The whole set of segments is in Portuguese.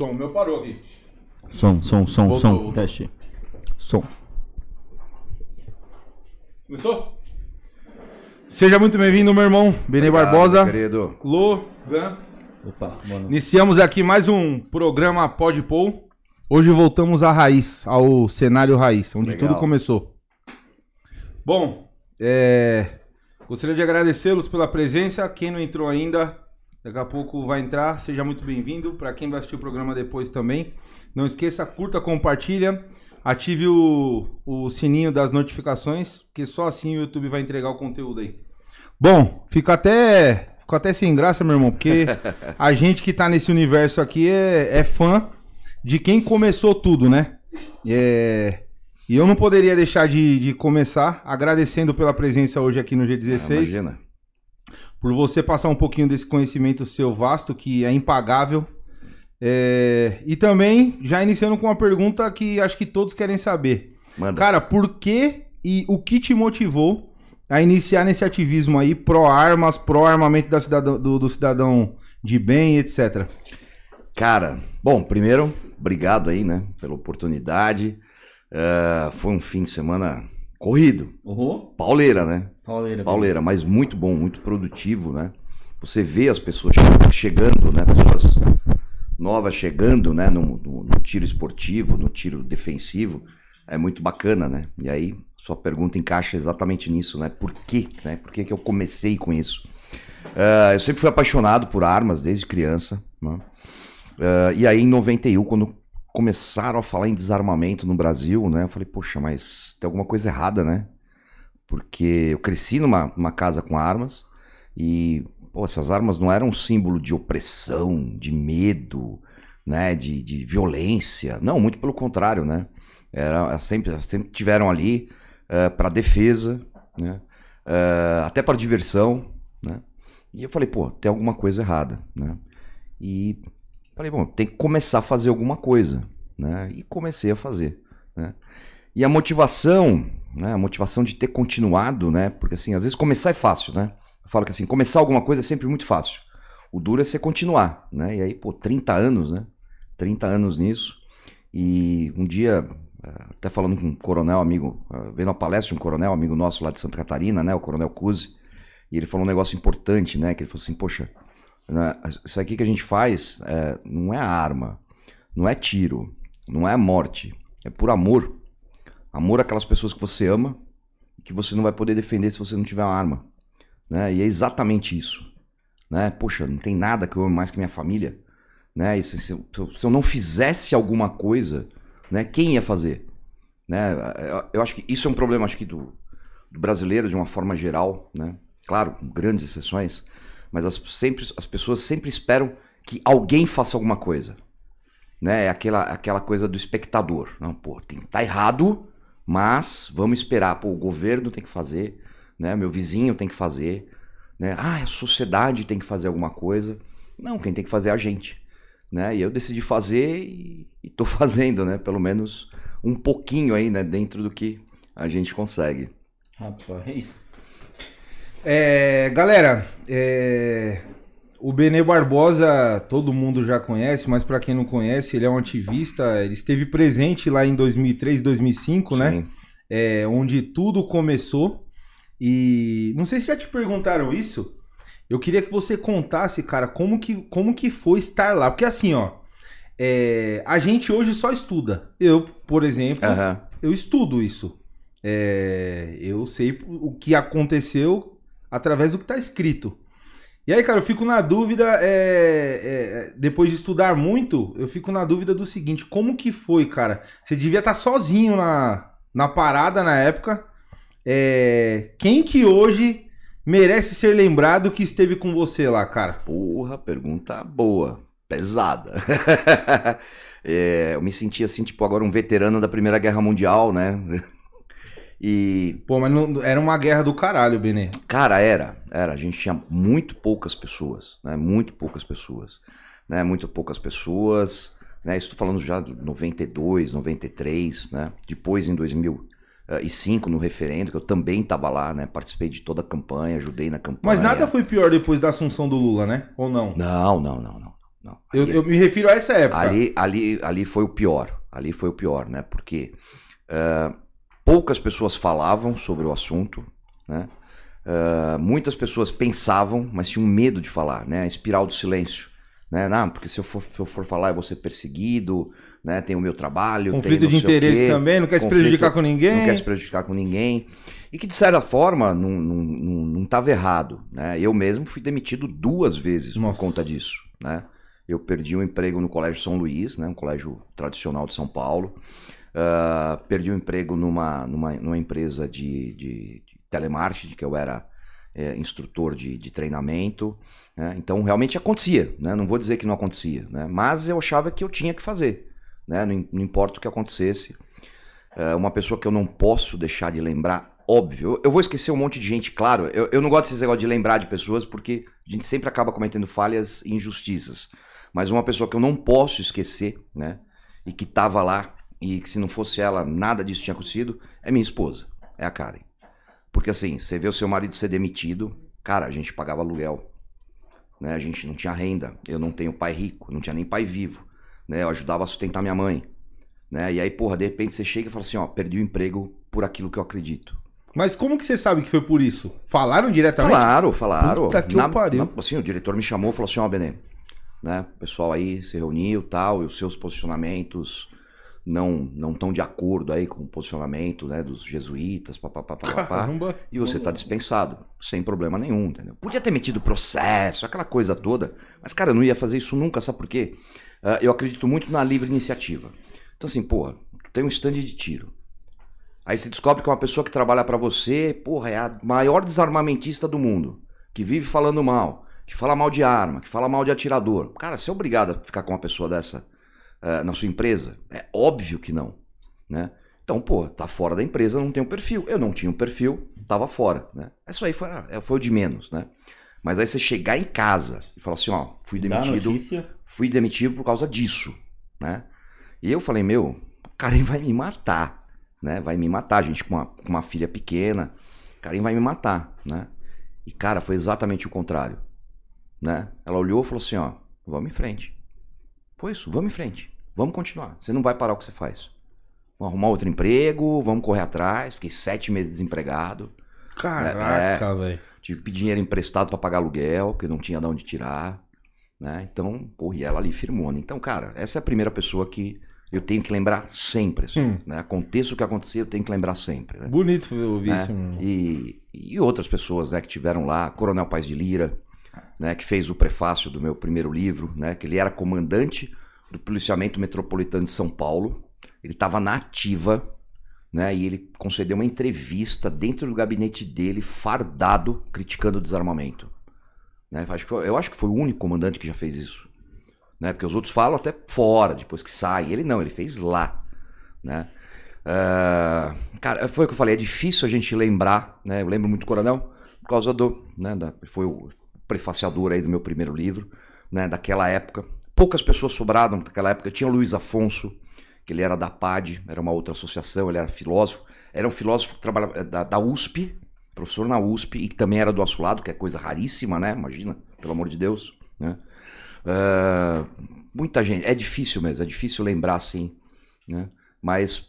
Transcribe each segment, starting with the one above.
Som, meu parou aqui. Som, som, som, Voltou, som. Teste. Som. Começou? Seja muito bem-vindo, meu irmão. Benê Barbosa. Querido. Logan. Opa, mano. Iniciamos aqui mais um programa Pod Pou. Hoje voltamos à raiz, ao cenário raiz, onde Legal. tudo começou. Bom, é, gostaria de agradecê-los pela presença. Quem não entrou ainda, daqui a pouco vai entrar. Seja muito bem-vindo. Para quem vai assistir o programa depois também, não esqueça, curta, compartilha, ative o, o sininho das notificações, porque só assim o YouTube vai entregar o conteúdo aí. Bom, fica até, fico até sem graça, meu irmão, porque a gente que tá nesse universo aqui é, é fã de quem começou tudo, né? É, e eu não poderia deixar de, de começar agradecendo pela presença hoje aqui no Ah, G16, imagina. Por você passar um pouquinho desse conhecimento seu vasto, que é impagável. É, e também, já iniciando com uma pergunta que acho que todos querem saber. Manda. Cara, por que e o que te motivou a iniciar nesse ativismo aí, pró-armas, pró-armamento cidadão- do, do cidadão de bem, etc? Cara, bom, primeiro, obrigado aí, né, pela oportunidade. Ah, foi um fim de semana corrido. Uhum. Pauleira, né? Pauleira. Pauleira, mas muito bom, muito produtivo, né? Você vê as pessoas che- chegando, né? Pessoas novas chegando, né? No, no- no tiro esportivo, no tiro defensivo. É muito bacana, né? E aí, sua pergunta encaixa exatamente nisso, né? Por quê? Né? Por que, que eu comecei com isso? Ah, eu sempre fui apaixonado por armas desde criança, né? Ah, e aí, em 91, quando começaram a falar em desarmamento no Brasil, né? Eu falei, poxa, mas tem alguma coisa errada, né? porque eu cresci numa, numa casa com armas e pô, essas armas não eram um símbolo de opressão, de medo, né, de, de violência. Não, muito pelo contrário, né? Era, sempre, sempre tiveram ali para defesa, né? eh, até para diversão, né? E eu falei, pô, tem alguma coisa errada, né? E falei, bom, tem que começar a fazer alguma coisa, né? E comecei a fazer, né? E a motivação, né? A motivação de ter continuado, né? Porque assim, às vezes começar é fácil, né? Eu falo que assim, começar alguma coisa é sempre muito fácil. O duro é você continuar, né? E aí, pô, 30 anos, né? 30 anos nisso. E um dia, até falando com um coronel amigo, vendo uma palestra de um coronel amigo nosso lá de Santa Catarina, né? O coronel Cusi. E ele falou um negócio importante, né? Que ele falou assim, poxa, né, isso aqui que a gente faz eh, não é arma, não é tiro, não é morte, é por amor. Amor àquelas pessoas que você ama e que você não vai poder defender se você não tiver uma arma. Né? E é exatamente isso. Né? Poxa, não tem nada que eu ame mais que minha família. Né? Se, se se eu não fizesse alguma coisa, né? quem ia fazer? Né? Eu, eu acho que isso é um problema acho que do, do brasileiro de uma forma geral. Né? Claro, com grandes exceções, mas as, sempre, as pessoas sempre esperam que alguém faça alguma coisa. Né? É aquela, aquela coisa do espectador. Não, pô, tem, tá errado, mas vamos esperar. Pô, o governo tem que fazer, né? Meu vizinho tem que fazer, né? Ah, a sociedade tem que fazer alguma coisa. Não, quem tem que fazer é a gente, né? E eu decidi fazer e, e tô fazendo, né? Pelo menos um pouquinho aí, né? Dentro do que a gente consegue. Rapaz. É, galera, é, o Benê Barbosa todo mundo já conhece, mas para quem não conhece, ele é um ativista. Ele esteve presente lá em 2003, 2005, né? Sim. É, onde tudo começou. E não sei se já te perguntaram isso. Eu queria que você contasse, cara, como que, como que foi estar lá. Porque assim, ó, é, a gente hoje só estuda. Eu, por exemplo, Aham. eu estudo isso. É, eu sei o que aconteceu através do que está escrito. E aí, cara, eu fico na dúvida, é, é, depois de estudar muito, eu fico na dúvida do seguinte: como que foi, cara? Você devia estar sozinho na, na parada na época. É, quem que hoje merece ser lembrado que esteve com você lá, cara? Porra, pergunta boa, pesada. É, eu me senti assim, tipo, agora um veterano da Primeira Guerra Mundial, né? E Pô, mas não- era uma guerra do caralho, Benê. Cara, era, era. A gente tinha muito poucas pessoas, né? Muito poucas pessoas, né? Muito poucas pessoas, né? Estou falando já de 92, 93, né? Depois em 2005 no referendo, que eu também estava lá, né? Participei de toda a campanha, ajudei na campanha. Mas nada foi pior depois da assunção do Lula, né? Ou não? Não, não, não, não. não. Eu, Ali- eu me refiro a essa época. Ali, ali, ali foi o pior. Ali foi o pior, né? Porque eh, poucas pessoas falavam sobre o assunto, né? Eh, muitas pessoas pensavam, mas tinham medo de falar, né? A espiral do silêncio. Né? Não, porque se eu, for, se eu for falar eu vou ser perseguido, né? Tem o meu trabalho, Conflito de interesse também, não quer se conflito- prejudicar com ninguém. não quer se prejudicar com ninguém. E que, de certa forma, não estava errado. Né? Eu mesmo fui demitido duas vezes Nossa. por conta disso. Né? Eu perdi um emprego no Colégio São Luís, né? um colégio tradicional de São Paulo. Ah, perdi um emprego numa, numa, numa empresa de, de, de telemarketing, que eu era eh, instrutor de, de treinamento. né? Então, realmente acontecia. Né? Não vou dizer que não acontecia, né? mas eu achava que eu tinha que fazer. Né? Não, não importa o que acontecesse. É uma pessoa que eu não posso deixar de lembrar, óbvio. Eu, eu vou esquecer um monte de gente, claro. Eu, eu não gosto desse negócio de lembrar de pessoas, porque a gente sempre acaba cometendo falhas e injustiças. Mas uma pessoa que eu não posso esquecer, né? E que estava lá, e que se não fosse ela, nada disso tinha acontecido, é minha esposa, é a Karen. Porque assim, você vê o seu marido ser demitido, cara, a gente pagava aluguel. Né? A gente não tinha renda. Eu não tenho pai rico, não tinha nem pai vivo. Né? Eu ajudava a sustentar minha mãe. Né? E aí, porra, de repente você chega e fala assim, ó, perdi o emprego por aquilo que eu acredito. Mas como que você sabe que foi por isso? Falaram diretamente? Falaram, falaram. Puta que o pariu. assim, o diretor me chamou e falou assim, ó, Benê, né? O pessoal aí se reuniu tal, e os seus posicionamentos não não estão de acordo aí com o posicionamento né, dos jesuítas, papapá, papapá. E você está dispensado, sem problema nenhum, entendeu? Podia ter metido processo, aquela coisa toda, mas, cara, eu não ia fazer isso nunca, sabe por quê? Ah, eu acredito muito na livre iniciativa. Então, assim, porra, tu tem um stand de tiro. Aí você descobre que uma pessoa que trabalha pra você, porra, é a maior desarmamentista do mundo, que vive falando mal, que fala mal de arma, que fala mal de atirador. Cara, você é obrigado a ficar com uma pessoa dessa eh, na sua empresa? É óbvio que não, né? Então, pô, tá fora da empresa, não tem um perfil. Eu não tinha um perfil, tava fora, né? Isso aí foi, é, foi o de menos, né? Mas aí você chegar em casa e falar assim, ó, fui demitido, fui demitido por causa disso, né? E eu falei, meu, o Karen vai me matar, né? Vai me matar, gente com uma, com uma filha pequena, o Karen vai me matar, né? E cara, foi exatamente o contrário, né? Ela olhou e falou assim, ó, vamos em frente. Foi isso, vamos em frente, vamos continuar. Você não vai parar o que você faz. Vamos arrumar outro emprego, vamos correr atrás. Fiquei sete meses desempregado. Caraca, velho. Tive que pedir dinheiro emprestado para pagar aluguel, porque não tinha de onde tirar. Né? Então, porra, e ela ali firmou. Então, cara, essa é a primeira pessoa que eu tenho que lembrar sempre. Assim, Hum. né? Aconteça o que acontecer, eu tenho que lembrar sempre. Né? Bonito ouvir né? isso. mano. E, e outras pessoas né, que tiveram lá, Coronel Paz de Lira, né, que fez o prefácio do meu primeiro livro, né, que ele era comandante do policiamento metropolitano de São Paulo. Ele estava na ativa, né, e ele concedeu uma entrevista dentro do gabinete dele, fardado, criticando o desarmamento. Né, acho que foi- eu acho que foi o único comandante que já fez isso. Né, porque os outros falam até fora, depois que sai. Ele não, ele fez lá. Né? Ah, cara, foi o que eu falei, é difícil a gente lembrar, né? Eu lembro muito do Coronel por causa do, né, da, foi o prefaciador aí do meu primeiro livro, né, daquela época. Poucas pessoas sobraram naquela época. Tinha o Luiz Afonso, que ele era da PAD, era uma outra associação, ele era filósofo. Era um filósofo que trabalhava eh, da, da USP, professor na USP, e que também era do assolado, que é coisa raríssima, né? Imagina, pelo amor de Deus, né? Ah, muita gente, é difícil mesmo, é difícil lembrar assim, né? Mas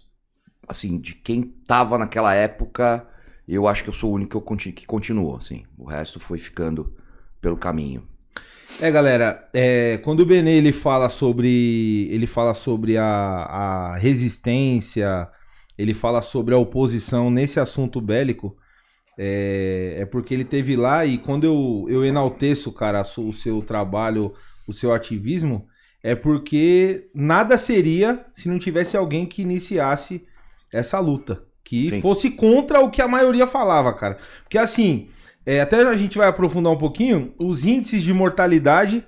assim, de quem tava naquela época, eu acho que eu sou o único que, que continuou, assim. O resto foi ficando pelo caminho. É, galera, é, quando o Benê ele fala sobre ele fala sobre a, a resistência, ele fala sobre a oposição nesse assunto bélico, é, é porque ele teve lá e quando eu, eu enalteço, cara, o seu trabalho, o seu ativismo, é porque nada seria se não tivesse alguém que iniciasse essa luta, que Sim. fosse contra o que a maioria falava, cara. Porque assim, é, até a gente vai aprofundar um pouquinho, os índices de mortalidade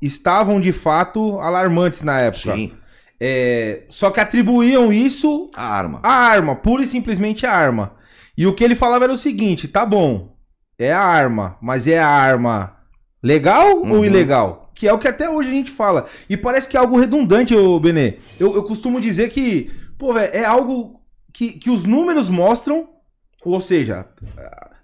estavam de fato alarmantes na época. Sim, É, só que atribuíam isso a arma. à arma, pura e simplesmente à arma. E o que ele falava era o seguinte: tá bom, é a arma, mas é a arma legal ou Uhum. ilegal? Que é o que até hoje a gente fala. E parece que é algo redundante, ô Benê. Eu, eu costumo dizer que, pô, velho, é algo que, que os números mostram, ou seja,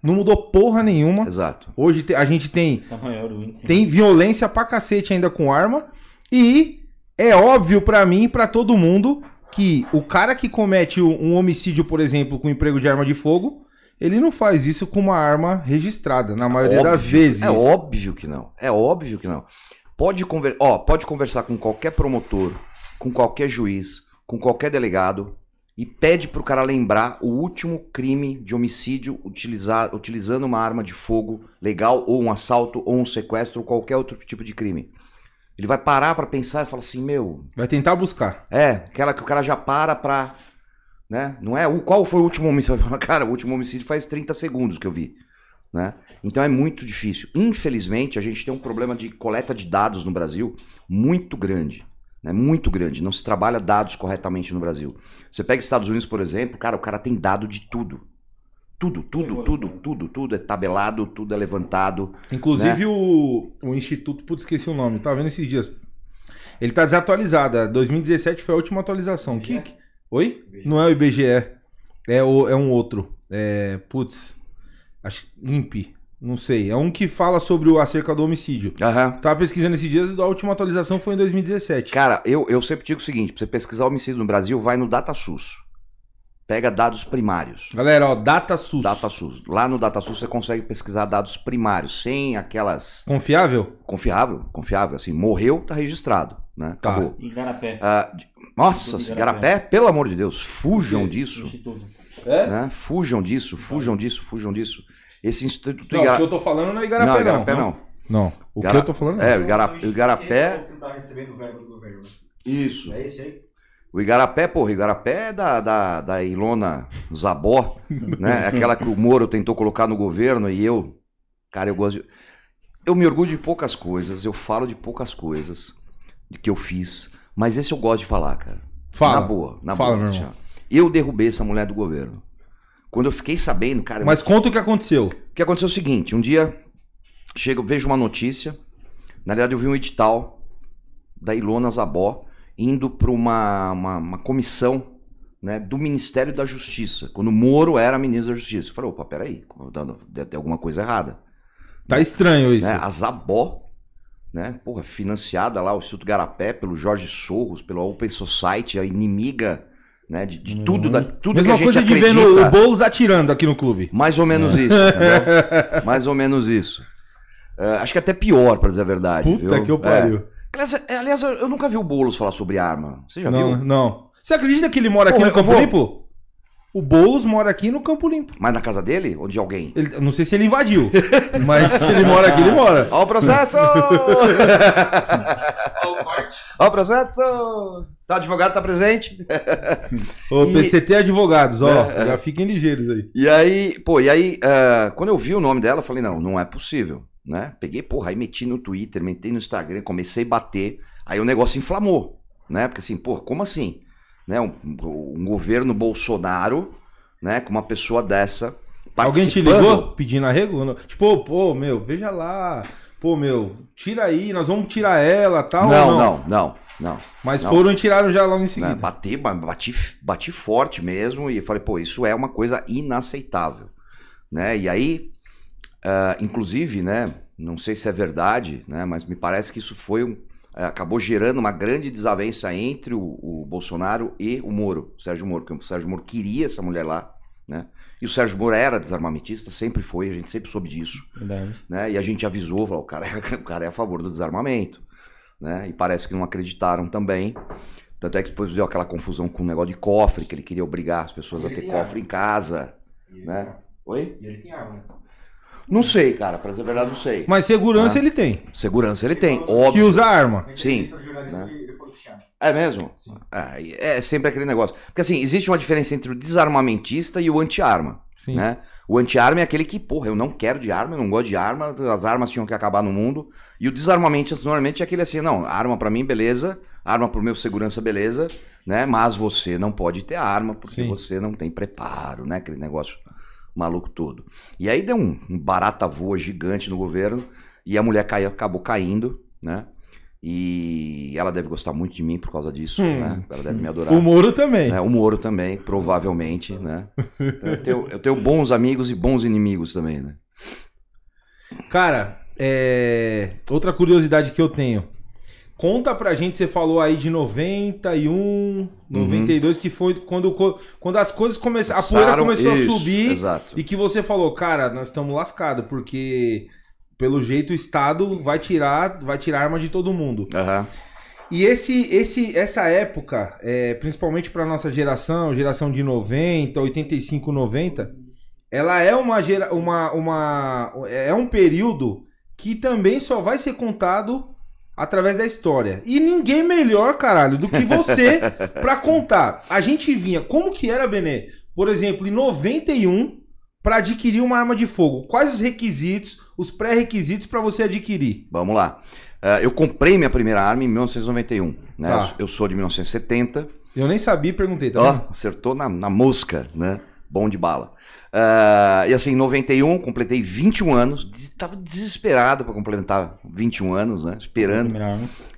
não mudou porra nenhuma. Exato. Hoje a gente tem Tá maior o índice. tem violência pra cacete ainda com arma. E é óbvio pra mim e pra todo mundo que o cara que comete um homicídio, por exemplo, com emprego de arma de fogo, ele não faz isso com uma arma registrada, na maioria das Óbvio, vezes. É óbvio que não. É óbvio que não. Pode, conver... Ó, pode conversar com qualquer promotor, com qualquer juiz, com qualquer delegado e pede pro cara lembrar o último crime de homicídio utilizar... utilizando uma arma de fogo legal, ou um assalto, ou um sequestro, ou qualquer outro tipo de crime. Ele vai parar pra pensar e falar assim, meu, Vai tentar buscar. é, aquela que o cara já para pra. Né? Não é o qual foi o último homicídio? Fala, Cara, o último homicídio faz 30 segundos que eu vi. Né? Então é muito difícil. Infelizmente, a gente tem um problema de coleta de dados no Brasil muito grande. Né? Muito grande. Não se trabalha dados corretamente no Brasil. Você pega Estados Unidos, por exemplo, cara, o cara tem dado de tudo. Tudo, tudo, tudo, tudo, tudo é tabelado, tudo é levantado. Inclusive o, o Instituto, putz, esqueci o nome, tava vendo esses dias. Ele tá desatualizado. a 2017 foi a última atualização. Que- Oi? Não é o IBGE. É, o, é um outro. É, putz. Acho, INPE. Não sei. É um que fala sobre o acerca do homicídio. Aham. Tava pesquisando esses dias e a última atualização foi em 2017. Cara, eu, eu sempre digo o seguinte: pra você pesquisar homicídio no Brasil, vai no DataSUS. Pega dados primários. Galera, ó, DataSUS. DataSUS. Lá no DataSUS você consegue pesquisar dados primários, sem aquelas. Confiável? Confiável, confiável. Assim, morreu, tá registrado. Né? Tá. Acabou. Igarapé. Ah, nossa, Igarapé. Igarapé, pelo amor de Deus, fujam disso. Instituto. É? Né? Fujam disso, fujam disso, fujam disso. Esse Instituto Não, o Igara- que eu tô falando não é Igarapé, Não, não. Igarapé não. Não, o Igara- que eu tô falando É, não. o Igara- o Igarapé. que tá recebendo o verbo do governo. né? Isso. É esse aí? O Igarapé, porra, o Igarapé é da, da, da Ilona Zabó, né? Aquela que o Moro tentou colocar no governo e eu, cara, eu gosto de... Eu me orgulho de poucas coisas, eu falo de poucas coisas de que eu fiz, mas esse eu gosto de falar, cara. Fala. Na boa, na Fala, boa. meu irmão. ó. Eu derrubei essa mulher do governo. Quando eu fiquei sabendo, cara, eu Mas conta o que aconteceu. o que aconteceu é o seguinte, um dia chego, vejo uma notícia, na verdade eu vi um edital da Ilona Zabó indo para uma, uma, uma comissão né, do Ministério da Justiça, quando o Moro era ministro da Justiça. Eu falei, opa, peraí, deve ter alguma coisa errada. Tá estranho isso. Né? A Zabó, né, porra, financiada lá, o Instituto Garapé, pelo Jorge Sorros, pela Open Society, a inimiga né, de, de tudo, da, tudo Mesma que a gente coisa de vendo o Boulos atirando aqui no clube. Mais ou menos isso, entendeu? Mais ou menos isso. É, acho que até pior, pra dizer a verdade. Puta viu? que eu pariu. É. Aliás, é, eu nunca vi o Boulos falar sobre arma. Você já não, viu? não. Você acredita que ele mora aqui Porra, no Campo vou- Limpo? O Boulos mora aqui no Campo Limpo. Mas na casa dele ou de alguém? Ele- não sei se ele invadiu, mas que ele mora aqui, ele mora. Ó o processo! Ó o processo! Tá, o advogado tá presente? Ô, E- PCT Advogados, ó, É, já fiquem ligeiros aí. E aí, pô, e aí, ah, quando eu vi o nome dela, eu falei, não, não é possível, né? Peguei, porra, aí meti no Twitter, meti no Instagram, comecei a bater, aí o negócio inflamou, né? Porque assim, pô, como assim? Né? Um, um governo Bolsonaro, né, com uma pessoa dessa Alguém te ligou pedindo arrego? Tipo, pô, meu, veja lá. Pô, meu, tira aí, nós vamos tirar ela, tal. Não, não, não, não. Mas foram e tiraram já logo em né? seguida. Bati, ba- bati, bati forte mesmo e falei, pô, isso é uma coisa inaceitável, né? E aí, ah, inclusive, né, não sei se é verdade, né, mas me parece que isso foi um, acabou gerando uma grande desavença entre o, o Bolsonaro e o Moro, o Sérgio Moro, porque o Sérgio Moro queria essa mulher lá, né? E o Sérgio Moro era desarmamentista, sempre foi, a gente sempre soube disso Verdade. né? E a gente avisou, falou, o cara, é- o cara é a favor do desarmamento, né? E parece que não acreditaram também. Tanto é que depois deu aquela confusão com o negócio de cofre, que ele queria obrigar as pessoas a ter cofre em casa, E ele, né? Oi? e ele tem arma, né? Não sei, cara, pra dizer a verdade, não sei. Mas segurança Ah. ele tem. Segurança ele tem, Que óbvio. usa arma. Sim, né? que. É mesmo? Sim. E é sempre aquele negócio. Porque assim, existe uma diferença entre o desarmamentista e o anti-arma. Sim. né? O anti-arma é aquele que, porra, eu não quero de arma, eu não gosto de arma, as armas tinham que acabar no mundo. E o desarmamento normalmente é aquele assim, não, arma pra mim, beleza, arma pro meu segurança, beleza, né? Mas você não pode ter arma porque Sim. você não tem preparo, né? Aquele negócio maluco todo. E aí deu um, um barata voa gigante no governo e a mulher caiu, acabou caindo, né? E ela deve gostar muito de mim por causa disso, Hum. né? Ela deve me adorar. O Moro também. né? O Moro também, provavelmente, né? Então, eu, tenho, eu tenho bons amigos e bons inimigos também, né? Cara, é... outra curiosidade que eu tenho. Conta pra gente, você falou aí de 91, 92, que foi quando, quando as coisas começaram. A poeira começou isso, a subir Exato. e que você falou, cara, nós estamos lascados, porque pelo jeito o Estado vai tirar, vai tirar arma de todo mundo. Aham. E esse, esse, essa época, é, principalmente para nossa geração, geração de 90, 85, 90, ela é uma, uma, uma é um período que também só vai ser contado através da história. E ninguém melhor, caralho, do que você para contar. A gente vinha, como que era, Benê? Por exemplo, em 91, para adquirir uma arma de fogo, quais os requisitos, os pré-requisitos para você adquirir? Vamos lá. Ah, eu comprei minha primeira arma em 1991. Né? Tá. Eu, eu sou de 1970. Eu nem sabia perguntei, tá Ó, vendo? acertou na, na mosca, né? Bom de bala. Ah, e assim, em 91, completei 21 anos. Estava desesperado para complementar 21 anos, né? Esperando.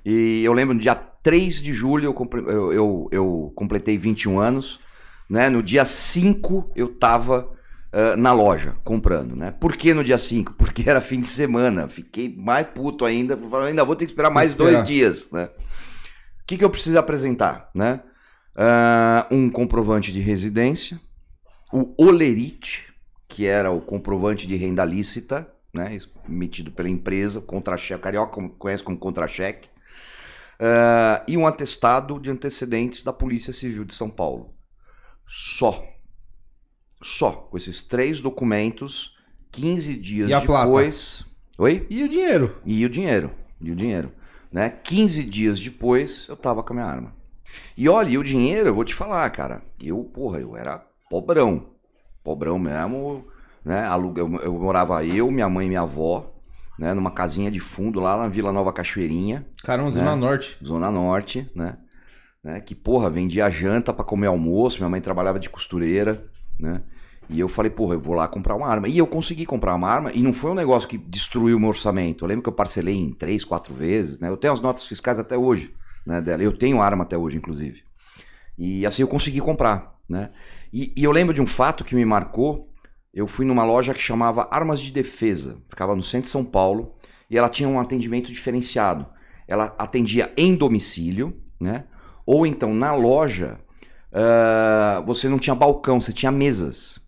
E eu lembro no dia 3 de julho eu, eu, eu- eu completei 21 anos. Né? No dia 5 eu estava na loja comprando. Né? Por que no dia 5? Porque era fim de semana. Fiquei mais puto ainda. falei, Ainda vou ter que esperar mais esperar. dois dias. Né? O que, que eu preciso apresentar? Né? Ah, um comprovante de residência, o Olerite, que era o comprovante de renda lícita, né, emitido pela empresa, contra-cheque, o carioca conhece como contra-cheque, ah, e um atestado de antecedentes da Polícia Civil de São Paulo. Só. Só. Com esses três documentos, 15 dias E a plata? depois. Oi? E o dinheiro? E o dinheiro. E o dinheiro. Né? 15 dias depois, eu tava com a minha arma. E olha, e o dinheiro, eu vou te falar, cara. Eu, porra, eu era pobrão. Pobrão mesmo. Né? Aluga- Eu, eu morava eu, minha mãe e minha avó, né? numa casinha de fundo lá na Vila Nova Cachoeirinha, Caramba, Zona Né? Norte. Zona Norte, né? né? Que, porra, vendia janta pra comer almoço. Minha mãe trabalhava de costureira, né? E eu falei, porra, eu vou lá comprar uma arma. E eu consegui comprar uma arma e não foi um negócio que destruiu o meu orçamento. Eu lembro que eu parcelei em três, quatro vezes, né? Eu tenho as notas fiscais até hoje, né, dela. Eu tenho arma até hoje, inclusive. E assim eu consegui comprar, né? E, e eu lembro de um fato que me marcou. Eu fui numa loja que chamava Armas de Defesa, ficava no centro de São Paulo, e ela tinha um atendimento diferenciado. Ela atendia em domicílio, né? Ou então na loja, ah, você não tinha balcão, você tinha mesas.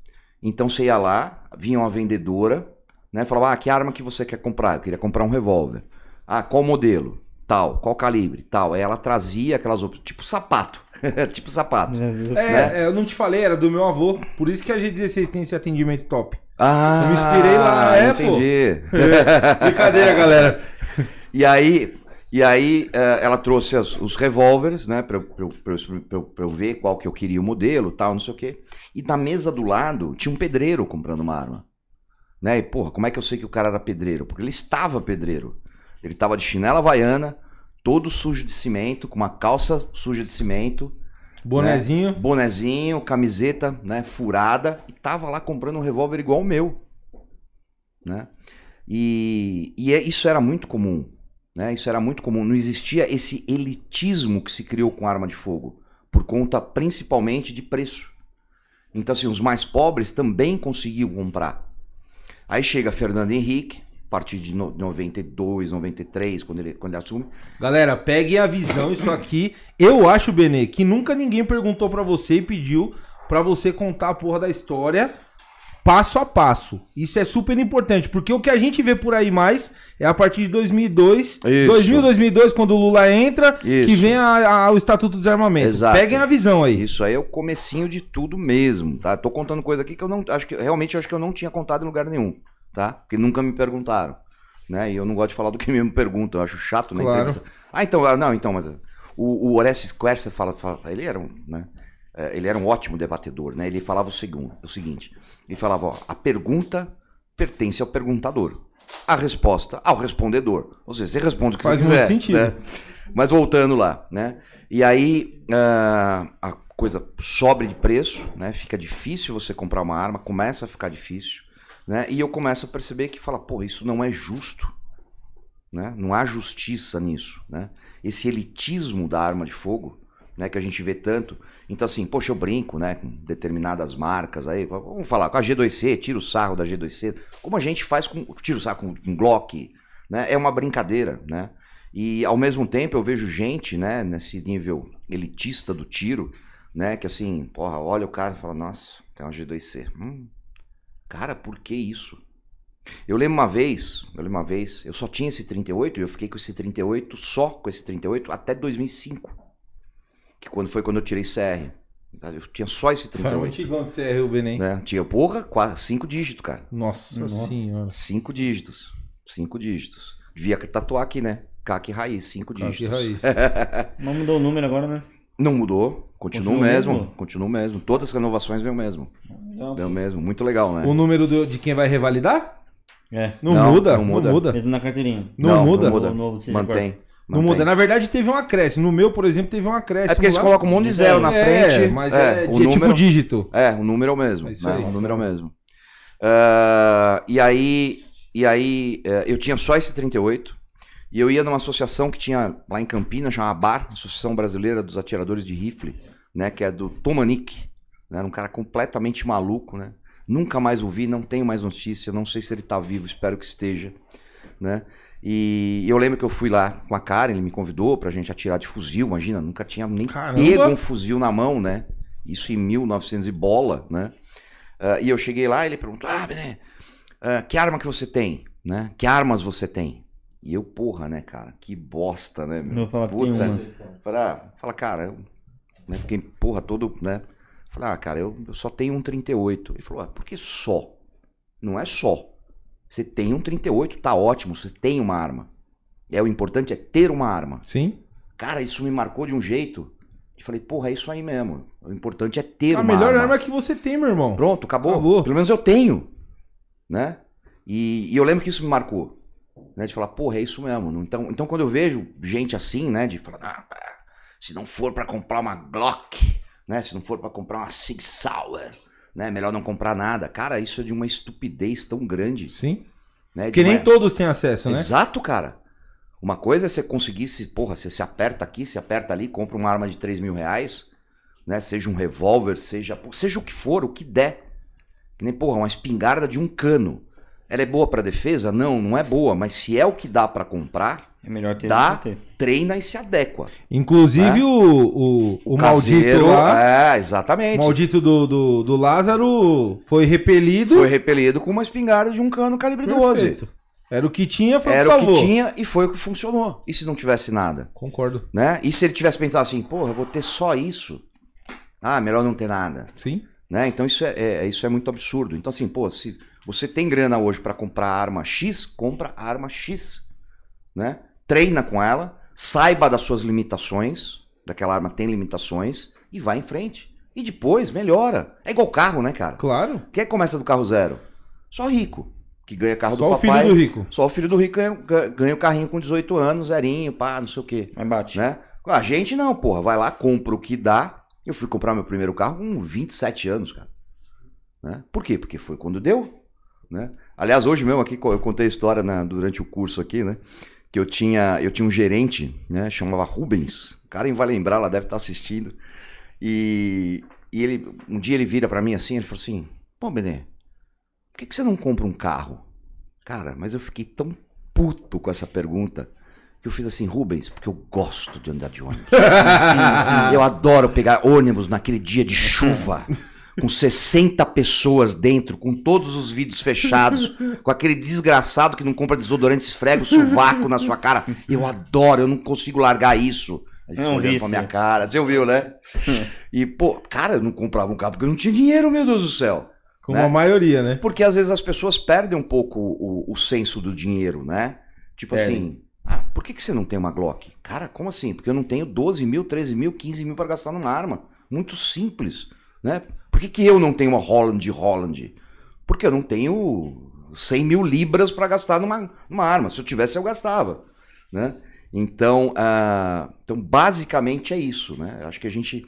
Então você ia lá, vinha uma vendedora, né? Falava, ah, que arma que você quer comprar? Eu queria comprar um revólver. Ah, qual modelo? Tal, qual calibre? Tal. Aí ela trazia aquelas opções, tipo sapato. tipo sapato. É, Né? é, eu não te falei, era do meu avô. Por isso que a G16 tem esse atendimento top. Ah, Eu me inspirei lá, é, pô. entendi. Brincadeira, galera. E aí, e aí ela trouxe as- os revólveres, né, pra, eu- pra pra eu- pra eu- pra eu ver qual que eu queria o modelo, tal, não sei o quê. E na mesa do lado tinha um pedreiro comprando uma arma. Né? E, porra, como é que eu sei que o cara era pedreiro? Porque ele estava pedreiro. Ele estava de chinela havaiana, todo sujo de cimento, com uma calça suja de cimento, Bonezinho. bonezinho, camiseta, né, furada, e tava lá comprando um revólver igual o meu, né? E, e é- isso era muito comum, né? Isso era muito comum. Não existia esse elitismo que se criou com arma de fogo, por conta principalmente de preço. Então, assim, os mais pobres também conseguiam comprar. Aí chega Fernando Henrique, a partir de no- 92, 93, quando ele, quando ele assume, Galera, peguem a visão, isso aqui. Eu acho, Benê, que nunca ninguém perguntou pra você e pediu pra você contar a porra da história passo a passo. Isso é super importante, porque o que a gente vê por aí mais é a partir de 2002, Isso. 2000, 2002, quando o Lula entra, que Isso. vem a- a- o Estatuto do Desarmamento. Exato. Peguem a visão aí. Isso aí é o comecinho de tudo mesmo, tá? Tô contando coisa aqui que eu não acho que realmente acho que eu não tinha contado em lugar nenhum, tá? Porque nunca me perguntaram, né? E eu não gosto de falar do que me perguntam, eu acho chato na Claro. entrevista. Ah, então, ah, não, então, mas o, o Orestes Quercia fala, fala- ele era um, né? É, Ele era um ótimo debatedor, né? Ele falava o, segundo, o seguinte, ele falava, ó, a pergunta pertence ao perguntador, a resposta ao respondedor. Ou seja, você responde o que Faz você muito quiser, sentido. né? Mas voltando lá, né? E aí ah, a coisa sobe de preço, né? Fica difícil você comprar uma arma, começa a ficar difícil, né? E eu começo a perceber que fala, pô, isso não é justo, né? Não há justiça nisso, né? Esse elitismo da arma de fogo, né? Que a gente vê tanto. Então assim, poxa, eu brinco, né? Com determinadas marcas aí, vamos falar com a G2C, tira o sarro da G2C, como a gente faz com tira o sarro com, com Glock, né? É uma brincadeira, né? E ao mesmo tempo eu vejo gente, né, nesse nível elitista do tiro, né, que assim, porra, olha o cara e fala, nossa, tem uma G2C. Hum, cara, por que isso? Eu lembro uma vez, eu lembro uma vez, eu só tinha esse 38 e eu fiquei com esse 38, só com esse 38 até 2005. Que quando foi quando eu tirei CR. Eu tinha só esse Cara, um 38. antigão de CR, Ruben, hein? Né? Tinha, porra, quase cinco dígitos, cara. Nossa, Nossa. senhora. Cinco dígitos. Cinco dígitos. Devia tatuar aqui, né? CAC raiz, cinco Cara, que dígitos. raiz. Mas mudou o número agora, né? Não mudou, continua o mesmo, mesmo? continua o mesmo. Todas as renovações vêm o mesmo. Vem o mesmo. Muito legal, né? O número do- de quem vai revalidar? É, Não, Não, muda, não não muda. muda. mesmo na carteirinha. Não, muda. Não muda. O novo Mantém. Não mantém. muda. Na verdade, teve um acréscimo. No meu, por exemplo, teve um acréscimo. É porque eles lá. colocam um monte de zero na É, frente. mas é, o de tipo número- dígito. É, o número é o mesmo. É né? aí. O número é o mesmo. Ah, e aí, e aí eh, eu tinha só esse 38. E eu ia numa associação que tinha lá em Campinas, chamava BAR, Associação Brasileira dos Atiradores de Rifle, né? Que é do Tomanik. Né, era um cara completamente maluco, né? Nunca mais ouvi, não tenho mais notícia, não sei se ele tá vivo, espero que esteja, né? E eu lembro que eu fui lá com a Karen, ele me convidou pra gente atirar de fuzil, imagina, nunca tinha nem Caramba! pego um fuzil na mão, né? Isso em 1900 e bola, né? Ah, e eu cheguei lá e ele perguntou: Ah, Bené, ah, que arma que você tem? Né? Que armas você tem? E eu, porra, né, cara? Que bosta, né? Eu Meu? vou falar uma. Falei, ah, fala, cara, eu né, fiquei, porra, todo, né? Falei, ah, cara, eu, eu só tenho um 38. Ele falou, ah, por que só? Não é só. Você tem um 38, tá ótimo, você tem uma arma. É, o importante é ter uma arma. Sim. Cara, isso me marcou de um jeito. Eu falei, porra, é isso aí mesmo. O importante é ter A uma melhor arma. arma que você tem, meu irmão. Pronto, acabou. Acabou. Pelo menos eu tenho. Né? E, e eu lembro que isso me marcou. Né? De falar, porra, é isso mesmo. Então, então quando eu vejo gente assim, né? De falar, ah, se não for pra comprar uma Glock, né? Se não for pra comprar uma Sig Sauer, né? Melhor não comprar nada. Cara, isso é de uma estupidez tão grande. Sim. Né? Porque nem uma- todos têm acesso, né? Exato, cara. Uma coisa é você conseguir se, porra, você se aperta aqui, se aperta ali, compra uma arma de 3 mil reais, né? Seja um revólver, seja, seja o que for, o que der. Que nem, porra, uma espingarda de um cano. Ela é boa pra defesa? Não, não é boa, mas se é o que dá pra comprar, É melhor ter Dá. ter. treina e se adequa. Inclusive É. o, o, o maldito Caseiro, lá, É, o exatamente. maldito do, do, do Lázaro foi repelido. Foi repelido com uma espingarda de um cano calibre 12. Perfeito. Era o que tinha, foi Era o o que salvou. que tinha e foi o que funcionou. E se não tivesse nada? Concordo. né? E se ele tivesse pensado assim, porra, eu vou ter só isso? Ah, melhor não ter nada, Sim. né? Então isso é, é- isso é muito absurdo. Então assim, pô, se você tem grana hoje pra comprar a arma X, compra a arma X, né? Treina com ela, saiba das suas limitações, daquela arma tem limitações e vai em frente. E depois melhora. É igual carro, né, cara? Claro. Quem é que começa do carro zero? Só rico, que ganha carro Só do o filho papai. do rico. Só o filho do rico ganha, ganha o carrinho com 18 anos, zerinho, pá, não sei o quê Mas bate. né? A gente não, porra, vai lá, compra o que dá. Eu fui comprar meu primeiro carro com 27 anos, cara. Né? Por quê? Porque foi quando deu, né? Aliás, hoje mesmo aqui eu contei a história na- durante o curso aqui, né? Que eu tinha, eu tinha um gerente, né? Chamava Rubens. O cara vai lembrar, ela deve estar assistindo. E, e ele, um dia ele vira pra mim assim, ele falou assim: "Pô, Benê, por que, que você não compra um carro?" Cara, mas eu fiquei tão puto com essa pergunta que eu fiz assim, Rubens, porque eu gosto de andar de ônibus. eu adoro pegar ônibus naquele dia de chuva, com 60 pessoas dentro, com todos os vidros fechados, com aquele desgraçado que não compra desodorante, esfrega o sovaco na sua cara. Eu adoro, eu não consigo largar isso. Ele ficou É um olhando vício. pra minha cara, você ouviu, né? E, pô, cara, eu não comprava um carro porque eu não tinha dinheiro, meu Deus do céu. Como né? a maioria, né? Porque às vezes as pessoas perdem um pouco o, o senso do dinheiro, né? Tipo Perdem. assim, ah, por que, que você não tem uma Glock? Cara, como assim? Porque eu não tenho 12 mil, 13 mil, 15 mil para gastar numa arma. Muito simples, né? Por que, que eu não tenho uma Holland Holland? Porque eu não tenho 100 mil libras para gastar numa, numa arma. Se eu tivesse, eu gastava, né? Então, ah, então, basicamente é isso, né? Acho que a gente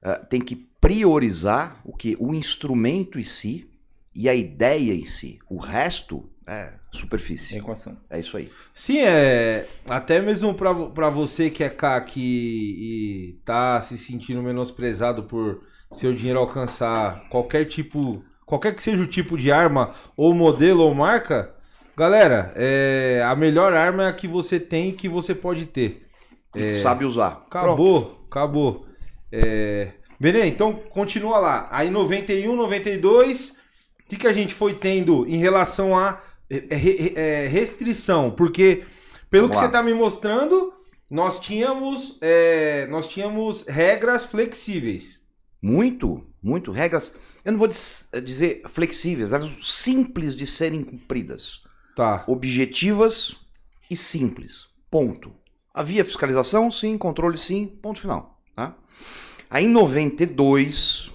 ah, tem que priorizar o que? O instrumento em si e a ideia em si. O resto é superfície. Equação. É isso aí. Sim, é. Até mesmo pra, pra você que é CAC e, e tá se sentindo menosprezado por seu dinheiro alcançar qualquer tipo. Qualquer que seja o tipo de arma, ou modelo ou marca, Galera, é, a melhor arma é a que você tem e que você pode ter. E que sabe usar. Pronto. Acabou, acabou. É... Benê, então continua lá. Aí 91, 92, o que, que a gente foi tendo em relação a é, re- é, restrição? Porque, pelo Vamos que lá. você está me mostrando, nós tínhamos, é, nós tínhamos regras flexíveis. Muito, muito. Regras, eu não vou dis- dizer flexíveis, eram simples de serem cumpridas. Tá. Objetivas e simples. Ponto. Havia fiscalização? Sim. Controle? Sim. Ponto final. Tá? Aí em 92,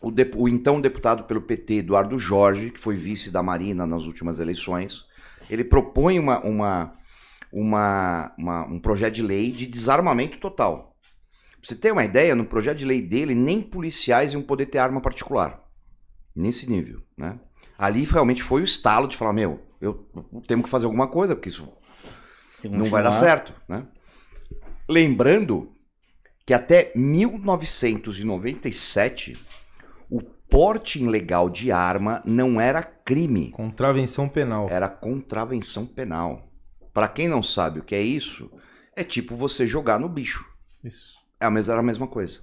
o, dep- o então deputado pelo PT, Eduardo Jorge, que foi vice da Marina nas últimas eleições, ele propõe uma, uma, uma- uma- um projeto de lei de desarmamento total. Pra você ter uma ideia, no projeto de lei dele, nem policiais iam poder ter arma particular. Nesse nível, né? Ali realmente foi o estalo de falar, meu, eu temos que fazer alguma coisa, porque isso não vai dar certo, né? Lembrando que até 1997 o porte ilegal de arma não era crime, Contravenção penal. era contravenção penal. Para quem não sabe o que é isso, é tipo você jogar no bicho. Isso. É mesma, era a mesma coisa.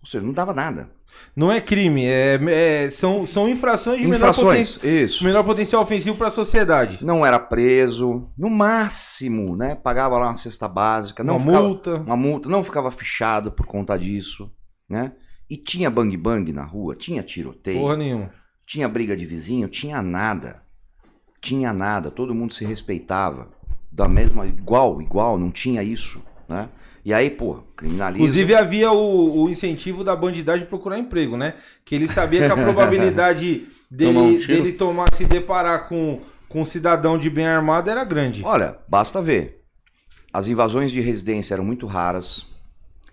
Ou seja, não dava nada. Não é crime, é, é- são, são infrações de menor, Infrações, poten- isso. menor potencial ofensivo para a sociedade. Não era preso, no máximo, né? Pagava lá uma cesta básica, não Uma ficava- multa. uma multa, não ficava fichado por conta disso, né? E tinha bang bang na rua, tinha tiroteio, Porra nenhuma. tinha briga de vizinho, tinha nada. Tinha nada, todo mundo se respeitava. Da mesma, igual, igual, não tinha isso, né? E aí, pô, criminaliza. Inclusive havia o, o incentivo da bandidagem procurar emprego, né? Que ele sabia que a probabilidade dele Tomar um dele tomar se deparar com, com um cidadão de bem armado era grande. Olha, basta ver. As invasões de residência eram muito raras.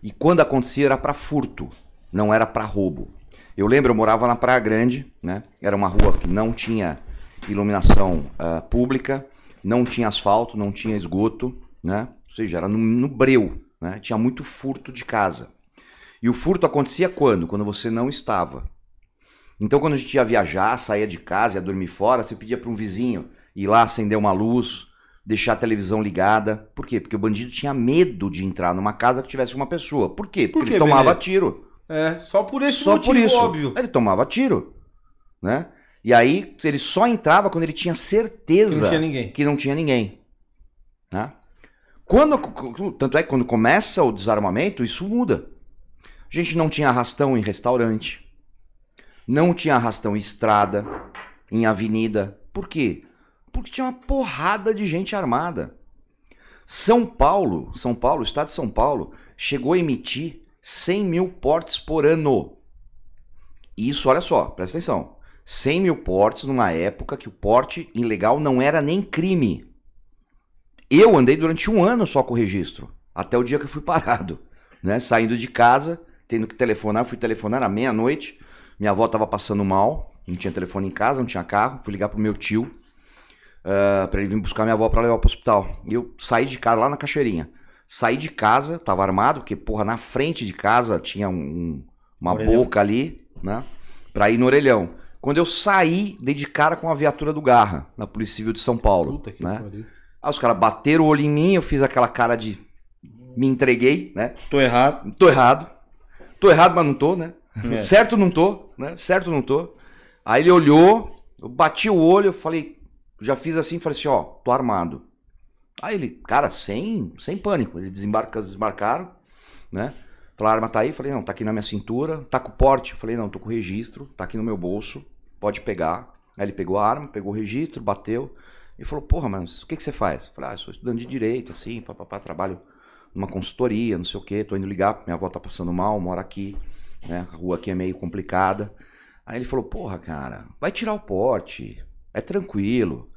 E quando acontecia era para furto, não era para roubo. Eu lembro, eu morava na Praia Grande, né? Era uma rua que não tinha iluminação ah, pública, não tinha asfalto, não tinha esgoto, né? Ou seja, era no, no breu, né? Tinha muito furto de casa. E o furto acontecia quando? Quando você não estava. Então, quando a gente ia viajar, saía de casa, ia dormir fora, você pedia para um vizinho ir lá acender uma luz, deixar a televisão ligada. Por quê? Porque o bandido tinha medo de entrar numa casa que tivesse uma pessoa. Por quê? Porque Por ele tomava Benê? tiro. É, só por esse Só motivo, por isso. óbvio. Ele tomava tiro, né? E aí ele só entrava quando ele tinha Que certeza não tinha ninguém. que não tinha ninguém. Né? Quando, tanto é que quando começa o desarmamento, isso muda. A gente não tinha arrastão em restaurante, não tinha arrastão em estrada, em avenida. Por quê? Porque tinha uma porrada de gente armada. São Paulo, São Paulo, o estado de São Paulo, chegou a emitir 100 mil portes por ano. Isso, olha só, presta atenção. 100 mil portes numa época que o porte ilegal não era nem crime. Eu andei durante um ano só com o registro, até o dia que eu fui parado, né? Saindo de casa, tendo que telefonar, fui telefonar à meia-noite. Minha avó estava passando mal, não tinha telefone em casa, não tinha carro. Fui ligar pro meu tio uh, para ele vir buscar minha avó para levar pro hospital. E eu saí de casa lá na Cachoeirinha. Saí de casa, tava armado, porque porra na frente de casa tinha um- um- uma Orelhão. boca ali, né? Pra ir no orelhão. Quando eu saí, dei de cara com a viatura do Garra, na Polícia Civil de São Paulo. Puta que né? pariu. Aí os caras bateram o olho em mim, eu fiz aquela cara de me entreguei, né? Tô errado. Tô errado. Tô errado, mas não tô, né? É. Certo não tô, né? Certo não tô. Aí ele olhou, eu bati o olho, eu falei, já fiz assim, falei assim, ó, tô armado. Aí ele, cara, sem, sem pânico, ele desembarca, desmarcaram, né? Falaram, a arma tá aí, falei, não, tá aqui na minha cintura, tá com o porte, falei, não, tô com o registro, tá aqui no meu bolso, pode pegar. Aí ele pegou a arma, pegou o registro, bateu, e falou, porra, mas o que que você faz? Eu falei, ah, sou estudante de direito, assim, papapá, trabalho numa consultoria, não sei o que, tô indo ligar, minha avó tá passando mal, mora aqui, né? A rua aqui é meio complicada. Aí ele falou, porra, cara, vai tirar o porte, é tranquilo,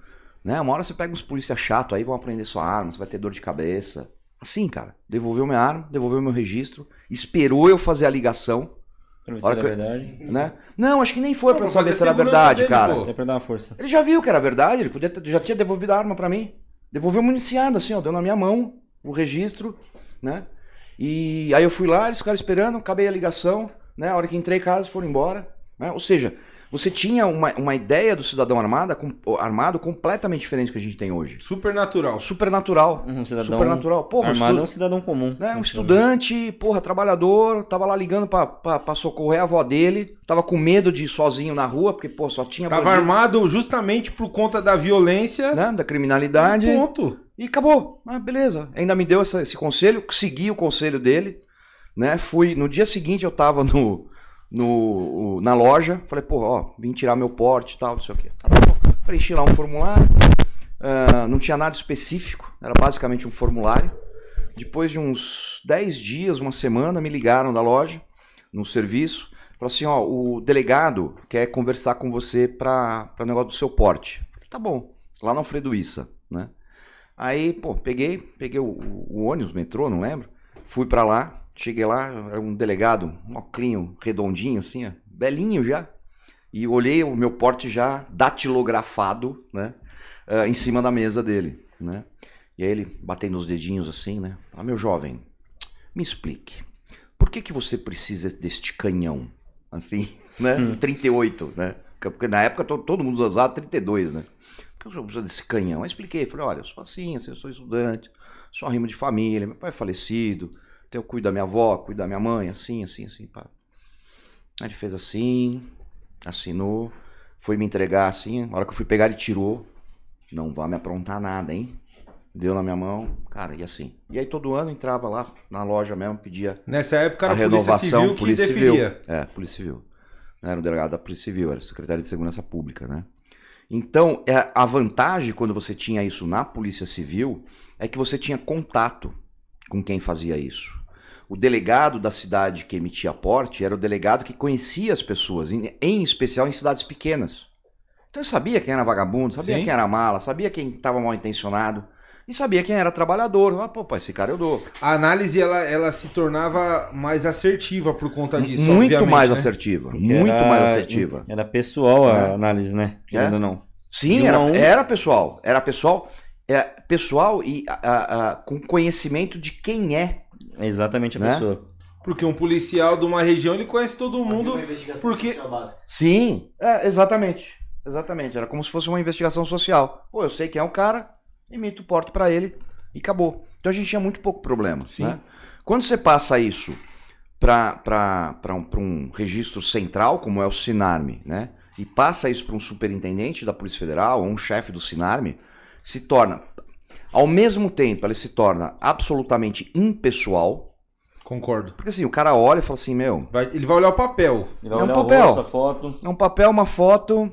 né? Uma hora você pega uns polícia chato aí, vão aprender sua arma, você vai ter dor de cabeça. Assim, cara, devolveu minha arma, devolveu meu registro, esperou eu fazer a ligação, Pra ver se era que- verdade. né? Não, acho que nem foi Não, pra saber se era verdade, dele, cara. pô. Até pra dar uma força. Ele já viu que era verdade, ele podia ter- já tinha devolvido a arma pra mim. Devolveu municiado, assim, ó, deu na minha mão o registro, né? E aí eu fui lá, eles ficaram esperando, acabei a ligação, né? A hora que entrei, cara, eles foram embora. né? Ou seja, você tinha uma, uma ideia do cidadão armado, com- armado completamente diferente do que a gente tem hoje. Supernatural. Supernatural. Um cidadão Supernatural. Porra, armado estu- é um cidadão comum. né, um estudante, porra, trabalhador, tava lá ligando pra, pra, pra socorrer a avó dele, tava com medo de ir sozinho na rua, porque, pô, só tinha Tava bandido, armado justamente por conta da violência. né, da criminalidade. Ponto. E acabou. Ah, beleza. Ainda me deu essa- esse conselho, segui o conselho dele, né? Fui no dia seguinte eu tava no, no na loja, falei, pô, ó, vim tirar meu porte e tal, não sei o quê. Tá bom. Preenchi lá um formulário. ah, não tinha nada específico, era basicamente um formulário. Depois de uns 10 dias, uma semana, me ligaram da loja, no serviço, falaram assim, ó, o delegado quer conversar com você para o negócio do seu porte. Falei, Tá bom, lá no Alfredo Issa, né? Aí, pô, peguei, peguei o, o ônibus, metrô, não lembro. Fui pra lá, cheguei lá, era um delegado, um oclinho redondinho assim, ó, belinho já. E olhei o meu porte já datilografado, né, ah, em cima da mesa dele, né. E aí ele batendo os dedinhos assim, né. Ah, meu jovem, me explique, por que que você precisa deste canhão? Assim, né, 38, né. Porque na época to- todo mundo usava 32, né. Por que eu preciso desse canhão? Aí expliquei, falei, olha, eu sou assim, assim, eu sou estudante, sou arrimo de família, meu pai é falecido, eu cuido da minha avó, cuido da minha mãe, assim, assim, assim, pá. Aí ele fez assim, assinou, foi me entregar assim, na hora que eu fui pegar ele tirou, não vai me aprontar nada, hein? Deu na minha mão, cara, e assim. E aí todo ano entrava lá na loja mesmo, pedia Nessa época a era a Polícia renovação, Civil Polícia. Civil. É, Polícia Civil. Não era o delegado da Polícia Civil, era o secretário de Segurança Pública, né? Então, é, a vantagem quando você tinha isso na Polícia Civil é que você tinha contato com quem fazia isso. O delegado da cidade que emitia porte era o delegado que conhecia as pessoas, em, em especial em cidades pequenas. Então ele sabia quem era vagabundo, sabia Sim. quem era mala, sabia quem estava mal intencionado e sabia quem era trabalhador. Ah, pô, esse cara eu dou. A análise ela, ela se tornava mais assertiva por conta disso. muito mais né? assertiva, Porque muito era- mais assertiva. Era pessoal a É. análise, né? Querendo É. ou não. Sim, era, um. era pessoal, era pessoal, é, pessoal e a- a- a- com conhecimento de quem é. É exatamente a Né? pessoa. Porque um policial de uma região ele conhece todo mundo. Uma investigação porque-. Sim, é, exatamente, exatamente. Era como se fosse uma investigação social. Pô, eu sei quem é o cara, emito o porte pra ele e acabou. Então a gente tinha muito pouco problema. Sim. né? Quando você passa isso para um, pra um registro central, como é o Sinarme, né? E passa isso para um superintendente da Polícia Federal ou um chefe do Sinarme, se torna, ao mesmo tempo, ele se torna absolutamente impessoal. Concordo. Porque assim, o cara olha e fala assim, meu, Vai- ele vai olhar o papel. Ele vai É um olhar papel. o rosto, a foto. é um papel, uma foto,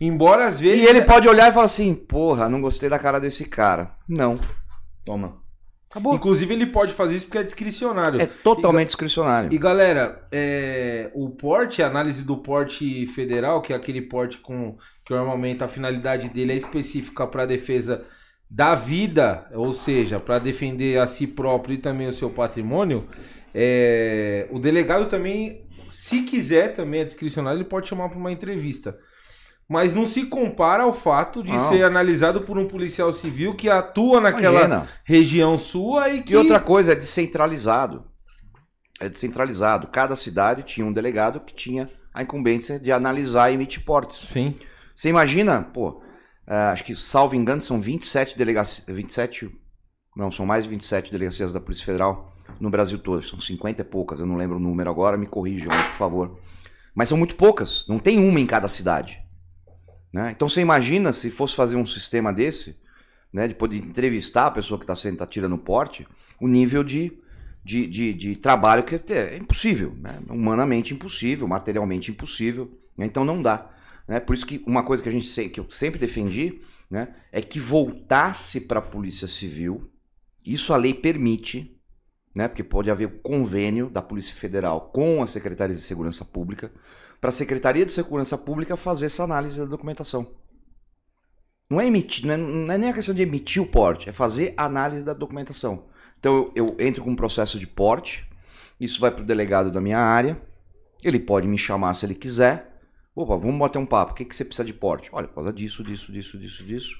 Embora às vezes. E ele pode olhar e falar assim, porra, não gostei da cara desse cara. Não. Toma. Acabou. Inclusive ele pode fazer isso porque é discricionário. É totalmente discricionário. E galera, é, o porte, a análise do porte federal, que é aquele porte com que normalmente a finalidade dele é específica para defesa da vida, ou seja, para defender a si próprio e também o seu patrimônio, é, o delegado também, se quiser também é discricionário, ele pode chamar para uma entrevista. Mas não se compara ao fato de Não. ser analisado por um policial civil que atua naquela Imagina. região sua e que E outra coisa, é descentralizado. É descentralizado. Cada cidade tinha um delegado que tinha a incumbência de analisar e emitir portes. Sim. Você imagina, pô, ah, acho que, salvo engano, são 27 delegacias. 27. Não, são mais de 27 delegacias da Polícia Federal no Brasil todo. São 50 e poucas, eu não lembro o número agora, me corrijam, por favor. Mas são muito poucas, não tem uma em cada cidade. né? Então você imagina se fosse fazer um sistema desse, né, de poder entrevistar a pessoa que está sendo tá tirando porte, o nível de, de, de, de trabalho que é, é impossível, né? humanamente impossível, materialmente impossível. né? Então não dá. Né? Por isso que uma coisa que a gente que eu sempre defendi né, é que voltasse para a Polícia Civil. Isso a lei permite, né, porque pode haver convênio da Polícia Federal com a Secretaria de Segurança Pública para a Secretaria de Segurança Pública fazer essa análise da documentação. Não é emitir, não é, não é nem a questão de emitir o porte, é fazer a análise da documentação. Então eu, eu entro com um processo de porte, isso vai para o delegado da minha área, ele pode me chamar se ele quiser. Opa, vamos bater um papo. O que, que você precisa de porte? Olha, por causa disso, disso, disso, disso, disso.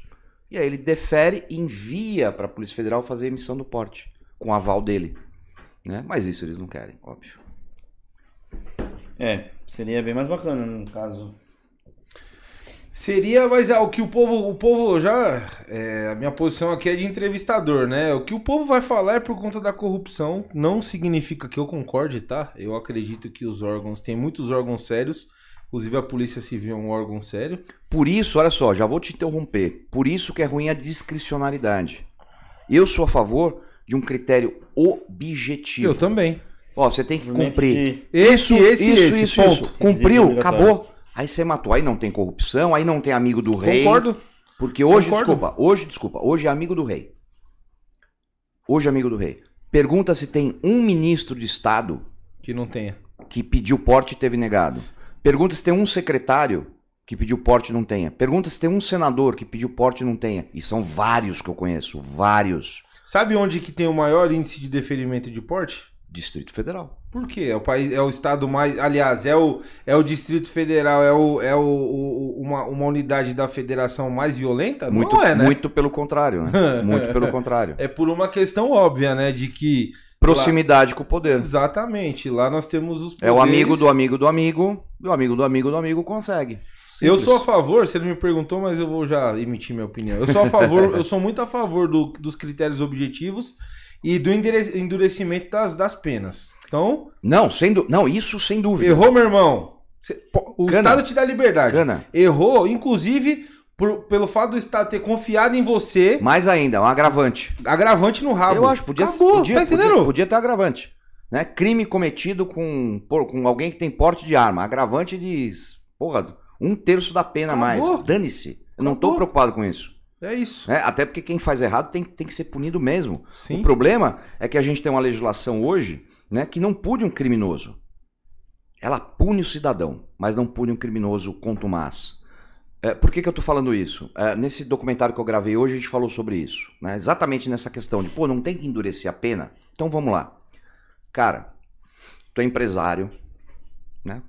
E aí ele defere e envia para a Polícia Federal fazer a emissão do porte, com o aval dele. Né? Mas isso eles não querem, óbvio. É, seria bem mais bacana no caso. Seria, mas é, o que o povo, o povo já, é, a minha posição aqui é de entrevistador, né? O que o povo vai falar é por conta da corrupção, não significa que eu concorde, tá? Eu acredito que os órgãos, tem muitos órgãos sérios, inclusive a Polícia Civil é um órgão sério. Por isso, olha só, já vou te interromper. Por isso que é ruim a discricionariedade. Eu sou a favor de um critério objetivo. Eu também. Ó, você tem que cumprir. de- Esse, esse, isso, esse, isso, ponto. isso. Cumpriu, acabou. Aí você matou. Aí não tem corrupção, aí não tem amigo do rei. Concordo. Porque hoje, Concordo. desculpa, hoje, desculpa, hoje é amigo do rei. Hoje é amigo do rei. Pergunta se tem um ministro de Estado Que não tenha. que pediu porte e teve negado. Pergunta se tem um secretário que pediu porte e não tenha. Pergunta se tem um senador que pediu porte e não tenha. E são vários que eu conheço, vários. Sabe onde que tem o maior índice de deferimento de porte? Distrito Federal. Por quê? É o país, é o estado mais, aliás, é o, é o Distrito Federal, é o, é o, o- uma, uma unidade da federação mais violenta? Muito, não é, né? muito pelo contrário, né? Muito pelo contrário. É por uma questão óbvia, né, de que Proximidade com o poder. exatamente, lá nós temos os É o poderes. amigo do amigo do amigo, do amigo do amigo do amigo consegue. Eu Simples. sou a favor, você não me perguntou, mas eu vou já emitir minha opinião. Eu sou a favor, eu sou muito a favor do- dos critérios objetivos e do endure- endurecimento das, das penas. Então, Não, sem du- não, isso sem dúvida. errou, meu irmão. O Cana. Estado te dá liberdade. Cana. Errou, inclusive, por- pelo fato do Estado ter confiado em você, Mais ainda, um agravante. agravante no rabo. Eu acho, podia, Acabou, podia, tá entendendo? podia, podia ter agravante. Né? Crime cometido com, por- com alguém que tem porte de arma. Agravante de, porra, um terço da pena a mais. Dane-se. Eu não Acabou. preocupado com isso. É isso. né? Até porque quem faz errado tem, tem que ser punido mesmo. Sim. O problema é que a gente tem uma legislação hoje né, que não pune um criminoso. Ela pune o cidadão, mas não pune um criminoso contumaz. É, por que, que eu estou falando isso? É, nesse documentário que eu gravei hoje, a gente falou sobre isso. né? Exatamente nessa questão de, pô, não tem que endurecer a pena? Então vamos lá. Cara, tu é empresário, né?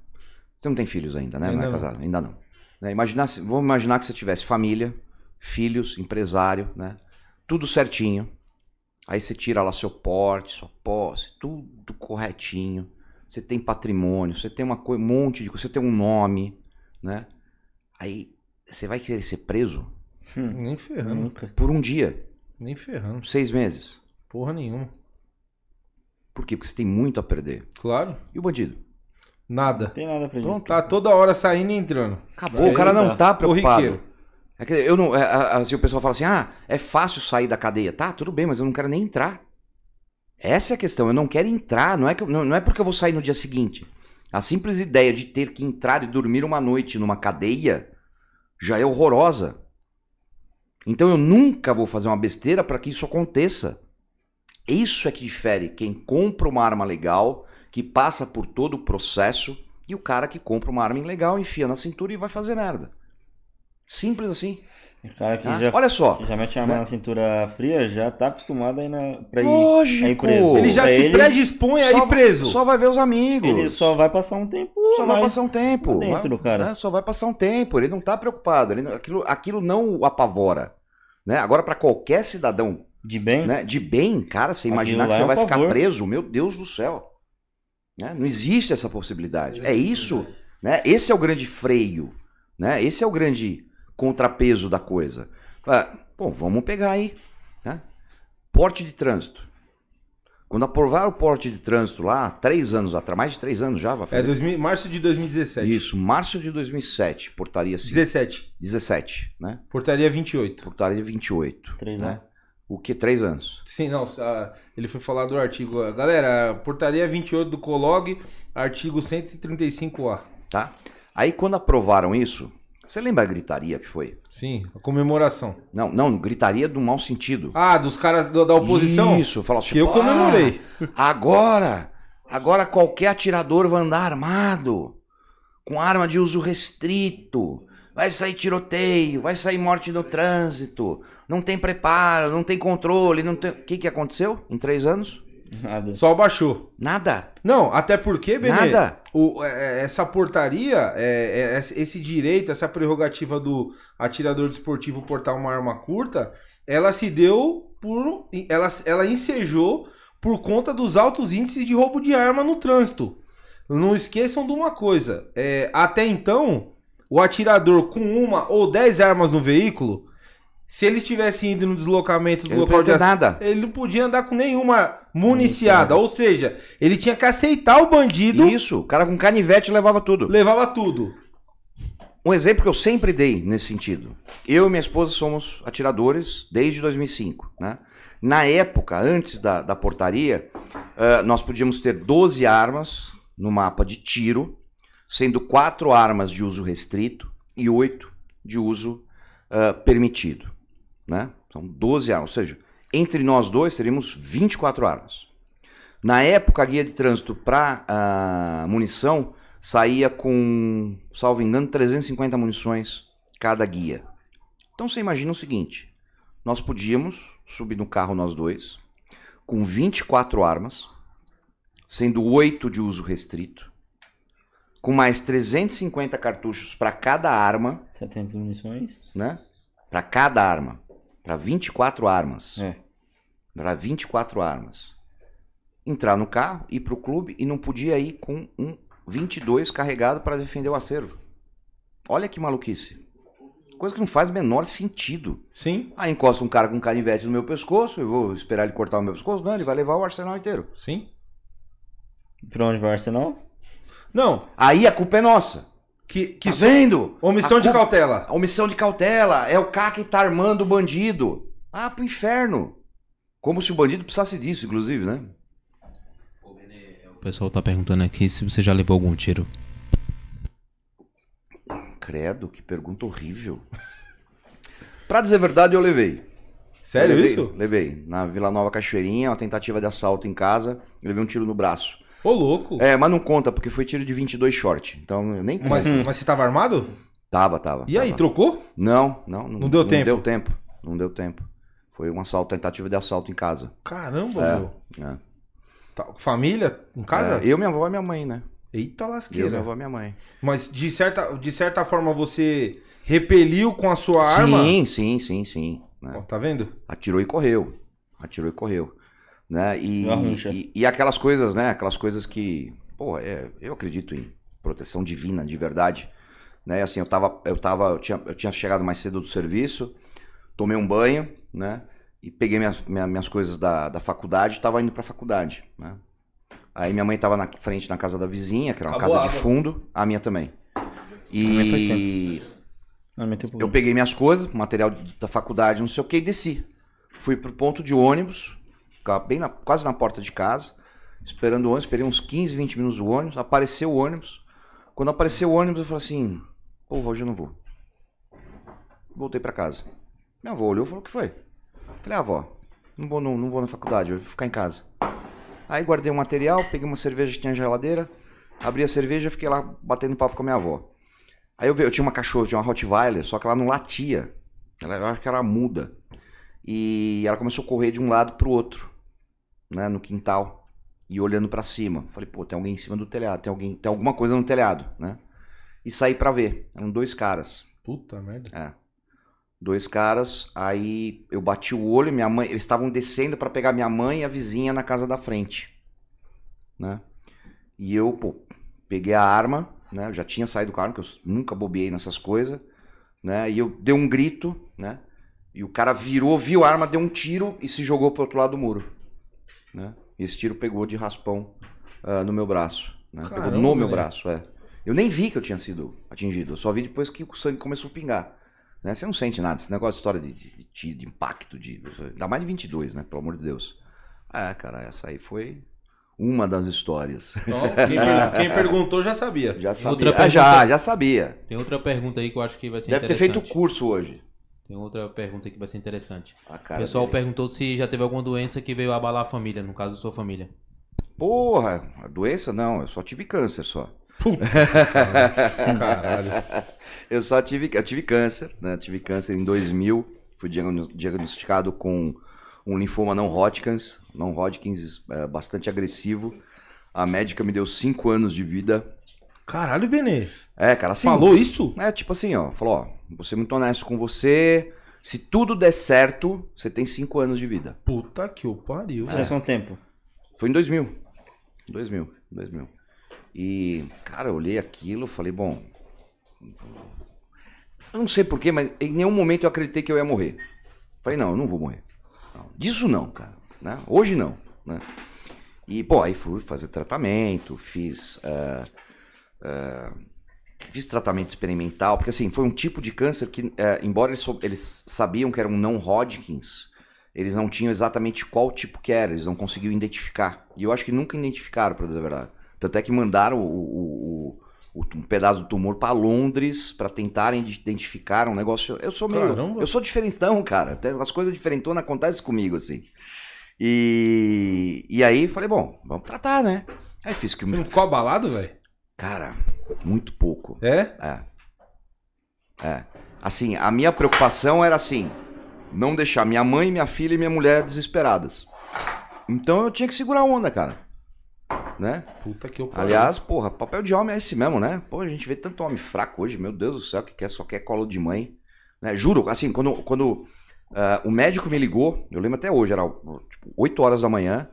Você não tem filhos ainda, né? Ainda não é não. casado? Ainda não. Né, imaginar vamos imaginar que você tivesse família, filhos, empresário, né? Tudo certinho. Aí você tira lá seu porte, sua posse, tudo corretinho. Você tem patrimônio, você tem uma um monte de coisa, você tem um nome, né? Aí você vai querer ser preso Hum, Nem ferrando. nunca. por um dia, Nem ferrando. seis meses. Porra nenhuma. Por quê? Porque você tem muito a perder. Claro. E o bandido? Nada. Não tem nada pra. Pronto. Tá toda hora saindo e entrando. Acabou. Aí o cara não tá. tá preocupado. É que eu não, é, é, assim, o pessoal fala assim: ah, é fácil sair da cadeia. Tá, tudo bem, mas eu não quero nem entrar. Essa é a questão. Eu não quero entrar. Não é, que, eu- não, não é porque eu vou sair no dia seguinte. A simples ideia de ter que entrar e dormir uma noite numa cadeia já é horrorosa. Então eu nunca vou fazer uma besteira para que isso aconteça. Isso é que difere quem compra uma arma legal, que passa por todo o processo, e o cara que compra uma arma ilegal, enfia na cintura e vai fazer merda. Simples assim. O cara que tá? já, Olha só. já mete a arma né? na cintura fria já tá acostumado aí na, pra ir, Lógico. ir preso. Ele já Pra se ele, predispõe a ir preso. Só vai ver os amigos. Ele só vai passar um tempo. Só vai passar um tempo. dentro vai- do cara. né? Só vai passar um tempo. Ele não tá preocupado. ele aquilo, aquilo não o apavora. Né? Agora, para qualquer cidadão de bem. né, de bem, cara, você Aquilo imaginar que você é um vai ficar preso, meu Deus do céu. Né? Não existe essa possibilidade. É isso. Né? Esse é o grande freio. Né? Esse é o grande contrapeso da coisa. Ah, bom, vamos pegar aí. Né? Porte de trânsito. Quando aprovaram o porte de trânsito lá, três anos atrás, mais de três anos já, vai É fazer. 2000 março de 2017. Isso, março de 2007, portaria 5, 17. 17, né? Portaria 28. Portaria 28. Três né? anos. O que? Três anos. Sim, não. ele foi falar do artigo. Galera, portaria 28 do Colog, artigo 135A. Tá? Aí quando aprovaram isso, você lembra a gritaria que foi? Sim, a comemoração. Não, não, gritaria do mau sentido. Ah, dos caras da oposição? Isso, falou assim, Que eu "Ah, comemorei. agora, agora qualquer atirador vai andar armado, com arma de uso restrito. Vai sair tiroteio, vai sair morte no trânsito. Não tem preparo, não tem controle, não tem. O que, que aconteceu em três anos? Nada. Só baixou. Nada. Não, até porque, Benê, Nada. o- é, é, essa portaria, é, é, esse direito, essa prerrogativa do atirador desportivo portar uma arma curta, ela se deu por. Ela, ela ensejou por conta dos altos índices de roubo de arma no trânsito. Não esqueçam de uma coisa: é, até então, o atirador com uma ou dez armas no veículo, se eles tivessem ido no deslocamento do Ele local de ação, nada. ele não podia andar com nenhuma municiada. Ou seja, ele tinha que aceitar o bandido, Isso, o cara com canivete levava tudo. levava tudo. Um exemplo que eu sempre dei nesse sentido. Eu e minha esposa somos atiradores desde 2005. Né? Na época, antes da, da portaria, eh, nós podíamos ter 12 armas no mapa de tiro, sendo quatro armas de uso restrito e oito de uso eh, permitido. Né? São 12 armas, ou seja, entre nós dois teríamos 24 armas. Na época, a guia de trânsito para munição saía com, salvo engano, 350 munições cada guia. Então você imagina o seguinte: nós podíamos subir no carro nós dois, com 24 armas, sendo 8 de uso restrito, com mais 350 cartuchos para cada arma, 700 munições. né? Para cada arma, para 24 armas, É. para 24 armas. Entrar no carro, ir pro clube e não podia ir com um 22 carregado para defender o acervo. Olha que maluquice. Coisa que não faz o menor sentido. Sim, Aí encosta um cara com um canivete no meu pescoço, eu vou esperar ele cortar o meu pescoço? Não, ele vai levar o arsenal inteiro. sim. Pra onde vai o Arsenal? Não, Aí a culpa é nossa. que, que Tá vendo? omissão A de culpa- cautela. Omissão de cautela. É o cara que tá armando o bandido. Ah, pro inferno. Como se o bandido precisasse disso, inclusive, né? O pessoal tá perguntando aqui se você já levou algum tiro. Credo, que pergunta horrível. pra dizer a verdade, eu levei. Sério Eu levei, isso? Levei. Na Vila Nova Cachoeirinha, uma tentativa de assalto em casa, eu levei um tiro no braço. Ô, louco. É, mas não conta, porque foi tiro de 22 short. Então eu nem conto. Mas, mas você tava armado? Tava, tava. E aí, tava. trocou? Não, não, Não deu tempo? Não deu tempo. Não deu tempo. Foi um assalto, tentativa de assalto em casa. Caramba, É. meu. É. Tá, família? Em casa? É, eu, minha avó e minha mãe, né? Eita Eu, lasqueira. minha avó e minha mãe. Mas de certa, de certa forma você repeliu com a sua arma? Sim, sim, sim, sim. né? Ó, tá vendo? Atirou e correu. Atirou e correu. Né? E, e, e aquelas coisas, né? Aquelas coisas que. Pô, é, eu acredito em proteção divina, de verdade. Né? Assim, eu tava. Eu tava. Eu tinha, eu tinha chegado mais cedo do serviço, tomei um banho, né? E peguei minhas, minha- minhas coisas da, da faculdade e tava indo pra faculdade. Né? Aí minha mãe tava na frente na casa da vizinha, que era uma Acabou casa a de água. fundo, a minha também. E eu peguei minhas coisas, material da faculdade, não sei o que, e desci. Fui pro ponto de ônibus, ficava bem na- quase na porta de casa, esperando o ônibus, esperei uns 15, 20 minutos do ônibus, apareceu o ônibus. Quando apareceu o ônibus, eu falei assim, pô, hoje eu não vou. Voltei pra casa. Minha avó olhou e falou, o que foi? Falei, ah, avó, não vou, no- não vou na faculdade, eu vou ficar em casa. Aí guardei o material, peguei uma cerveja que tinha na geladeira, abri a cerveja e fiquei lá batendo papo com a minha avó. Aí eu, vi, eu tinha uma cachorra, tinha uma Rottweiler, só que ela não latia. Ela, eu acho que era muda. E ela começou a correr de um lado pro outro, né, no quintal, e olhando pra cima. Falei, pô, tem alguém em cima do telhado, tem alguém, tem alguma coisa no telhado, né? E saí pra ver. Eram dois caras. Puta merda. É. Dois caras, aí eu bati o olho, minha mãe, eles estavam descendo pra pegar minha mãe e a vizinha na casa da frente, né? E eu, pô, peguei a arma, né? Eu já tinha saído do carro, que eu nunca bobeei nessas coisas, né? E eu dei um grito, né? E o cara virou, viu a arma, deu um tiro e se jogou pro outro lado do muro, né? E esse tiro pegou de raspão ah, no meu braço, né? Pegou Caramba, no meu velho. braço, é. Eu nem vi que eu tinha sido atingido, eu só vi depois que o sangue começou a pingar. Né? Você não sente nada, esse negócio de história de, de, de tiro, de impacto, de. Ainda mais de 22, né? Pelo amor de Deus. É, cara, essa aí foi uma das histórias. Então, quem, quem perguntou já sabia. Já sabia. Outra Ah, já, pergunta. já sabia. Tem outra pergunta aí que eu acho que vai ser Deve ter feito o interessante. curso hoje. Tem outra pergunta aí que vai ser interessante. O pessoal dele. perguntou se já teve alguma doença que veio abalar a família, no caso sua família. Porra, a doença não, eu só tive câncer só. Caralho. Eu só tive, eu tive câncer, né? Tive câncer em 2000, fui diagno- diagnosticado com um linfoma não Hodgkins, não Hodgkins é, bastante agressivo. A médica me deu 5 anos de vida. Caralho, Benê. É, cara, assim. Falou isso? É tipo assim, ó, falou, ó, vou ser muito honesto com você. Se tudo der certo, você tem 5 anos de vida. Puta que o pariu. Já são tempo. Foi em 2000. 2000, 2000. E, cara, eu olhei aquilo, falei, bom, Eu não sei porquê, mas em nenhum momento eu acreditei que eu ia morrer. Falei, não, eu não vou morrer. Não, disso não, cara. né? Hoje não. Né? E, pô, aí fui fazer tratamento, fiz. ah, ah, fiz tratamento experimental, porque assim, foi um tipo de câncer que, eh, embora eles, eles sabiam que era um não Hodgkins, eles não tinham exatamente qual tipo que era, eles não conseguiam identificar. E eu acho que nunca identificaram, para dizer a verdade. Tanto é que mandaram o, o- o- um pedaço do tumor para Londres para tentarem identificar um negócio. Eu sou meio. Caramba. Eu sou diferentão, cara. As coisas diferentonas acontecem comigo, assim. E, e aí falei, bom, vamos tratar, né? Aí fiz que Você não ficou abalado, velho? Cara, muito pouco. É? É. É. Assim, a minha preocupação era assim, não deixar minha mãe, minha filha e minha mulher desesperadas. Então eu tinha que segurar a onda, cara. Né? Puta que eu pariu. Aliás, porra, papel de homem é esse mesmo, né? Pô, a gente vê tanto homem fraco hoje, meu Deus do céu, que quer, só quer colo de mãe. Né? Juro, assim, quando, quando ah, o médico me ligou, eu lembro até hoje, era tipo, 8 horas da manhã,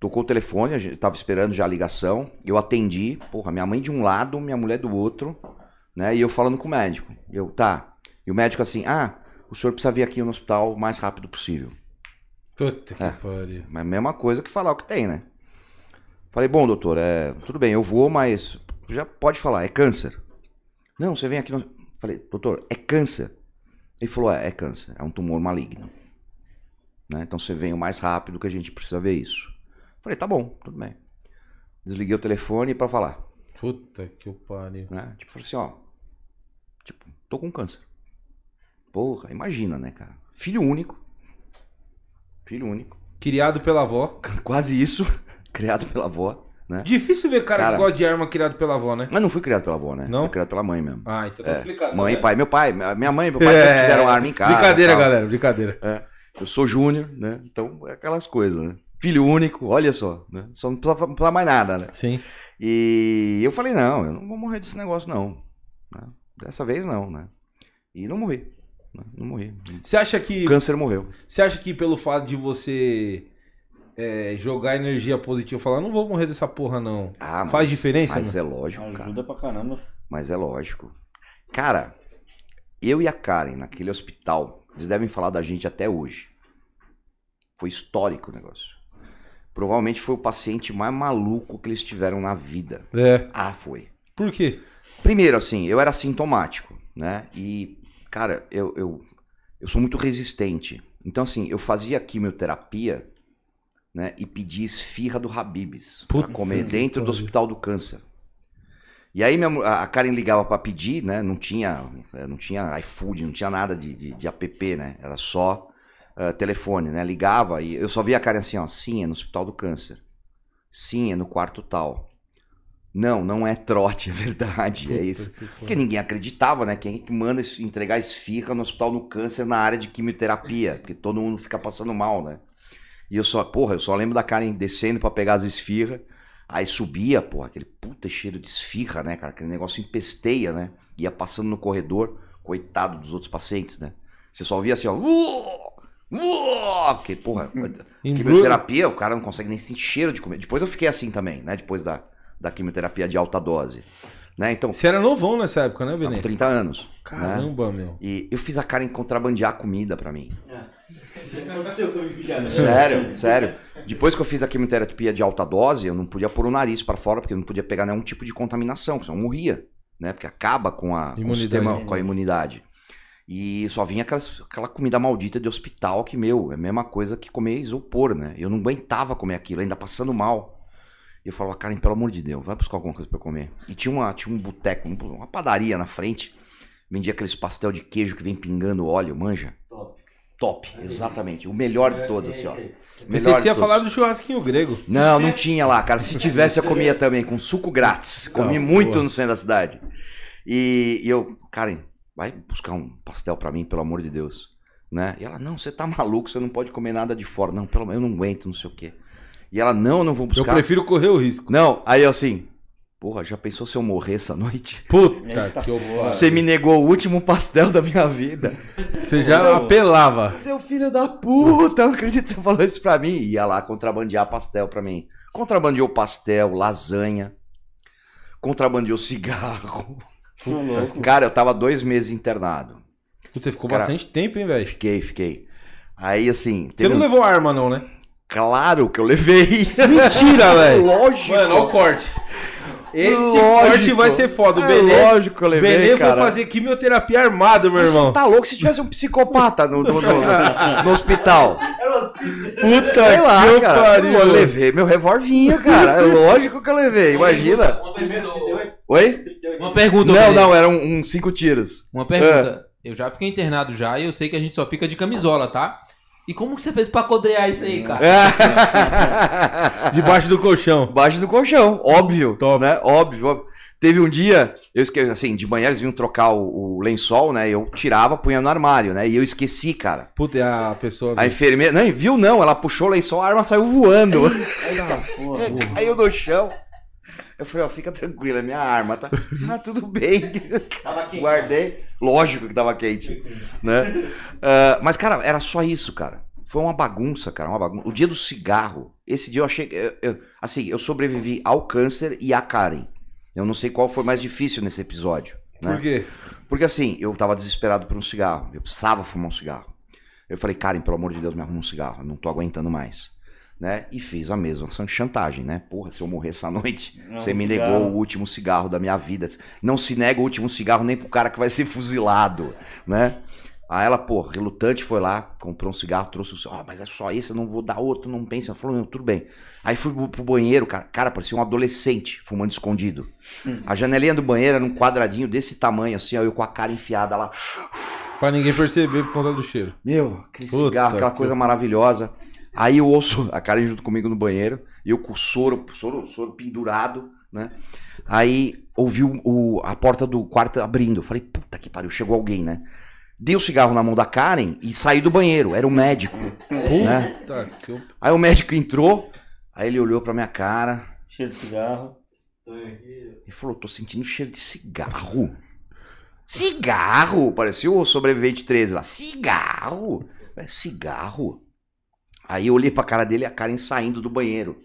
tocou o telefone, a gente tava esperando já a ligação, eu atendi, porra, minha mãe de um lado, minha mulher do outro, né? E eu falando com o médico. Eu, tá. E o médico assim, ah, o senhor precisa vir aqui no hospital o mais rápido possível. Puta que É. pariu. Mas a mesma coisa que falar o que tem, né? Falei, bom, doutor, é, tudo bem, eu vou, mas já pode falar, é câncer. Não, você vem aqui no. Falei, doutor, é câncer. Ele falou, é, é câncer, é um tumor maligno. Né? Então você vem o mais rápido que a gente precisa ver isso. Falei, tá bom, tudo bem. Desliguei o telefone para falar. Puta que pariu. Né? Tipo, falei assim, ó. Tipo, tô com câncer. Porra, imagina, né, cara? Filho único. Filho único. Criado pela avó. Quase isso. Criado pela avó, né? Difícil ver cara, Cara. que gosta de arma criado pela avó, né? Mas não fui criado pela avó, né? Não? Fui criado pela mãe mesmo. Ah, então tá É, explicado. Mãe, né? pai. Meu pai, minha mãe e meu pai sempre tiveram arma em casa. Brincadeira, galera, brincadeira. Eu sou júnior, né? Então, é aquelas coisas, né? Filho único, olha só, né? Só não precisa, não precisa mais nada, né? Sim. E eu falei, não, eu não vou morrer desse negócio, não. né? Dessa vez, não, né? E não morri. né? Não morri. Você acha que O câncer morreu. Você acha que pelo fato de você é, jogar energia positiva, falar, não vou morrer dessa porra não, Ah, mas- faz diferença? Mas né? é lógico, cara. Ajuda pra caramba. Mas é lógico. Cara, eu e a Karen naquele hospital, eles devem falar da gente até hoje. Foi histórico o negócio. Provavelmente foi o paciente mais maluco que eles tiveram na vida. É. Ah, foi. Por quê? Primeiro, assim, eu era sintomático, né? E, cara, eu, eu, eu sou muito resistente. Então, assim, eu fazia quimioterapia, né? E pedia esfirra do Habibs Puta comer dentro do hospital do câncer. E aí minha a Karen ligava pra pedir, né? Não tinha, eh, não tinha iFood, não tinha nada de, de, de app, né? Era só eh, telefone, né? Ligava e eu só via a Karen assim, ó, sim, é no hospital do câncer. Sim, é no quarto tal. Não, não é trote, é verdade, é Puta isso. que pariu. Porque ninguém acreditava, né? Quem é que manda entregar esfirra no hospital do câncer na área de quimioterapia? Porque todo mundo fica passando mal, né? E eu só, porra, eu só lembro da Karen descendo pra pegar as esfirras. Aí subia, porra, aquele puta cheiro de esfirra, né, cara? Aquele negócio empesteia, né? Ia passando no corredor, coitado dos outros pacientes, né? Você só via assim, ó. "Uó! Uó!" Porque, porra, quimioterapia, o cara não consegue nem sentir cheiro de comer. Depois eu fiquei assim também, né? Depois da, da quimioterapia de alta dose. Né? Então, Você era novão nessa época, né, tá com Benê? 30 anos. né? Caramba, meu. E eu fiz a Karen contrabandear comida pra mim. Né? Sério, sério. Depois que eu fiz a quimioterapia de alta dose, eu não podia pôr o nariz pra fora, porque eu não podia pegar nenhum tipo de contaminação, senão eu morria, né? Porque acaba com a, com sistema, com a imunidade. E só vinha aquelas- aquela comida maldita de hospital que, meu, é a mesma coisa que comer isopor, né? Eu não aguentava comer aquilo, ainda passando mal. E eu falava, Karen, pelo amor de Deus, vai buscar alguma coisa pra eu comer. E tinha, uma, tinha um boteco, um- uma padaria na frente, vendia aqueles pastel de queijo que vem pingando óleo, manja? Top. Top, exatamente. O melhor de todos, É assim, ó. Pensei Melhor que você ia falar do churrasquinho grego. Não, não tinha lá, cara. Se tivesse, eu comia também, com suco grátis. Comi Ah, muito boa. no centro da cidade. E, e eu, Karen, vai buscar um pastel pra mim, pelo amor de Deus. Né? E ela, não, você tá maluco, você não pode comer nada de fora. Não, pelo menos eu não aguento, não sei o quê. E ela, não, eu não vou Eu buscar. prefiro correr o risco. Não, aí eu assim, porra, já pensou se eu morrer essa noite? Puta Eita que eu Você me negou o último pastel da minha vida. Você já apelava. Seu filho da puta, eu não acredito que você falou isso pra mim. Ia lá contrabandear pastel pra mim. Contrabandeou pastel, lasanha. Contrabandeou cigarro. Louco. Cara, eu tava dois meses internado. Putz, você ficou Cara, bastante tempo, hein, velho? Fiquei, fiquei. Aí, assim. Você não um- levou arma, não, né? Claro que eu levei. Mentira, velho. Lógico. Mano, olha o corte. Esse Lógico. corte vai ser foda. O É Benê, lógico que eu levei, Benê cara. foi fazer quimioterapia armado, meu Mas irmão. Você tá louco se tivesse um psicopata no, no, no- no hospital? Era um. Puta Sei lá, que cara. pariu. Eu levei meu revolvinho, cara. É lógico que eu levei. Imagina. Uma pergunta. Oi? Uma pergunta, Não, Benê. não, eram uns cinco tiros. Uma pergunta. Eu já fiquei internado já e eu sei que a gente só fica de camisola, tá? E como que você fez pra codrear isso aí, cara? Debaixo do colchão. Baixo do colchão, óbvio. Top. Né? Óbvio, óbvio. Teve um dia, eu esqueci, assim, de manhã eles vinham trocar o, o lençol, né? Eu tirava, punha no armário, né? E eu esqueci, cara. Puta, e a pessoa. A enfermeira. Não, viu não, ela puxou o lençol, a arma saiu voando. Porra. Caiu no chão. Eu falei, ó, fica tranquila, é minha arma, tá? Ah, tudo bem. Tava quente. Guardei. Lógico que tava quente, né? Ah, mas, cara, era só isso, cara. Foi uma bagunça, cara, uma bagunça. O dia do cigarro, esse dia eu achei. que- eu- eu- assim, eu sobrevivi ao câncer e à Karen. Eu não sei qual foi mais difícil nesse episódio. Né? Por quê? Porque assim, eu tava desesperado por um cigarro. Eu precisava fumar um cigarro. Eu falei, Karen, pelo amor de Deus, me arruma um cigarro. Eu não tô aguentando mais. Né? E fiz a mesma chantagem, né? Porra, se eu morrer essa noite, Não, você me cigarro. negou o último cigarro da minha vida. Não se nega o último cigarro nem pro cara que vai ser fuzilado, né? Aí ela, pô, relutante, foi lá, comprou um cigarro, trouxe o cigarro. Ah, mas é só esse, eu não vou dar outro, não pensa. Ela falou, não, tudo bem. Aí fui pro, pro banheiro, cara, cara, parecia um adolescente fumando escondido. A janelinha do banheiro era um quadradinho desse tamanho, assim, ó, eu com a cara enfiada lá. Pra ninguém perceber por conta do cheiro. Meu, aquele Puta cigarro, aquela que- coisa maravilhosa. Aí eu ouço a Karen junto comigo no banheiro, e eu com o soro, soro, soro pendurado, né? Aí ouvi o, o- a porta do quarto abrindo. Eu falei, puta que pariu, chegou alguém, né? Dei o cigarro na mão da Karen e saí do banheiro. Era o médico. Né? Que. Aí o médico entrou, aí ele olhou pra minha cara Cheiro de cigarro. e falou: tô sentindo cheiro de cigarro. Cigarro! Parecia o sobrevivente 13 lá. Cigarro! É cigarro. Aí eu olhei pra cara dele e a Karen saindo do banheiro.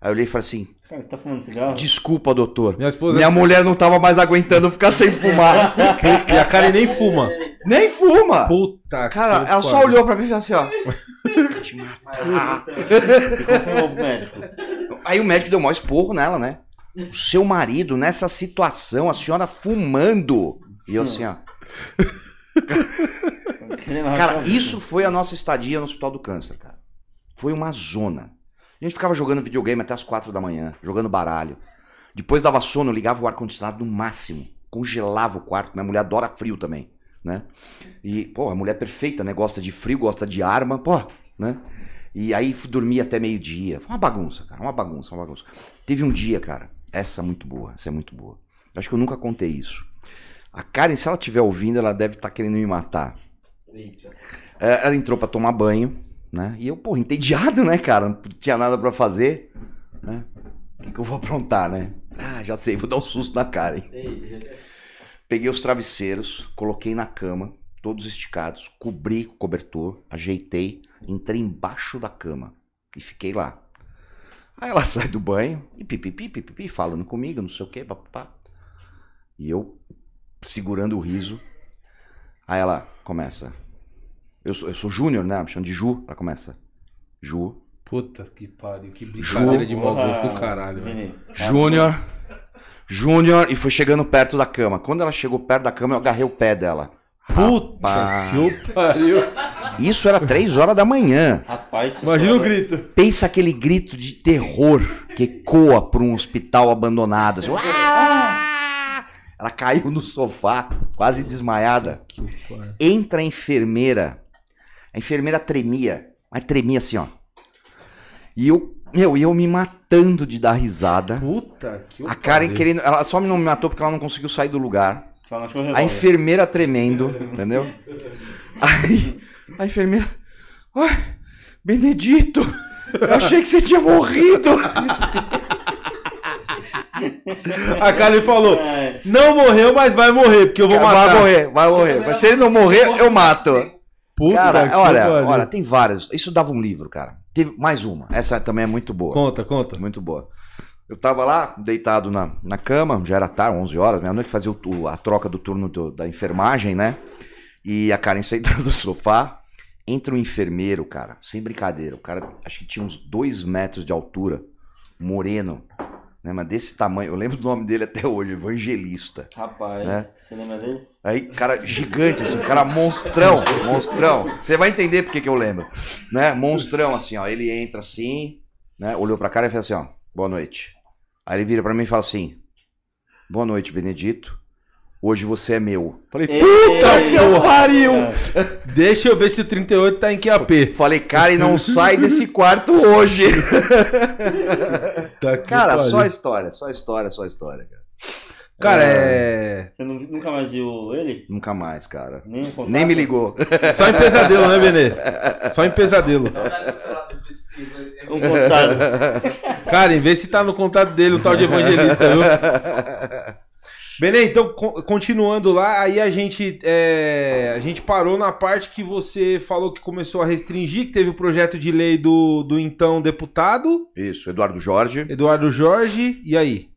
Aí eu olhei e falei assim: Cara, você tá fumando cigarro? Desculpa, doutor. Minha esposa. Minha mulher não tava mais aguentando ficar sem fumar. E a Karen nem fuma. Nem fuma! Puta Cara, que ela só olhou pra mim e falou assim: ó. Vou te matar. Novo médico? Aí o médico deu o maior esporro nela, né? O seu marido, nessa situação, a senhora fumando. E eu assim, ó. Cara, isso foi a nossa estadia no Hospital do Câncer, cara. Foi uma zona. A gente ficava jogando videogame até as quatro da manhã, jogando baralho. Depois dava sono, eu ligava o ar-condicionado no máximo. Congelava o quarto. Minha mulher adora frio também, né? E, pô, a mulher é perfeita, né? Gosta de frio, gosta de arma, pô, né? E aí fui dormir até meio-dia. Foi uma bagunça, cara, uma bagunça, uma bagunça. Teve um dia, cara, essa é muito boa, essa é muito boa. Acho que eu nunca contei isso. A Karen, se ela estiver ouvindo, ela deve estar querendo me matar. É, Ela entrou pra tomar banho, né? E eu, pô, entediado, né, cara? Não tinha nada pra fazer, né? O que, que eu vou aprontar, né? Ah, já sei, vou dar um susto na Karen. Eita. Peguei os travesseiros, coloquei na cama, todos esticados, cobri com o cobertor, ajeitei, entrei embaixo da cama e fiquei lá. Aí ela sai do banho e pipipi, pipipi, falando comigo, não sei o que, papapá. E eu segurando o riso. Aí ela começa. Eu sou, eu sou Júnior, né? Me chama de Ju. Ela começa. Ju. Puta que pariu. Que brincadeira de mau gosto do caralho, velho. Júnior. Júnior. E foi chegando perto da cama. Quando ela chegou perto da cama, eu agarrei o pé dela. Puta Rapaz. que pariu. Isso era três horas da manhã. Rapaz, Imagina o grito. Pensa aquele grito de terror que ecoa por um hospital abandonado. assim! Ela caiu no sofá, quase desmaiada. Entra a enfermeira. A enfermeira tremia, mas tremia assim, ó. E eu, meu, e eu me matando de dar risada. Puta que A Karen querendo. Ela só não me matou porque ela não conseguiu sair do lugar. A enfermeira tremendo, entendeu? Aí a enfermeira. Ai, Benedito! Eu achei que você tinha morrido! A Karen falou: Não morreu, mas vai morrer, porque eu vou matar. Vai morrer, vai morrer. Mas se ele não morrer, eu mato. Puta Cara, que olha, olha, tem várias. Isso dava um livro, cara. Teve mais uma. Essa também é muito boa. Conta, conta. Muito boa. Eu tava lá, deitado na, na cama, já era tarde, 11 horas, meia-noite, fazia o tu- a troca do turno do- da enfermagem, né? E a Karen sentada no sofá. Entra um enfermeiro, cara, sem brincadeira. O cara, acho que tinha uns dois metros de altura, moreno, né? Mas desse tamanho, eu lembro do nome dele até hoje, Evangelista. Rapaz, Né? você lembra dele? Aí, cara gigante, assim, cara monstrão, monstrão. Você vai entender porque que eu lembro, né? Monstrão, assim, ó. Ele entra assim, né? Olhou pra cara e fez assim, ó, boa noite. Aí ele vira pra mim e fala assim, boa noite, Benedito. Hoje você é meu. Falei, Puta que Eita, pariu! Deixa eu ver se o 38 tá em QAP. falei, cara, e não sai desse quarto hoje. Tá Cara, pariu. só história, só história, só história, cara. Cara, é. Você nu- nunca mais viu ele? Nunca mais, cara. Nem? Nem me ligou. Só em pesadelo, né, Benê? Só em pesadelo. Um contato. Cara, vê se tá no contato dele o tal de evangelista, viu? Benê, então, co- continuando lá, aí a gente, é, a gente parou na parte que você falou que começou a restringir, que teve o projeto de lei do, do então deputado, Isso, Eduardo Jorge. Eduardo Jorge, e aí?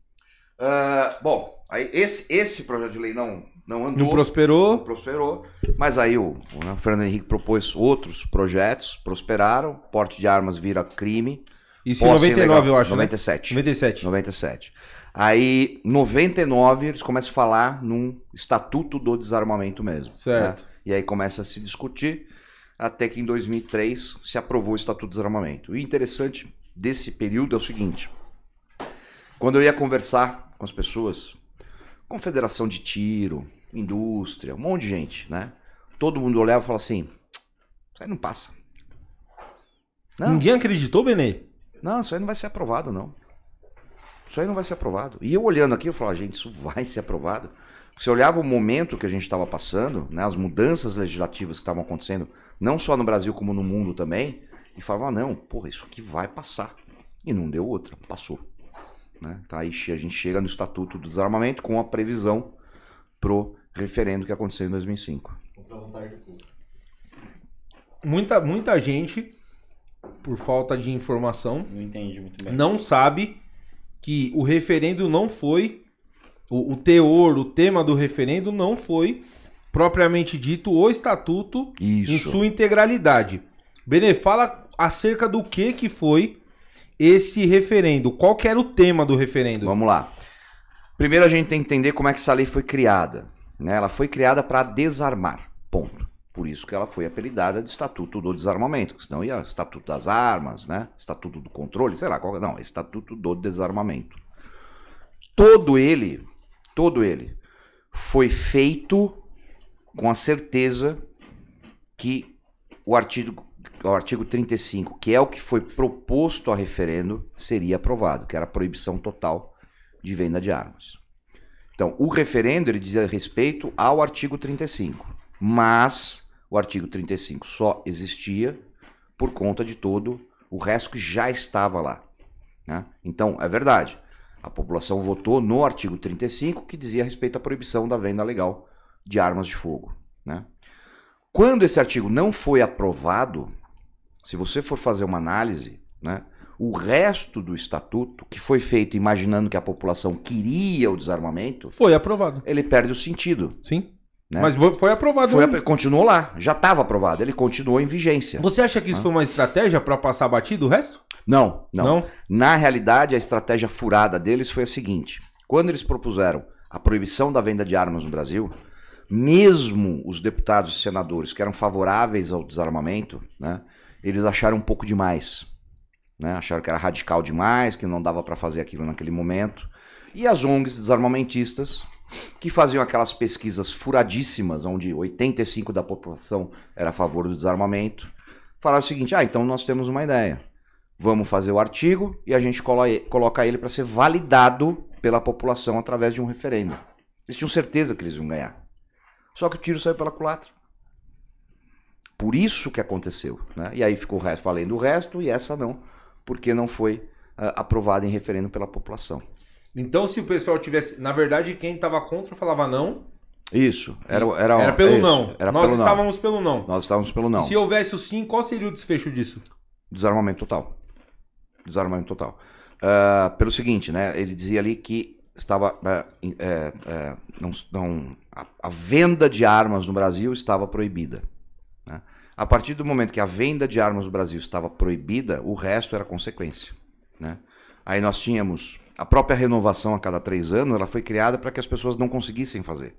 Ah, bom, aí esse, esse projeto de lei não, não andou. Não prosperou? não prosperou. Mas aí o, o, né, Fernando Henrique propôs outros projetos, prosperaram. Porte de armas vira crime. Isso em posse 99, ilegal. eu acho, né? 97. 97. 97. Aí, 99, eles começam a falar num estatuto do desarmamento mesmo. Certo. né? E aí começa a se discutir, até que em 2003 se aprovou o estatuto do desarmamento. E o interessante desse período é o seguinte: quando eu ia conversar com as pessoas, confederação de tiro, indústria, um monte de gente, né? Todo mundo olhava e falava assim: isso aí não passa. Não, Ninguém acreditou, Benê? não, isso aí não vai ser aprovado, não. Isso aí não vai ser aprovado. E eu olhando aqui, eu falava, gente, isso vai ser aprovado. Você olhava o momento que a gente estava passando, né, as mudanças legislativas que estavam acontecendo, não só no Brasil como no mundo também, e falava, não, porra, isso aqui vai passar. E não deu outra, passou. Né? Tá, a gente chega no Estatuto do Desarmamento com a previsão pro referendo que aconteceu em 2005. Contra a vontade do povo. Muita, muita gente, por falta de informação, Não entendi muito bem. não sabe que o referendo não foi o, o teor, o tema do referendo não foi propriamente dito o estatuto em Isso. sua integralidade. Benê, fala acerca do que que foi esse referendo. Qual que era o tema do referendo? Vamos lá. Primeiro a gente tem que entender como é que essa lei foi criada. né? Ela foi criada para desarmar. Ponto. Por isso que ela foi apelidada de Estatuto do Desarmamento, que senão ia Estatuto das Armas, né? Estatuto do Controle, sei lá, qual... não, Estatuto do Desarmamento. Todo ele, todo ele foi feito com a certeza que o artigo, o artigo 35, que é o que foi proposto a referendo, seria aprovado, que era a proibição total de venda de armas. Então, o referendo ele dizia respeito ao artigo 35, mas o artigo 35 só existia por conta de todo o resto que já estava lá. né? Então, é verdade, a população votou no artigo 35 que dizia respeito à proibição da venda legal de armas de fogo. né? Quando esse artigo não foi aprovado, se você for fazer uma análise, né, o resto do estatuto, que foi feito imaginando que a população queria o desarmamento, Foi aprovado. ele perde o sentido. Sim. Né? Mas foi aprovado. Foi continuou lá, já estava aprovado, ele continuou em vigência. Você acha que isso Ah. foi uma estratégia para passar batido o resto? Não, não, Na realidade, a estratégia furada deles foi a seguinte: quando eles propuseram a proibição da venda de armas no Brasil, mesmo os deputados e senadores que eram favoráveis ao desarmamento, né, eles acharam um pouco demais. Né, acharam que era radical demais, que não dava para fazer aquilo naquele momento. E as ONGs desarmamentistas, que faziam aquelas pesquisas furadíssimas, onde 85% da população era a favor do desarmamento, falaram o seguinte: ah, então nós temos uma ideia. Vamos fazer o artigo e a gente colo- coloca ele para ser validado pela população através de um referendo. Eles tinham certeza que eles iam ganhar. Só que o tiro saiu pela culatra. Por isso que aconteceu. Né? E aí ficou o resto valendo o resto e essa não, porque não foi ah, aprovada em referendo pela população. Então, se o pessoal tivesse. Na verdade, quem estava contra falava não. Isso, era, era, Era pelo isso, não. Era Nós pelo não. estávamos pelo não. Nós estávamos pelo não. Se houvesse o sim, qual seria o desfecho disso? Desarmamento total. Desarmamento total. ah, pelo seguinte, né? Ele dizia ali que estava é, é, não, não- a, a venda de armas no Brasil estava proibida. Né? A partir do momento que a venda de armas no Brasil estava proibida, o resto era consequência. né? Aí nós tínhamos a própria renovação a cada três anos, ela foi criada para que as pessoas não conseguissem fazer.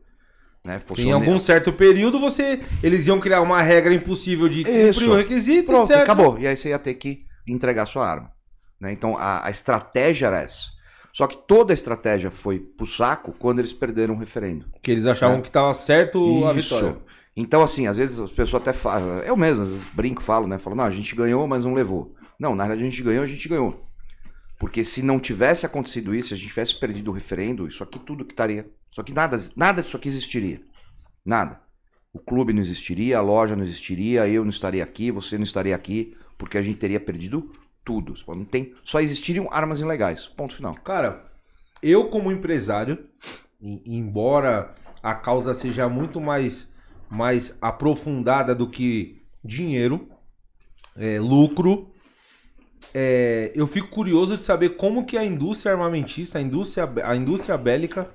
Né? Fosse Em algum certo período, você, eles iam criar uma regra impossível de cumprir Isso. o requisito, Pronto, etc. acabou. E aí você ia ter que entregar sua arma. né? Então a, a estratégia era essa. Só que toda a estratégia foi pro saco quando eles perderam o referendo. Que eles achavam É. que estava certo a Isso. vitória. Então, assim, às vezes as pessoas até falam, eu mesmo, brinco, falo, né? Falo, não, a gente ganhou, mas não levou. Não, na realidade a gente ganhou, a gente ganhou. Porque se não tivesse acontecido isso, se a gente tivesse perdido o referendo, isso aqui tudo que estaria. Isso aqui nada, nada disso aqui existiria. Nada. O clube não existiria, a loja não existiria, eu não estaria aqui, você não estaria aqui, porque a gente teria perdido tudo. Não tem, só existiriam armas ilegais. Ponto final. Cara, eu como empresário, em- embora a causa seja muito mais, mais aprofundada do que dinheiro, é, lucro, é, eu fico curioso de saber como que a indústria armamentista, a indústria, a indústria bélica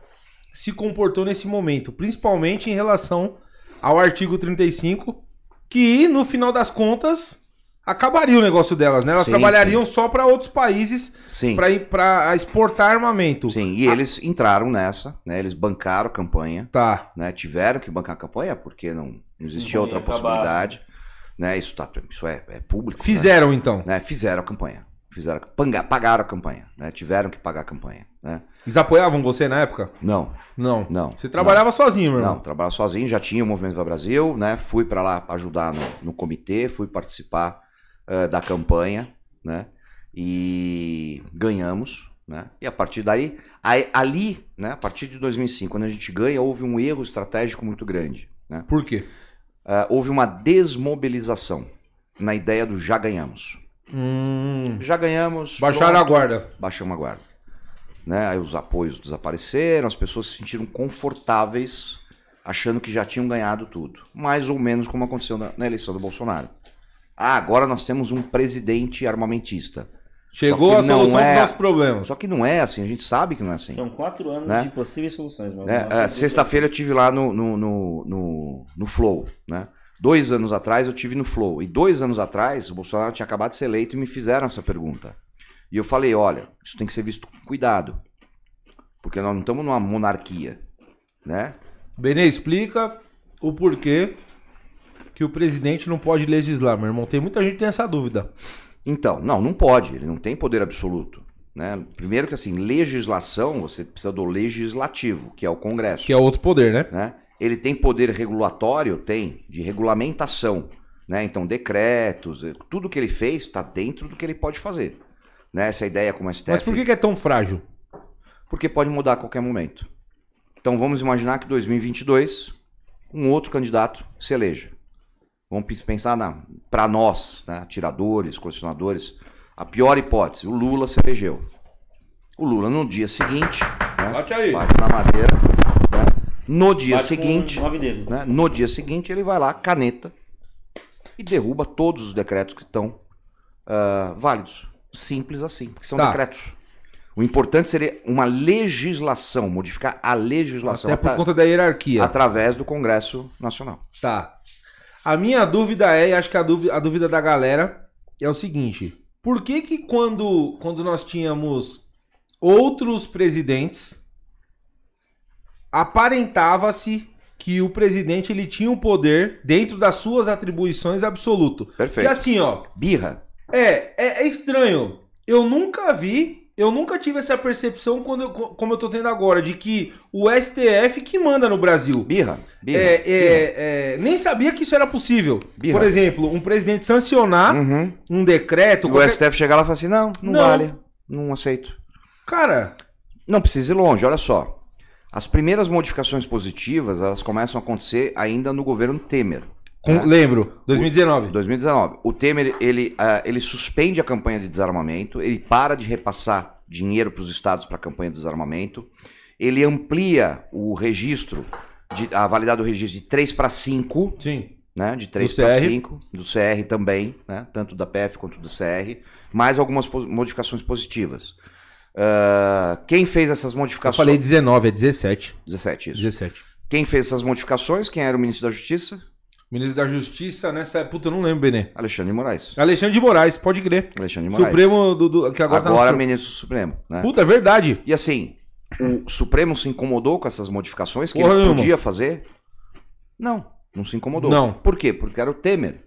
se comportou nesse momento, principalmente em relação ao artigo 35, que no final das contas acabaria o negócio delas, né? Elas Sim, trabalhariam só para outros países Sim. para ir para exportar armamento. Sim, e eles entraram nessa, né? Eles bancaram a campanha. Tá. né, tiveram que bancar a campanha porque não, não existia Não outra acabar. possibilidade. Né, isso tá, isso é, é público. né? Fizeram então. Né, fizeram a campanha. Fizeram, pagaram a campanha. Né, tiveram que pagar a campanha. Né? Eles apoiavam você na época? Não, Não. não. Você trabalhava sozinho, meu Não, irmão. não, trabalhava sozinho, já tinha o Movimento Viva Brasil, né? Fui para lá ajudar no, no comitê, fui participar eh, da campanha, né? E ganhamos, né? E a partir daí, aí- ali, né? A partir de 2005, quando a gente ganha, houve um erro estratégico muito grande, né? Por quê? Ah, houve uma desmobilização na ideia do já ganhamos. Hum, Já ganhamos. baixaram a pronto, guarda. Baixamos a guarda. Né? Aí os apoios desapareceram, as pessoas se sentiram confortáveis, achando que já tinham ganhado tudo. Mais ou menos como aconteceu na, na eleição do Bolsonaro. Ah, agora nós temos um presidente armamentista. Chegou a solução é- dos nossos problemas. Só que não é assim, a gente sabe que não é assim. São quatro anos Né? de possíveis soluções. né? É, é Sexta-feira eu tive lá no, no, no, no, no Flow, né? Dois anos atrás eu tive no Flow. E dois anos atrás o Bolsonaro tinha acabado de ser eleito e me fizeram essa pergunta. E eu falei, olha, isso tem que ser visto com cuidado. Porque nós não estamos numa monarquia, né? Benê, explica o porquê que o presidente não pode legislar, meu irmão. Tem muita gente que tem essa dúvida. Então, não, não pode, ele não tem poder absoluto. Né? Primeiro que assim, legislação, você precisa do legislativo, que é o Congresso. Que é outro poder, né? né? Ele tem poder regulatório? Tem, de regulamentação. Né? Então, decretos, eh, tudo que ele fez está dentro do que ele pode fazer. Né? Essa ideia como a STF. Mas por que, que é tão frágil? Porque pode mudar a qualquer momento. Então, vamos imaginar que 2022, um outro candidato se eleja. Vamos pens- pensar para nós, né? atiradores, colecionadores, a pior hipótese, o Lula se elegeu. O Lula no dia seguinte, né? Bate aí. bate na madeira, né? no dia Bate seguinte, né? No dia seguinte, ele vai lá, caneta, e derruba todos os decretos que estão ah, válidos. Simples assim, porque são Tá. decretos. O importante seria uma legislação, modificar a legislação Até por conta da hierarquia. através do Congresso Nacional. Tá. A minha dúvida é, e acho que a dúvida, a dúvida da galera é o seguinte: por que que quando, quando nós tínhamos outros presidentes, aparentava-se que o presidente ele tinha um poder dentro das suas atribuições absoluto? Perfeito. Porque assim, ó, Birra. é, é, é estranho. Eu nunca vi, eu nunca tive essa percepção quando eu- como eu tô tendo agora, de que o STF que manda no Brasil. Birra. Birra. É, birra. é, é, nem sabia que isso era possível. Birra. Por exemplo, um presidente sancionar Uhum. um decreto. E o qualquer- STF chegar lá e falar assim: não, não, Não. vale, não aceito. Cara, Não precisa ir longe, olha só. As primeiras modificações positivas, elas começam a acontecer ainda no governo Temer. Com- né? lembro, 2019. 2019. O Temer, ele, ah, ele suspende a campanha de desarmamento, ele para de repassar dinheiro para os estados para a campanha de desarmamento, ele amplia o registro, de, a validade do registro de 3 para 5, Sim. né, de 3 Do para CR. 5, do CR também, né, tanto da PF quanto do CR, mais algumas modificações positivas. Ah, quem fez essas Eu modificações? falei 19, é 17. 17, isso. 17. Quem fez essas modificações? Quem era o ministro da Justiça? Ministro da Justiça nessa. Puta, eu não lembro, Benê. Alexandre de Moraes. Alexandre de Moraes, pode crer. Alexandre de Moraes. Supremo do, do- que agora, Agora, tá no ministro Supremo. Né? Puta, é verdade. E assim, o Supremo se incomodou com essas modificações que Porra ele podia fazer? Não, não se incomodou. Não. Por quê? Porque era o Temer,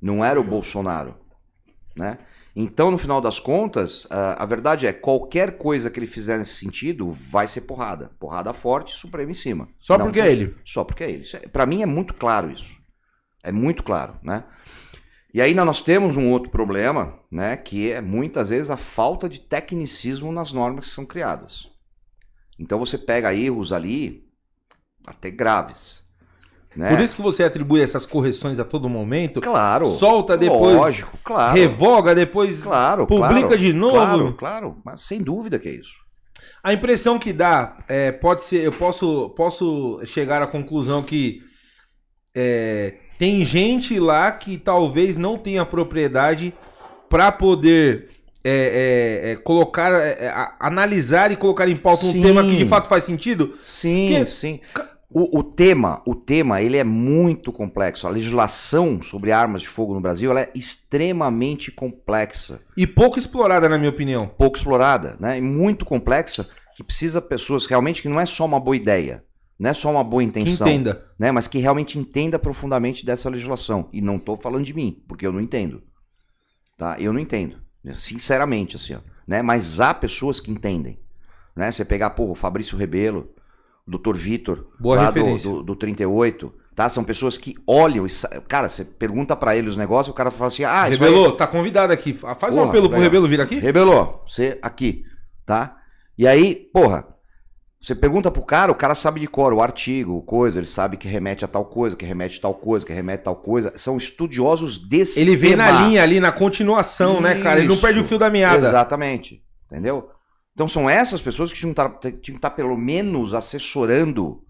não era o Bolsonaro. Né? Então, no final das contas, a, verdade é qualquer coisa que ele fizer nesse sentido vai ser porrada. Porrada forte, Supremo em cima. Só Não porque é ele. Só porque é ele. É- Pra mim é muito claro isso. É muito claro, né? E ainda nós temos um outro problema, né, que é muitas vezes a falta de tecnicismo nas normas que são criadas. Então você pega erros ali até graves, né? Por isso que você atribui essas correções a todo momento. claro. solta depois, Lógico, claro. Revoga depois. Claro, publica claro, de novo. Claro, claro, mas sem dúvida que é isso. A impressão que dá é, pode ser, eu posso, posso chegar à conclusão que é, tem gente lá que talvez não tenha propriedade para poder é, é, é, colocar, é, a- analisar e colocar em pauta um Sim. tema que de fato faz sentido. Sim, Que- sim. O, o tema, o tema, ele é muito complexo. A legislação sobre armas de fogo no Brasil, ela é extremamente complexa. E pouco explorada, na minha opinião. pouco explorada, né? E muito complexa, que precisa pessoas realmente que não é só uma boa ideia, não é só uma boa Que intenção, entenda. né? Mas que realmente entenda profundamente dessa legislação. E não estou falando de mim, porque eu não entendo, tá? Eu não entendo, sinceramente, assim, ó, né? Mas há pessoas que entendem, né? Você pegar, porra, o Fabrício Rebelo, o Dr. Vitor, Boa lá do, referência. do, do 38, tá? São pessoas que olham, e sa- cara, você pergunta pra ele os negócios, o cara fala assim, ah, isso aí- Rebelo, tá convidado aqui. Faz um Porra, apelo pro. Rebelo vir aqui. Rebelou, você aqui, tá? E aí, porra, você pergunta pro cara, o cara sabe de cor o artigo, coisa, ele sabe que remete a tal coisa, que remete a tal coisa, que remete a tal coisa. São estudiosos desse Ele vem tema. na linha ali, na continuação, né, cara? Ele não Isso, perde o fio da meada. Exatamente, entendeu? Então são essas pessoas que tinham que tinham que estar pelo menos assessorando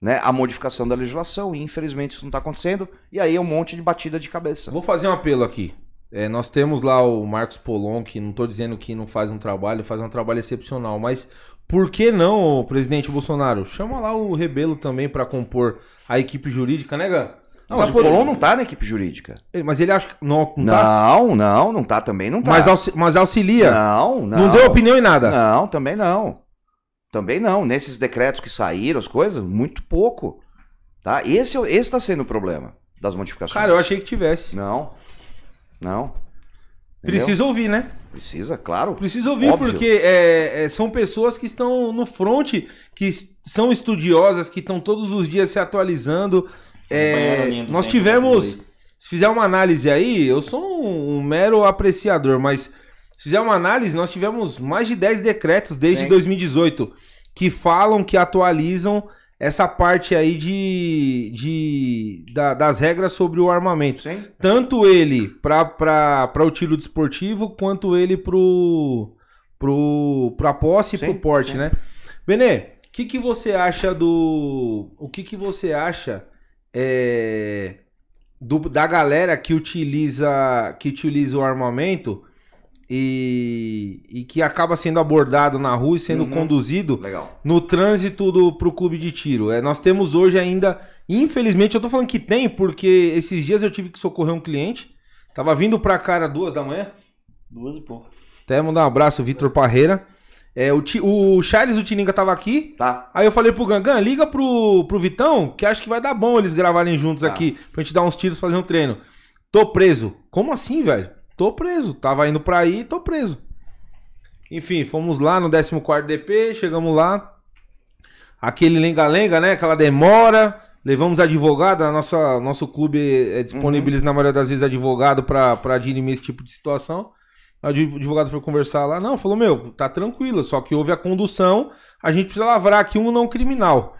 né, a modificação da legislação, e infelizmente isso não está acontecendo, e aí é um monte de batida de cabeça. Vou fazer um apelo aqui. É, nós temos lá o Marcos Polon, que não estou dizendo que não faz um trabalho, faz um trabalho excepcional, mas por que não, presidente Bolsonaro? Chama lá o Rebelo também para compor a equipe jurídica, né, Gã? Não, Tá mas por- o Colom não tá na equipe jurídica. Mas ele acha que não, não tá, Não, não, não tá também, não tá. mas, auxi- mas auxilia. Não, não. Não, deu opinião em nada. Não, também não. Também não. Nesses decretos que saíram, as coisas, muito pouco. Tá? Esse é- esse está sendo o problema das modificações. Cara, eu achei que tivesse. Não. Não. Entendeu? Precisa ouvir, né? Precisa, claro. Precisa ouvir, Óbvio. porque é, é, são pessoas que estão no front, que são estudiosas, que estão todos os dias se atualizando. É, nós tivemos, se fizer uma análise aí, eu sou um, um mero apreciador, mas se fizer uma análise, nós tivemos mais de 10 decretos desde Sim. 2018 que falam, que atualizam essa parte aí de, de da- das regras sobre o armamento Sim. tanto ele para o tiro desportivo quanto ele pro pro pra posse e Sim, pro porte, sim. né? Benê, o que que você acha do o que que você acha é, do- da galera que utiliza que utiliza o armamento e, e que acaba sendo abordado na rua e sendo Uhum. conduzido Legal. no trânsito do, pro clube de tiro. É, nós temos hoje ainda, infelizmente, eu tô falando que tem, porque esses dias eu tive que socorrer um cliente. Tava vindo pra cá às duas da manhã. Duas e pouco. Até mandar um abraço, Vitor Parreira. É, o, o Charles o Tininga tava aqui. Tá. Aí eu falei pro Gangan, liga pro, pro Vitão, que acho que vai dar bom eles gravarem juntos Tá. aqui, pra gente dar uns tiros fazer um treino. Tô preso. Como assim, velho? Tô preso. Tava indo pra aí, tô preso. Enfim, fomos lá no 14 DP, chegamos lá. Aquele lenga-lenga, né? Aquela demora. Levamos advogado, a nossa, nosso clube é, disponibiliza na maioria das vezes advogado pra, pra dirimir esse tipo de situação. O advogado foi conversar lá, não, falou, meu, tá tranquilo, só que houve a condução, a gente precisa lavrar aqui um não criminal.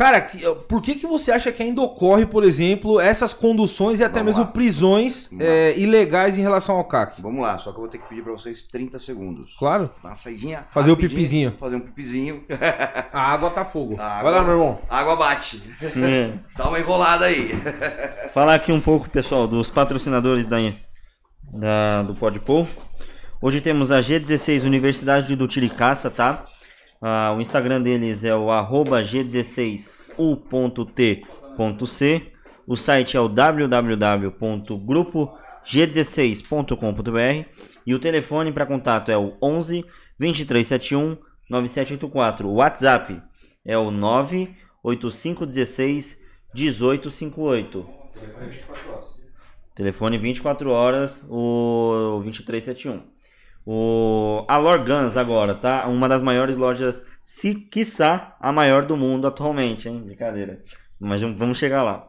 Cara, que- por que, que você acha que ainda ocorre, por exemplo, essas conduções e até Vamos mesmo lá. prisões é, ilegais em relação ao CAC? Vamos lá, só que eu vou ter que pedir pra vocês 30 segundos. Claro. Dá uma saidinha. Fazer o pipizinho. Fazer um pipizinho. A água tá fogo. A Vai lá, água- meu irmão. A água bate. É. Dá uma enrolada aí. Falar aqui um pouco, pessoal, dos patrocinadores da, da, do Podpol. Hoje temos a G16 Universidade do Tiricaça, tá? Ah, o Instagram deles é o arroba g16u.t.c. O site é o www.grupog16.com.br e o telefone para contato é o 11 2371 9784. O WhatsApp é o 98516 1858. Telefone 24 horas, o 2371. O a Lorgans agora, tá? Uma das maiores lojas, se quiçá a maior do mundo atualmente, hein? Brincadeira. Mas vamos chegar lá.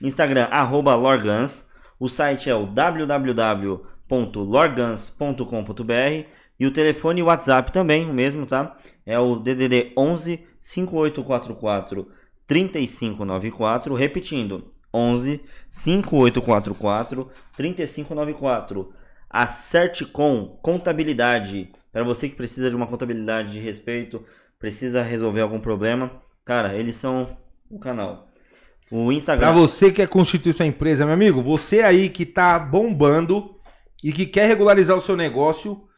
Instagram, arroba Lorgans. O site é o www.lorgans.com.br e o telefone e WhatsApp também, o mesmo, tá? É o DDD 11 5844 3594, repetindo, 11 5844 3594. Acerte com contabilidade. Para você que precisa de uma contabilidade de respeito, precisa resolver algum problema, cara, eles são o canal. O Instagram. Pra você que quer constituir sua empresa, meu amigo, você aí que tá bombando e que quer regularizar o seu negócio,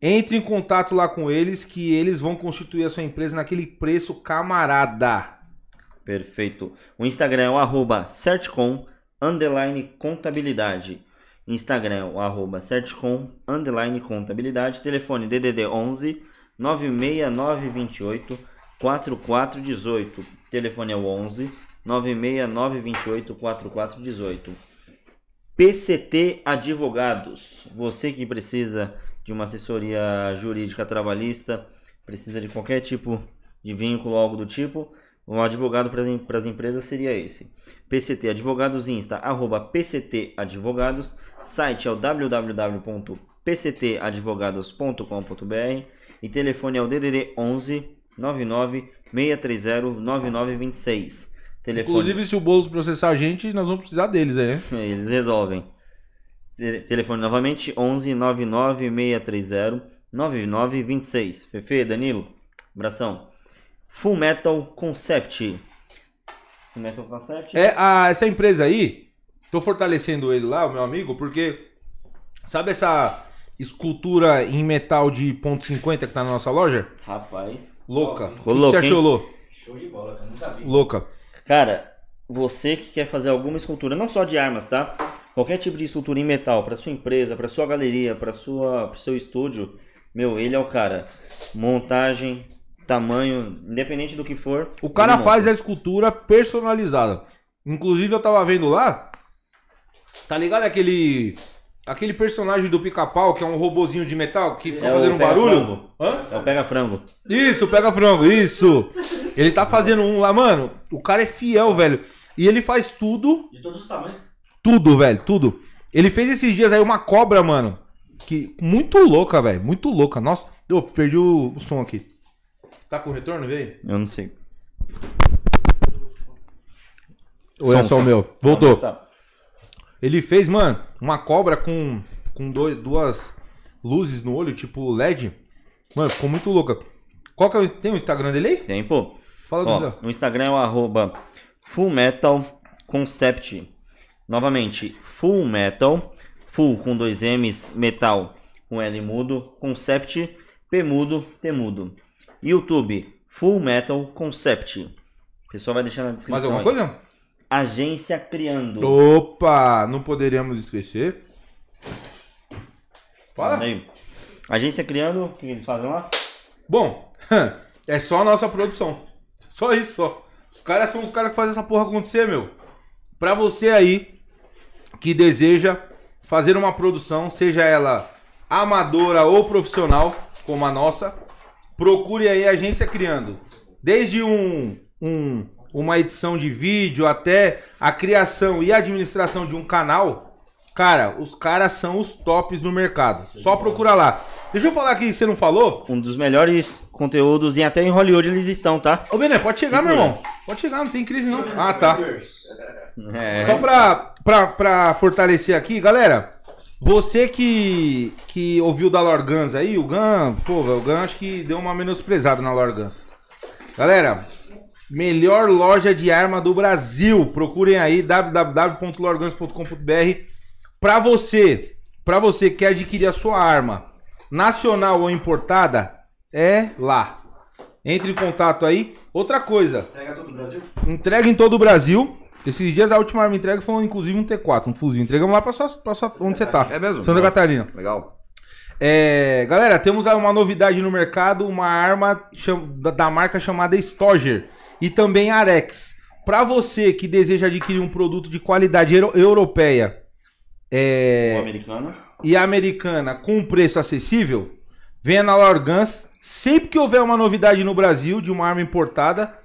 entre em contato lá com eles que eles vão constituir a sua empresa naquele preço camarada. Perfeito. O Instagram é o arroba certcom, underline contabilidade. Instagram o arroba certcom, underline contabilidade. Telefone DDD 11 96928 4418. Telefone é o 11 96928 4418. PCT Advogados. Você que precisa de uma assessoria jurídica trabalhista, precisa de qualquer tipo de vínculo, algo do tipo, um advogado para as empresas seria esse. PCT Advogados Insta, arroba PCT Advogados. Site é o www.pctadvogados.com.br e telefone é o DDD 11 99 630 9926. Telefone... Inclusive, se o Boulos processar a gente, nós vamos precisar deles aí, né? Eles resolvem. Te- Telefone novamente 11 99 630 9926. Fefe, Danilo, abração. Full Metal Concept. Full Metal Concept? É, a, essa empresa aí, tô fortalecendo ele lá, o meu amigo, porque sabe essa escultura em metal de ponto .50 que tá na nossa loja? Rapaz. Louca. O que louco, você achou? Lô? Show de bola, cara. Nunca vi. Louca. Cara, você que quer fazer alguma escultura, não só de armas, tá? Qualquer tipo de escultura em metal, para sua empresa, para sua galeria, para sua, pro seu estúdio, meu, ele é o cara. Montagem, tamanho, independente do que for. O cara ele faz a escultura personalizada. Inclusive, eu tava vendo lá, tá ligado aquele aquele personagem do pica-pau, que é um robozinho de metal, que fica É fazendo um barulho? pega-frango. Hã? É o pega-frango. Isso, pega frango, isso. Ele tá fazendo um lá, mano. O cara é fiel, velho. E ele faz tudo, De todos os tamanhos. tudo, velho, tudo. Ele fez esses dias aí uma cobra, mano. Que muito louca, velho, muito louca. Nossa, eu perdi o, o som aqui. Tá com retorno, veio? Eu não sei. Ou é só o meu? Voltou. Tá. Ele fez, mano, uma cobra com, com dois, duas luzes no olho, tipo LED. Mano, ficou muito louca. Qual que é o, tem o Instagram dele aí? Tem, pô. Fala do Zé. no Instagram é o arroba Full Metal Concept. Novamente, Full Metal, Full com dois M's, Metal com L mudo, Concept, P mudo, T mudo. YouTube, Full Metal Concept. O pessoal vai deixar na descrição. Mais alguma aí. coisa? Agência Criando. Opa, não poderíamos esquecer. Fala. Aí. Agência Criando, o que eles fazem lá? Bom, é só a nossa produção. Só isso, só. Os caras são os caras que fazem essa porra acontecer, meu. Pra você aí que deseja fazer uma produção, seja ela amadora ou profissional, como a nossa, procure aí a agência criando. Desde um, um- uma edição de vídeo até a criação e administração de um canal, cara, os caras são os tops no mercado. Só procura lá. Deixa eu falar aqui, você não falou? Um dos melhores conteúdos e até em Hollywood eles estão, tá? Ô, Bené, pode chegar, meu Segura. irmão. Pode chegar, não tem crise não. Ah, tá. É. Só pra, pra, pra fortalecer aqui, galera. Você que, que ouviu da Lorgans aí, o Gan, pô, o Gan acho que deu uma menosprezada na Lorgans. Galera, melhor loja de arma do Brasil. Procurem aí www.lorgans.com.br. Pra você, pra você que quer adquirir a sua arma nacional ou importada, é lá. Entre em contato aí. Outra coisa, Entrega todo o Brasil? entrega em todo o Brasil. Esses dias a última arma entrega foi inclusive um T4, um fuzil. Entregamos lá pra sua, pra sua onde você tá. É mesmo? Santa Catarina. Legal. É, galera, temos aí uma novidade no mercado, uma arma da marca chamada Stoger e também Arex. Para você que deseja adquirir um produto de qualidade euro- europeia é, O americano. e americana com um preço acessível, venha na Lorgans. Sempre que houver uma novidade no Brasil de uma arma importada,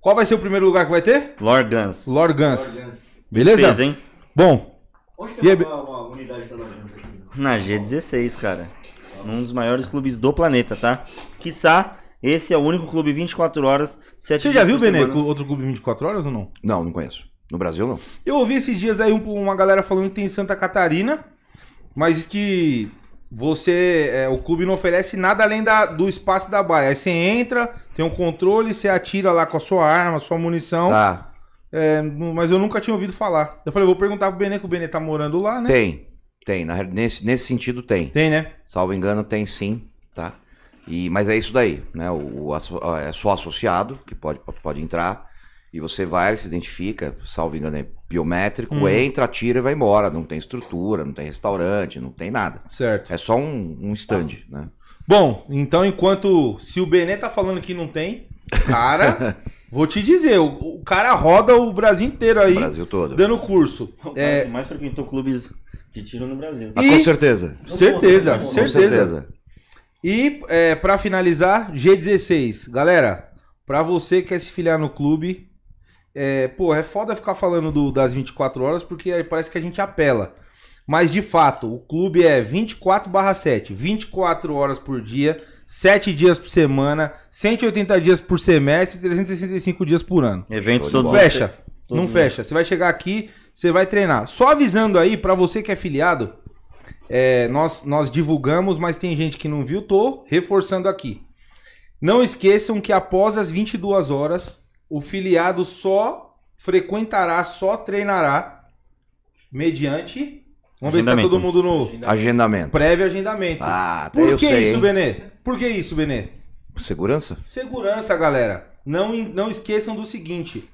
qual vai ser o primeiro lugar que vai ter? Lorgans. Lorgans. Organs. Beleza? Peso, hein? Bom, Onde E aí, tem uma, uma unidade da Organs aqui? Na G16, cara. Um dos maiores clubes do planeta, tá? Quiçá, esse é o único clube 24 horas, 7 você já viu, semana. outro clube 24 horas ou não? Não, não conheço. No Brasil, não. Eu ouvi esses dias aí um- uma galera falando que tem em Santa Catarina, mas diz que você, é, o clube não oferece nada além da- do espaço da baia. Aí você entra, tem um controle, você atira lá com a sua arma, sua munição. Tá. É, mas eu nunca tinha ouvido falar. Eu falei, vou perguntar pro Benê, que o Benê tá morando lá, né? Tem. Tem. Na, nesse, nesse sentido, tem. Tem, né? Salvo engano, tem sim, tá? E, mas é isso daí, né? O, o é só associado que pode, pode entrar. E você vai, ele se identifica, salvo engano, é biométrico, Hum. entra, atira e vai embora. Não tem estrutura, não tem restaurante, não tem nada. Certo. É só um, um stand, né? Bom, então enquanto. Se o Benê tá falando que não tem, cara, vou te dizer, o, o cara roda o Brasil inteiro aí No Brasil todo. dando curso. O É, que mais frequentou clubes de tiro no Brasil. Ah, com certeza. certeza, Com certeza. E é, para finalizar, G16. Galera, pra você que quer se filiar no clube, é, pô, é foda ficar falando do- das 24 horas porque aí parece que a gente apela. Mas de fato, o clube é 24/7, 24 horas por dia, 7 dias por semana, 180 dias por semestre, 365 dias por ano. Eventos todos. Fecha. Todo Não mundo. fecha. Você vai chegar aqui, você vai treinar. Só avisando aí, pra você que é filiado, é, nós, nós divulgamos, mas tem gente que não viu, tô reforçando aqui. Não esqueçam que após as 22 horas, o filiado só frequentará, só treinará mediante. Vamos ver se tá todo mundo no Agendamento. prévio agendamento. Ah, até Por eu que sei, isso, hein? Benê? Por que isso, Benê? Segurança? Segurança, galera. Não, não esqueçam do seguinte: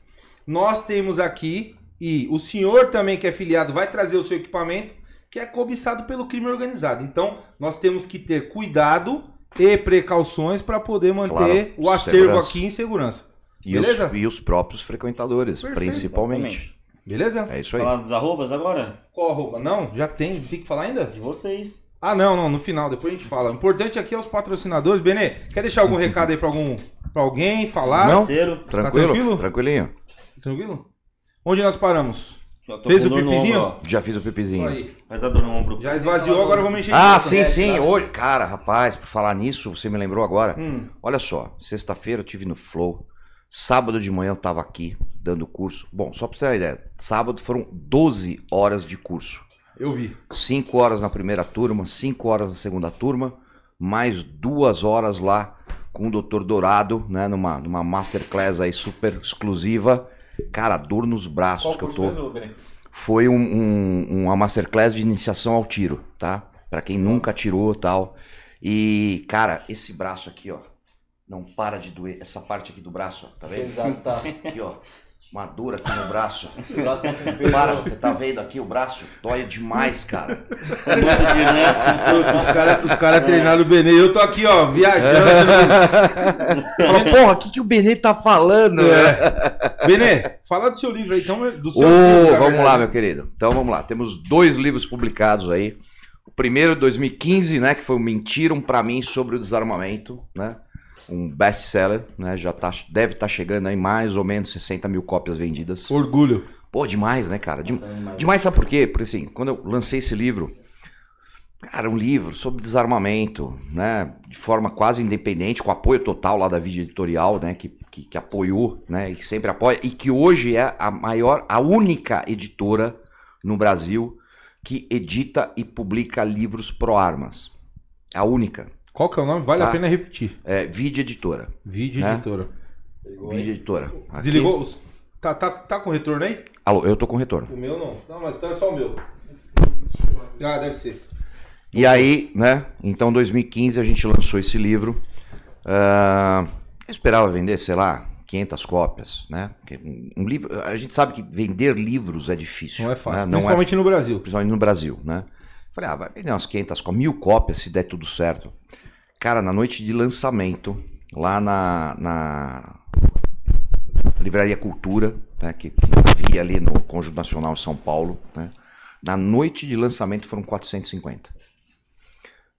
nós temos aqui, e o senhor também que é filiado vai trazer o seu equipamento, que é cobiçado pelo crime organizado. Então, nós temos que ter cuidado e precauções para poder manter Claro, o acervo segurança. aqui em segurança. E os, Beleza? e os próprios frequentadores, Perfeito, principalmente. Exatamente. Beleza? É isso aí. Falar dos arrobas agora? Qual arroba? Não, já tem. Tem que falar ainda? De vocês. Ah, não, não, no final, depois a gente fala. O importante aqui é os patrocinadores. Benê, quer deixar algum recado aí para algum, pra alguém falar? Não. Parceiro. Tranquilo? tranquilo? Tranquilinho. Tranquilo? Onde nós paramos? Fez o pipizinho? ombro. Já fiz o pipizinho. Aí. Faz a dor no ombro. Já esvaziou, agora vamos encher Ah, sim, né? sim. Tá. Hoje, cara, rapaz, por falar nisso, você me lembrou agora. Hum, Olha só, sexta-feira eu tive no Flow. Sábado de manhã eu tava aqui dando curso. Bom, só pra você ter uma ideia, sábado foram 12 horas de curso. eu vi. 5 horas na primeira turma, 5 horas na segunda turma, mais duas horas lá com o Dr. Dourado, né, numa, numa masterclass aí super exclusiva. Cara, dor nos braços que eu tô. Foi um- um- uma masterclass de iniciação ao tiro, tá? Pra quem nunca atirou e tal. E, cara, esse braço aqui, ó, não para de doer. Essa parte aqui do braço, ó, tá vendo? Exato, tá. Aqui, ó, uma dor aqui no braço. Esse braço tá com. Para, você tá vendo aqui o braço? Dói demais, cara. Os caras os cara treinaram o Benê. Eu tô aqui, ó, viajando. Fala, porra, o que, que o Benê tá falando? É. Benê, fala do seu livro aí, então, do seu Ô, livro, vamos lá, meu querido. Então vamos lá. Temos dois livros publicados aí. O primeiro, 2015, né, que foi o Mentiram pra mim sobre o desarmamento, né? Um best-seller, né? Já tá, deve estar chegando aí mais ou menos 60 mil cópias vendidas. Orgulho. Pô, demais, né, cara? Dem- Demais, sabe por quê? Porque assim, quando eu lancei esse livro, cara, um livro sobre desarmamento, né? De forma quase independente, com apoio total lá da Vídeo Editorial, né? Que, que, que apoiou, né? E que sempre apoia, e que hoje é a maior, a única editora no Brasil que edita e publica livros pro armas. A única. Qual que é o nome? Vale Tá. a pena repetir. É Vídeo Editora. Vídeo Né? editora. Vídeo Editora. Aqui- Desligou? os- Tá, tá, tá com retorno aí? Alô, eu tô com retorno. O meu não. Não, mas então é só o meu. Ah, deve ser. E aí, né? Então, 2015 a gente lançou esse livro. Ah, eu esperava vender, sei lá, 500 cópias, né? Porque Um livro, a gente sabe que vender livros é difícil. Não é fácil. né? Não é Principalmente no Brasil. principalmente no Brasil, né? Falei, ah, vai vender umas 500 com mil cópias se der tudo certo. Cara, na noite de lançamento, lá na, na Livraria Cultura, né, que, que havia ali no Conjunto Nacional de São Paulo, né? Na noite de lançamento foram 450.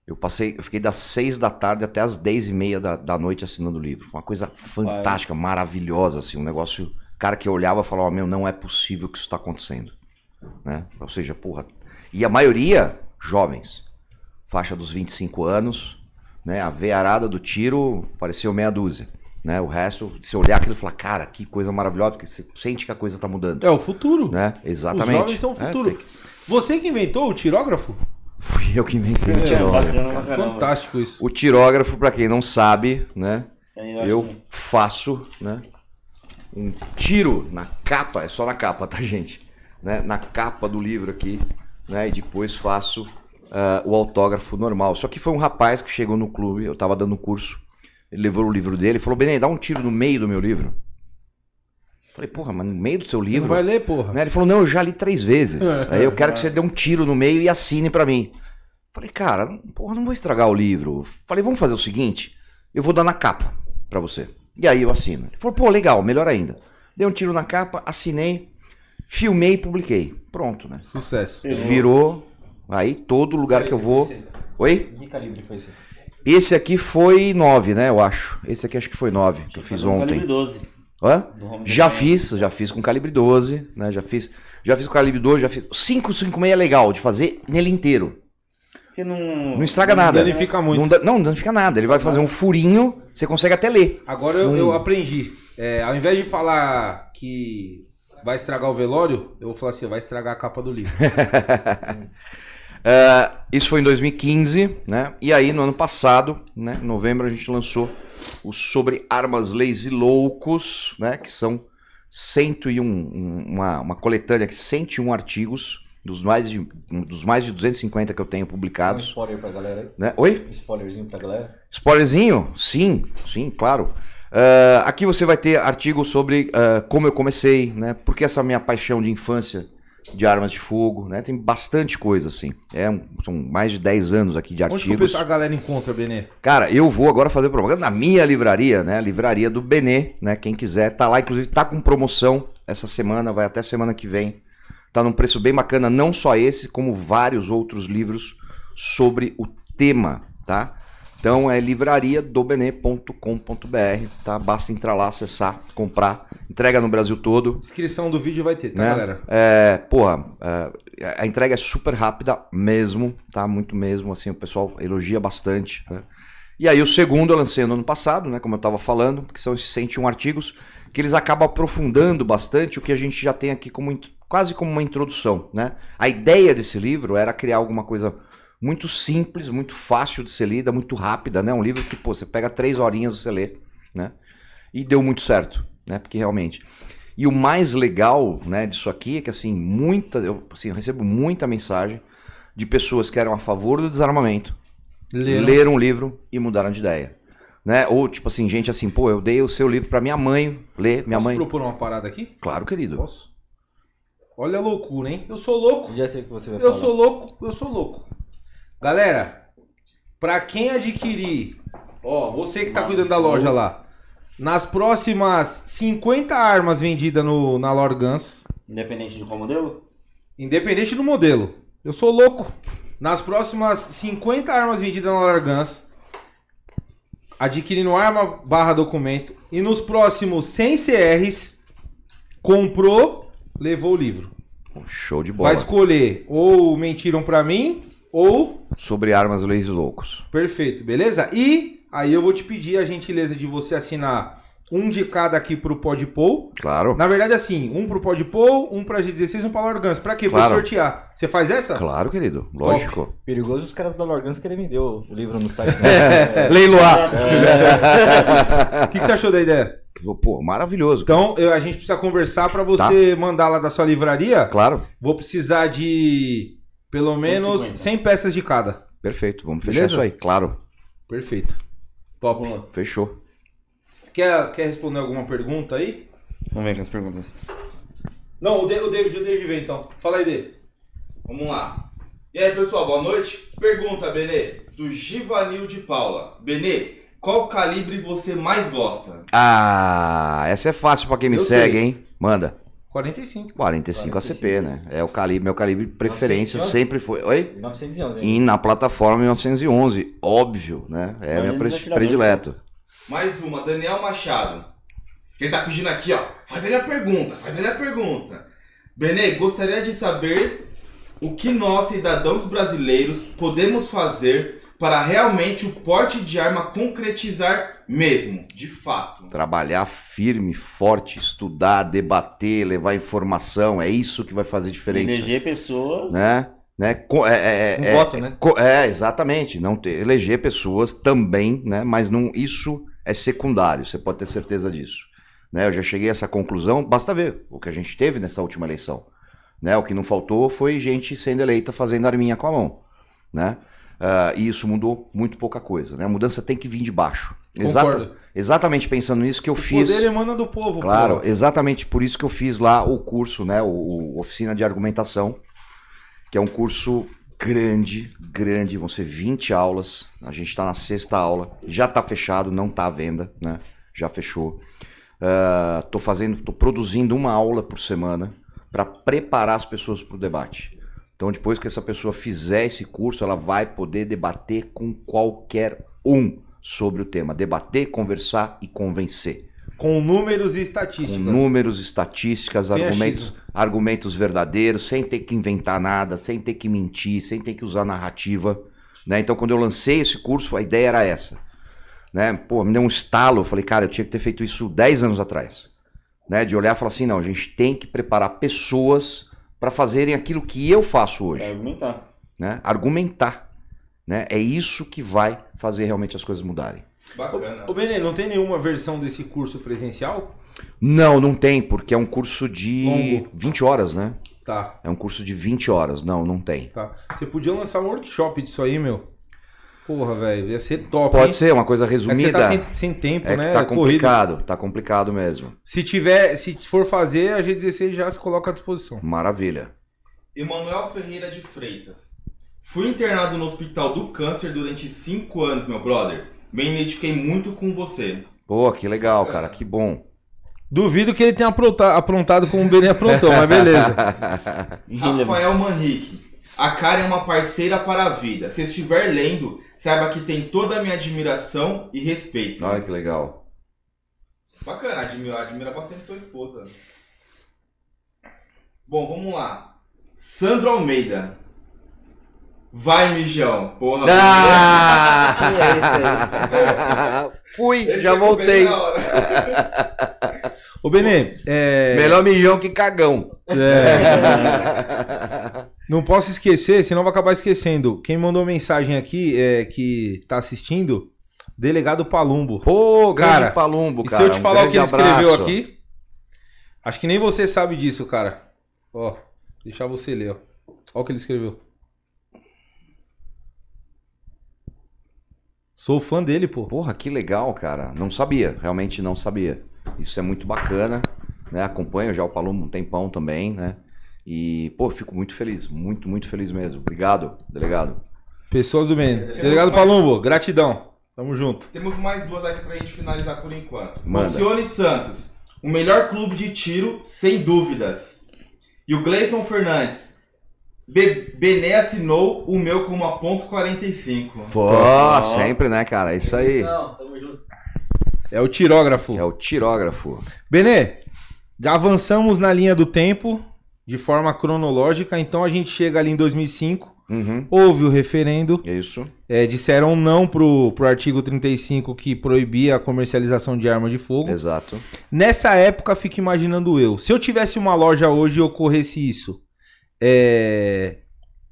Eu passei, eu fiquei das 6 da tarde até as 10 e meia da, da noite assinando o livro. Uma coisa fantástica, maravilhosa, assim, um negócio. Cara que eu olhava e falava, meu, não é possível que isso está acontecendo. Né? Ou seja, porra. E a maioria, jovens. Faixa dos 25 anos, né? A veiarada do tiro pareceu meia dúzia. Né? O resto, se olhar aquilo e falar, cara, que coisa maravilhosa, porque você sente que a coisa está mudando. É o futuro. Né? Exatamente. Os jovens são o É, futuro. tem que- Você que inventou o tirógrafo? Fui eu que inventei o É, tirógrafo. bacana. Fantástico isso. O tirógrafo, para quem não sabe, né? Eu que- faço, né? Um tiro na capa, é só na capa, tá, gente? Né, na capa do livro aqui, né? E depois faço ah, o autógrafo normal. Só que foi um rapaz que chegou no clube, eu tava dando um curso, ele levou o livro dele e falou: Benê, dá um tiro no meio do meu livro. Falei, porra, mas no meio do seu Você não livro. vai ler, porra. Né? Ele falou, não, eu já li três vezes. Aí eu quero que você dê um tiro no meio e assine pra mim. Falei, cara, porra, não vou estragar o livro. Falei, vamos fazer o seguinte, eu vou dar na capa pra você. E aí eu assino. Ele falou, pô, legal, melhor ainda. Dei um tiro na capa, assinei, filmei e publiquei. Pronto, né? Sucesso. Virou, aí todo lugar que eu vou... Oi? Que calibre foi esse? Esse aqui foi 9, né, eu acho. Esse aqui acho que foi 9, que eu fiz um ontem. Calibre 12. Hã? Já fiz, já fiz com calibre 12, né? Já fiz, já fiz com calibre 12, já fiz. 556 é legal de fazer nele inteiro. Porque não. Não estraga nada. danifica muito. Não, não, não danifica nada. Ele vai fazer um furinho, você consegue até ler. Agora eu, Hum. eu aprendi. É, ao invés de falar que vai estragar o velório, eu vou falar assim, vai estragar a capa do livro. É, isso foi em 2015, né? E aí no ano passado, né? Em novembro a gente lançou o sobre armas, leis e loucos, né? Que são 101, um- uma, uma coletânea que 101 artigos dos mais de dos mais de 250 que eu tenho Dá um publicados, spoiler pra galera aí. né? Oi? Um spoilerzinho pra galera. Spoilerzinho? Sim, sim, claro. Ah, aqui você vai ter artigos sobre ah, como eu comecei, né? Porque essa minha paixão de infância de armas de fogo, né? Tem bastante coisa, assim. É, são mais de 10 anos aqui de Onde artigos. pessoal, a galera encontra, Benê? Cara, eu vou agora fazer propaganda na minha livraria, né? Livraria do Benê, né? Quem quiser, tá lá. Inclusive, tá com promoção essa semana, vai até semana que vem. Tá num preço bem bacana, não só esse, como vários outros livros sobre o tema, tá? Então é livrariadobenê.com.br, tá? Basta entrar lá, acessar, comprar, entrega no Brasil todo. Descrição do vídeo vai ter, tá, Né? galera? É, porra, é, a entrega é super rápida mesmo, tá? Muito mesmo, assim, o pessoal elogia bastante. né? E aí o segundo eu lancei no ano passado, né? Como eu estava falando, que são esses 101 artigos, que eles acabam aprofundando bastante o que a gente já tem aqui como quase como uma introdução, né? A ideia desse livro era criar alguma coisa muito simples, muito fácil de ser lida, muito rápida, né? Um livro que, pô, você pega três horinhas e você lê, né? E deu muito certo, né? Porque realmente. E o mais legal, né, disso aqui é que assim, muita, eu, assim, eu recebo muita mensagem de pessoas que eram a favor do desarmamento, Leram. leram o livro e mudaram de ideia. Né? Ou tipo assim, gente assim, pô, eu dei o seu livro pra minha mãe ler, minha Posso mãe. propor uma parada aqui? Claro, querido. Posso? Olha a loucura, hein? Eu sou louco. Já sei o que você vai Eu falar. sou louco, eu sou louco. Galera, pra quem adquirir, ó, você que tá cuidando da loja lá, nas próximas 50 armas vendidas no, na Lord Guns, Independente de qual modelo? independente do modelo, eu sou louco. Nas próximas 50 armas vendidas na Lord Guns, adquirindo arma barra documento, e nos próximos 100 CRs, comprou, levou o livro. Show de bola. Vai escolher ou mentiram pra mim ou Sobre armas, leis e loucos. perfeito, beleza? E aí eu vou te pedir a gentileza de você assinar um de cada aqui pro Podpol. Claro. Na verdade, assim, um pro Podpol, um pra G16 e um pra Lorgans. Pra quê? Pra Claro. sortear. Você faz essa? Claro, querido. Lógico. Perigoso os caras da Lorgans querem vender o o livro no site. né? É. Leiloar. O que, que você achou da ideia? Pô, maravilhoso. Então, eu- a gente precisa conversar pra você mandar lá da sua livraria. Claro. Vou precisar de pelo menos 150. 100 peças de cada. Perfeito, vamos fechar Beleza? isso aí, claro. Perfeito. Top. Fechou. Quer, quer responder alguma pergunta aí? Vamos ver com as perguntas. Não, o, De, o David, o David vem então. Fala aí, David. Vamos lá. E aí, pessoal, boa noite. Pergunta, Benê, do Givanil de Paula. Benê, qual calibre você mais gosta? Ah, essa é fácil pra quem me Eu segue, sei. hein? Manda. 45. 45 ACP, né? É o calibre, meu calibre de preferência 911? sempre foi. Oi? 911, hein? E na plataforma 1911, óbvio, né? É meu pre- atiraram, predileto. Mais uma, Daniel Machado. Ele tá pedindo aqui, ó. Faz ele a pergunta, faz ele a pergunta. Benê, gostaria de saber o que nós, cidadãos brasileiros, podemos fazer para realmente o porte de arma concretizar mesmo, de fato. Trabalhar firme, forte, estudar, debater, levar informação, é isso que vai fazer diferença. Eleger pessoas. né? né? Co- é, é, Um é- voto, é- né? É, exatamente. Não ter, eleger pessoas também, né? Mas não, isso é secundário, você pode ter certeza disso. Né? Eu já cheguei a essa conclusão, basta ver o que a gente teve nessa última eleição. Né? O que não faltou foi gente sendo eleita fazendo arminha com a mão. Né? Ah, e isso mudou muito pouca coisa. Né? A mudança tem que vir de baixo. Exata- exatamente pensando nisso que eu O fiz. poder emana do povo. Claro, pô. exatamente por isso que eu fiz lá o curso, né, o, o oficina de argumentação, que é um curso grande, grande, vão ser 20 aulas. A gente está na sexta aula, já está fechado, não está à venda, né? Já fechou. Estou fazendo, tô produzindo uma aula por semana para preparar as pessoas para o debate. Então, depois que essa pessoa fizer esse curso, ela vai poder debater com qualquer um sobre o tema, debater, conversar e convencer Com números e com estatísticas. números, estatísticas, argumentos, achismo. argumentos verdadeiros, sem ter que inventar nada, sem ter que mentir, sem ter que usar narrativa. né? Então, quando eu lancei esse curso, a ideia era essa. Né? Pô, me deu um estalo, eu falei, cara, eu tinha que ter feito isso 10 anos atrás. Né? De olhar e falar assim, não, a gente tem que preparar pessoas para fazerem aquilo que eu faço hoje. Pra argumentar. Né? Argumentar. Né? É isso que vai fazer realmente as coisas mudarem. Bacana. Ô, Benê, não tem nenhuma versão desse curso presencial? Não, não tem, porque é um curso de Longo. 20 horas, né? Tá, É um curso de 20 horas. Não, não tem. tá. Você podia lançar um workshop disso aí, meu. Porra, velho. Ia ser top. Pode hein? ser uma coisa É que você resumida. tá sem, sem tempo, É que né? tá Corrido. complicado, tá complicado mesmo. Se tiver, se for fazer, a G16 já se coloca à disposição. Maravilha. Emanuel Ferreira de Freitas. Fui internado no Hospital do Câncer durante 5 anos, meu brother. Me identifiquei muito com você. Pô, que legal, cara, que bom. Duvido que ele tenha apronta- aprontado como o Benê aprontou, mas beleza. Rafael Manrique. A Karen é uma parceira para a vida. Se estiver lendo, saiba que tem toda a minha admiração e respeito. Olha que legal. Bacana, admira, admira bastante tua esposa. Bom, vamos lá. Sandro Almeida. Vai, mijão. Porra. Ah! é esse Fui, Ele já voltei. Ô, Benê, é... Melhor mijão que cagão. é, Não posso esquecer, senão vou acabar esquecendo. Quem mandou mensagem aqui, é, que tá assistindo, delegado Palumbo. Pô, grande Cara, Palumbo, E cara. se eu te um falar o que ele abraço. escreveu aqui? Acho que nem você sabe disso, cara. Ó, deixar você ler, ó. Ó o que ele escreveu. Sou fã dele, pô. Porra, que legal, cara. Não sabia, realmente não sabia. Isso é muito bacana, né? Acompanho já o Palumbo um tempão também, né? E, pô, fico muito feliz, muito, muito feliz mesmo. Obrigado, delegado. Pessoas do bem. Delegado Palumbo, gratidão. Tamo junto. Temos mais duas aqui pra gente finalizar por enquanto. Manda. Lucione Santos. O melhor clube de tiro, sem dúvidas. E o Gleison Fernandes. Be Bené assinou o meu com uma ponto 45. Pô, sempre, né, cara? É isso aí. Não, tamo junto. É o tirógrafo. É o tirógrafo. Benê, já avançamos na linha do tempo de forma cronológica, então a gente chega ali em 2005, Uhum. houve o referendo, Isso. é, disseram não pro, pro artigo 35 que proibia a comercialização de arma de fogo. Exato. Nessa época, fico imaginando eu, se eu tivesse uma loja hoje e ocorresse isso, é,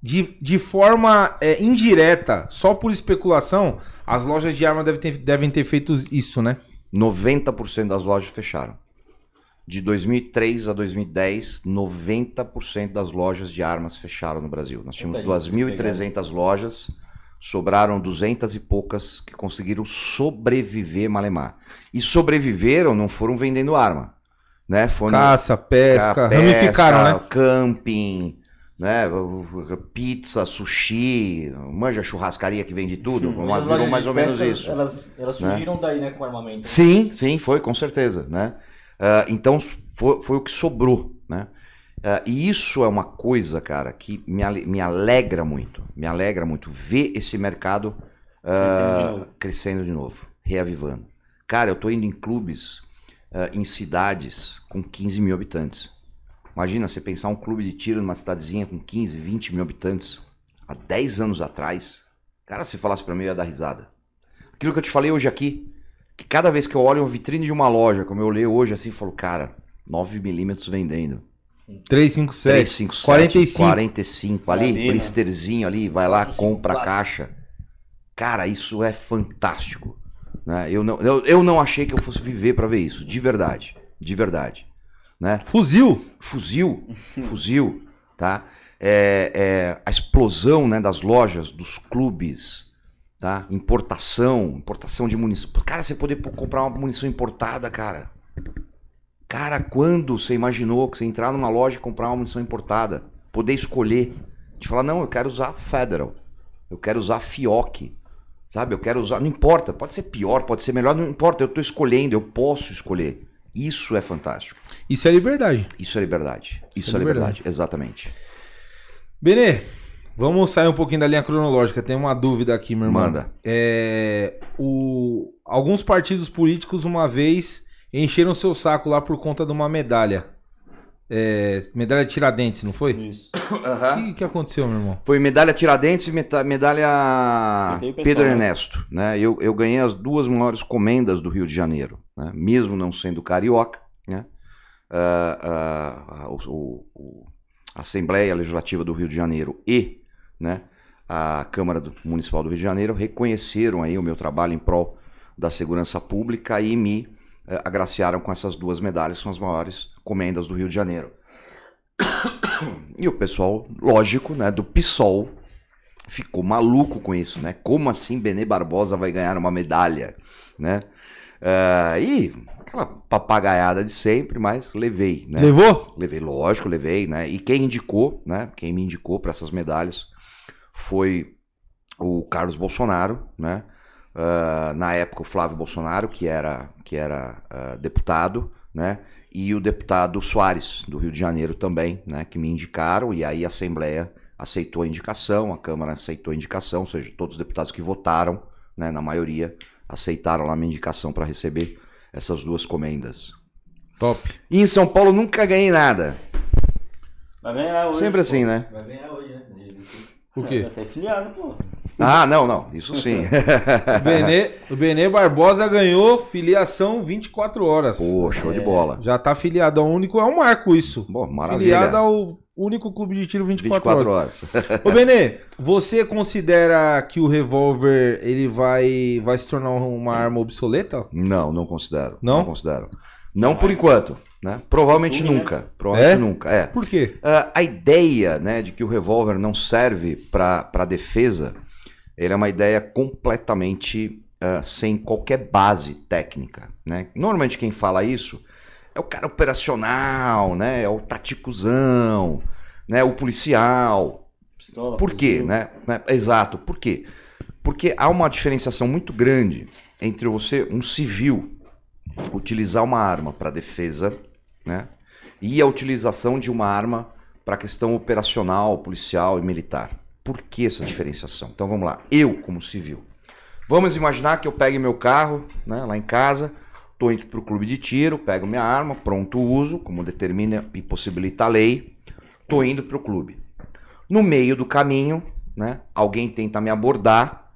de, de forma é, indireta, só por especulação, as lojas de arma devem ter, devem ter feito isso, né? 90% das lojas fecharam. De 2003 a 2010, 90% das lojas de armas fecharam no Brasil. Nós tínhamos Muita gente 2.300 lojas, sobraram duzentas e poucas que conseguiram sobreviver Malemar. E sobreviveram, não foram vendendo arma, né? Foram Caça, pesca, Pesca, ramificaram, né? Camping, né? Pizza, sushi, manja churrascaria que vende tudo, Hoje mas as virou mais ou menos isso. Elas, elas né? surgiram daí, né, com armamento. Sim, sim, foi, com certeza, né? Ah, então foi, foi o que sobrou, né? Ah, e isso é uma coisa, cara, que me, ale- me alegra muito, me alegra muito ver esse mercado Crescendo de novo. crescendo de novo, reavivando. Cara, eu tô indo em clubes, em cidades com 15 mil habitantes. Imagina você pensar um clube de tiro numa cidadezinha com 15, 20 mil habitantes, há 10 anos atrás. Cara, se falasse pra mim, eu ia dar risada. Aquilo que eu te falei hoje aqui, que cada vez que eu olho uma vitrine de uma loja, como eu leio hoje assim, eu falo, cara, 9mm vendendo. 357. 357, 45. 45 ali, Maravilha. blisterzinho ali, vai lá, compra a caixa. Cara, isso é fantástico. Né? Eu, não, eu, eu não achei que eu fosse viver pra ver isso, de verdade. De verdade. Né? Fuzil. Fuzil, fuzil, tá? É, é, a explosão né, das lojas, dos clubes, tá? Importação, importação de munição. Cara, você poder comprar uma munição importada, cara. Cara, quando você imaginou que você entrar numa loja e comprar uma munição importada, poder escolher, de falar não, eu quero usar Federal, eu quero usar Fioc, sabe? Eu quero usar, não importa, pode ser pior, pode ser melhor, não importa, eu tô escolhendo, eu posso escolher. Isso é fantástico. Isso é liberdade. Isso é liberdade. Isso, Isso é é liberdade. exatamente. Benê, vamos sair um pouquinho da linha cronológica. Tem uma dúvida aqui, meu irmão. Manda. É, o- alguns partidos políticos uma vez encheram seu saco lá por conta de uma medalha. É, medalha Tiradentes, não foi? Isso. O que, que aconteceu, meu irmão? Foi medalha Tiradentes e medalha Pedro né? Ernesto. Né? Eu, eu ganhei as duas maiores comendas do Rio de Janeiro, né? mesmo não sendo carioca. Né? Ah, ah, o- a Assembleia Legislativa do Rio de Janeiro e né, a Câmara Municipal do Rio de Janeiro reconheceram aí o meu trabalho em prol da segurança pública e me eh, agraciaram com essas duas medalhas, são as maiores comendas do Rio de Janeiro. E o pessoal, lógico, né, do PSOL ficou maluco com isso, né? Como assim Benê Barbosa vai ganhar uma medalha, né? Ah, e aquela papagaiada de sempre, mas levei, né? Levou? Levei, lógico, levei, né? E quem indicou, né? Quem me indicou para essas medalhas foi o Carlos Bolsonaro, né? Ah, na época o Flávio Bolsonaro, que era, que era ah, deputado, né? E o deputado Soares, do Rio de Janeiro também, né? Que me indicaram, e aí a Assembleia aceitou a indicação, a Câmara aceitou a indicação, ou seja, todos os deputados que votaram, né? Na maioria, aceitaram lá a minha indicação para receber essas duas comendas. Top. E em São Paulo nunca ganhei nada. Vai ganhar hoje. Sempre pô. assim, né? Vai ganhar hoje, né? O quê? Vai ser filiado, pô. Ah, não, não, isso sim. O Benê, o Benê Barbosa ganhou filiação 24 horas. Pô, show de bola. Já tá filiado ao único, é um marco isso. Bom, maravilha. Filiado ao único clube de tiro 24, 24 horas. horas. Ô Benê, você considera que o revólver ele vai, vai se tornar uma arma obsoleta? Não, não considero. Não? considero. Não por enquanto, né? Provavelmente Costume, né? nunca. Provavelmente É? nunca, é. Por quê? Ah, a ideia né, de que o revólver não serve para defesa, ele é uma ideia completamente ah, sem qualquer base técnica. Né? Normalmente quem fala isso é o cara operacional, né? é o taticuzão, né? o policial. Pistola, Por quê? Né? Né? Exato, por quê? Porque há uma diferenciação muito grande entre você, um civil, utilizar uma arma para defesa, né? E a utilização de uma arma para questão operacional, policial e militar. Por que essa diferenciação? Então vamos lá. Eu, como civil. Vamos imaginar que eu pegue meu carro, né, lá em casa, estou indo para o clube de tiro, pego minha arma, pronto uso, como determina e possibilita a lei, estou indo para o clube. No meio do caminho, né, alguém tenta me abordar,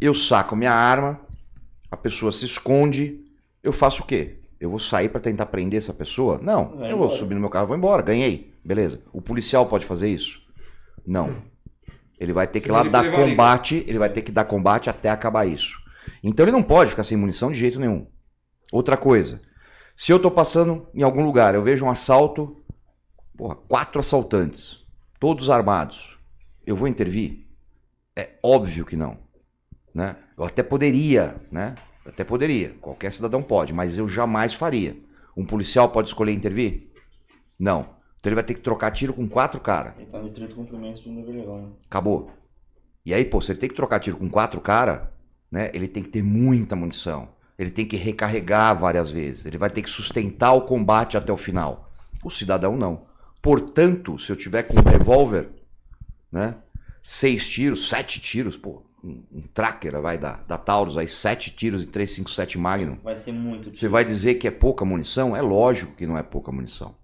eu saco minha arma, a pessoa se esconde, eu faço o quê? Eu vou sair para tentar prender essa pessoa? Não, Vai eu vou embora. subir no meu carro, vou embora, ganhei, beleza. O policial pode fazer isso? Não. Ele vai ter que lá dar combate, ele vai ter que dar combate até acabar isso. Então ele não pode ficar sem munição de jeito nenhum. Outra coisa, se eu tô passando em algum lugar, eu vejo um assalto, porra, quatro assaltantes, todos armados, eu vou intervir? É óbvio que não. Né? Eu até poderia, né? Eu até poderia. Qualquer cidadão pode, mas eu jamais faria. Um policial pode escolher intervir? Não. Então ele vai ter que trocar tiro com quatro caras. Ele tá no estrito cumprimento do dever legal, né? Acabou. E aí, pô, se ele tem que trocar tiro com quatro caras, né? Ele tem que ter muita munição. Ele tem que recarregar várias vezes. Ele vai ter que sustentar o combate até o final. O cidadão não. Portanto, se eu tiver com um revólver, né? Seis tiros, sete tiros, pô, um, um tracker vai dar, da Taurus aí, sete tiros em 357 Magnum. Vai ser muito. Você vai dizer que é pouca munição? É lógico que não é pouca munição.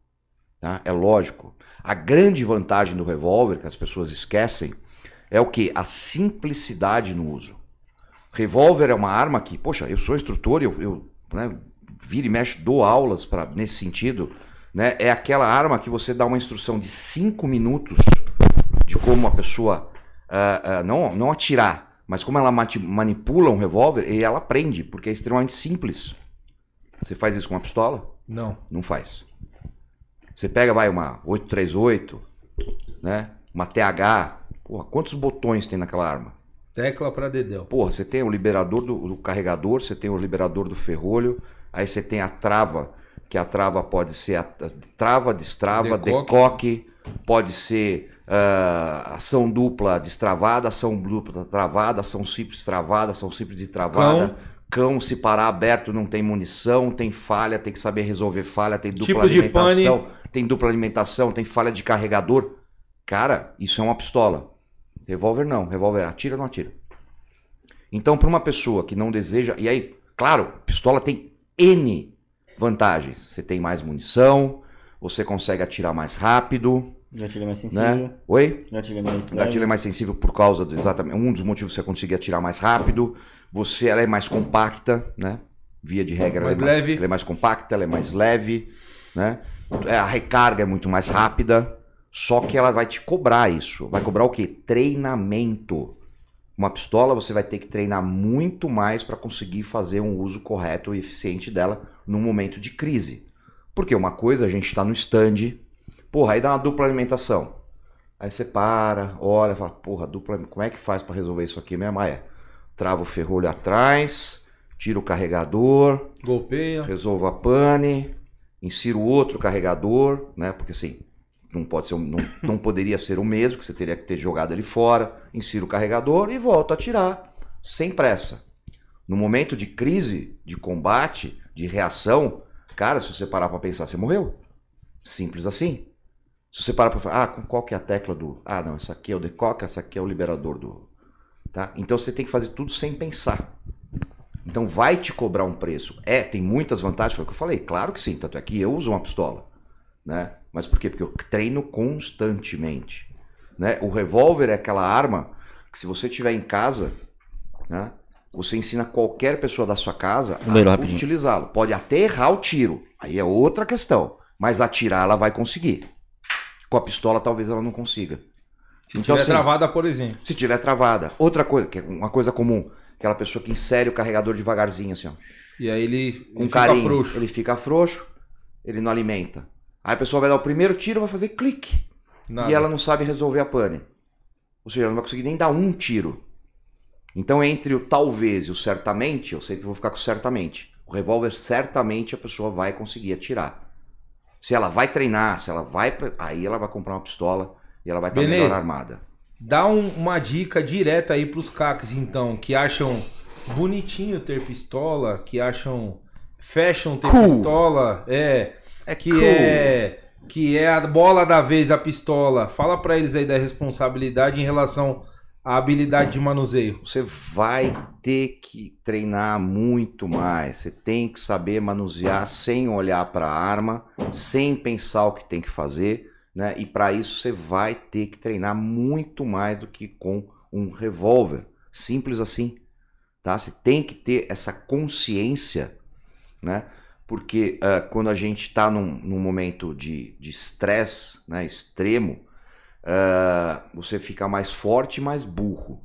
Tá? É lógico. A grande vantagem do revólver, que as pessoas esquecem, é o que? A simplicidade no uso. Revólver é uma arma que, poxa, eu sou instrutor, eu, eu né, vira e mexe, dou aulas pra, nesse sentido. Né? É aquela arma que você dá uma instrução de 5 minutos de como a pessoa ah, ah, não, não atirar, mas como ela manipula um revólver e ela aprende, porque é extremamente simples. Você faz isso com uma pistola? Não. Não faz. Você pega, vai, uma 838, né? Uma TH. Porra, quantos botões tem naquela arma? Tecla pra Dedéu. Porra, você tem o liberador do, do carregador, você tem o liberador do ferrolho, aí você tem a trava, que a trava pode ser a, a trava, destrava, Decoque. decoque, pode ser ah, ação dupla destravada, ação dupla travada, ação simples travada, ação simples destravada. Cão. se parar aberto, não tem munição, tem falha, tem que saber resolver falha, tem dupla Tipo alimentação, tem dupla alimentação, tem falha de carregador. Cara, isso é uma pistola. Revólver não, revólver atira ou não atira. Então, para uma pessoa que não deseja. E aí, claro, pistola tem N vantagens. Você tem mais munição, você consegue atirar mais rápido, Gatilho mais sensível. né? Oi? Gatilho mais O gatilho é mais sensível por causa do exatamente um dos motivos que você conseguir atirar mais rápido. Você ela é mais compacta, né? Via de regra, Mais ela, é leve. ela é mais compacta, ela é mais leve, né? É, A recarga é muito mais rápida. Só que ela vai te cobrar isso. Vai cobrar o quê? Treinamento. Uma pistola você vai ter que treinar muito mais para conseguir fazer um uso correto e eficiente dela num momento de crise. Porque uma coisa a gente está no stand, porra, aí dá uma dupla alimentação. Aí você para, olha, fala, porra, dupla, como é que faz para resolver isso aqui mesmo? Ah, é. Trava o ferrolho atrás, tira o carregador, Golpeia. resolvo a pane, insiro outro carregador, né? Porque assim, não pode ser, não, não poderia ser o mesmo, que você teria que ter jogado ele fora, insiro o carregador e volto a atirar, sem pressa. No momento de crise, de combate, de reação, cara, se você parar para pensar, você morreu. Simples assim. Se você parar para falar, ah, qual que é a tecla do. Ah, não, essa aqui é o decoque, essa aqui é o liberador do. Tá? Então você tem que fazer tudo sem pensar. Então vai te cobrar um preço. É, tem muitas vantagens, foi o que eu falei. Claro que sim, tanto é que eu uso uma pistola. Né? Mas por quê? Porque eu treino constantemente. Né? O revólver é aquela arma que se você tiver em casa, né? você ensina qualquer pessoa da sua casa Número a utilizá-lo. Pode até errar o tiro, aí é outra questão. Mas atirar ela vai conseguir. Com a pistola talvez ela não consiga. Se Então, tiver assim, travada, por exemplo. Se tiver travada. Outra coisa, que é uma coisa comum, aquela pessoa que insere o carregador devagarzinho assim, ó E aí ele, com ele fica carinho. frouxo. Ele fica frouxo, ele não alimenta. Aí a pessoa vai dar o primeiro tiro, vai fazer clique. Nada. E ela não sabe resolver a pane. Ou seja, ela não vai conseguir nem dar um tiro. Então, entre o talvez e o certamente, eu sempre vou ficar com certamente. O revólver, certamente, a pessoa vai conseguir atirar. Se ela vai treinar, se ela vai. Aí ela vai comprar uma pistola e ela vai estar Benê. melhor armada. Dá um- uma dica direta aí pros caques, então, que acham bonitinho ter pistola, que acham fashion ter Cool. pistola, é, É que cool. é que é a bola da vez a pistola. Fala pra eles aí da responsabilidade em relação à habilidade de manuseio. Você vai ter que treinar muito mais. Você tem que saber manusear sem olhar para a arma, sem pensar o que tem que fazer, né? E para isso você vai ter que treinar muito mais do que com um revólver. Simples assim, tá? Você tem que ter essa consciência, né? Porque ah, quando a gente está num, num momento de estresse, né, extremo, ah, você fica mais forte e mais burro.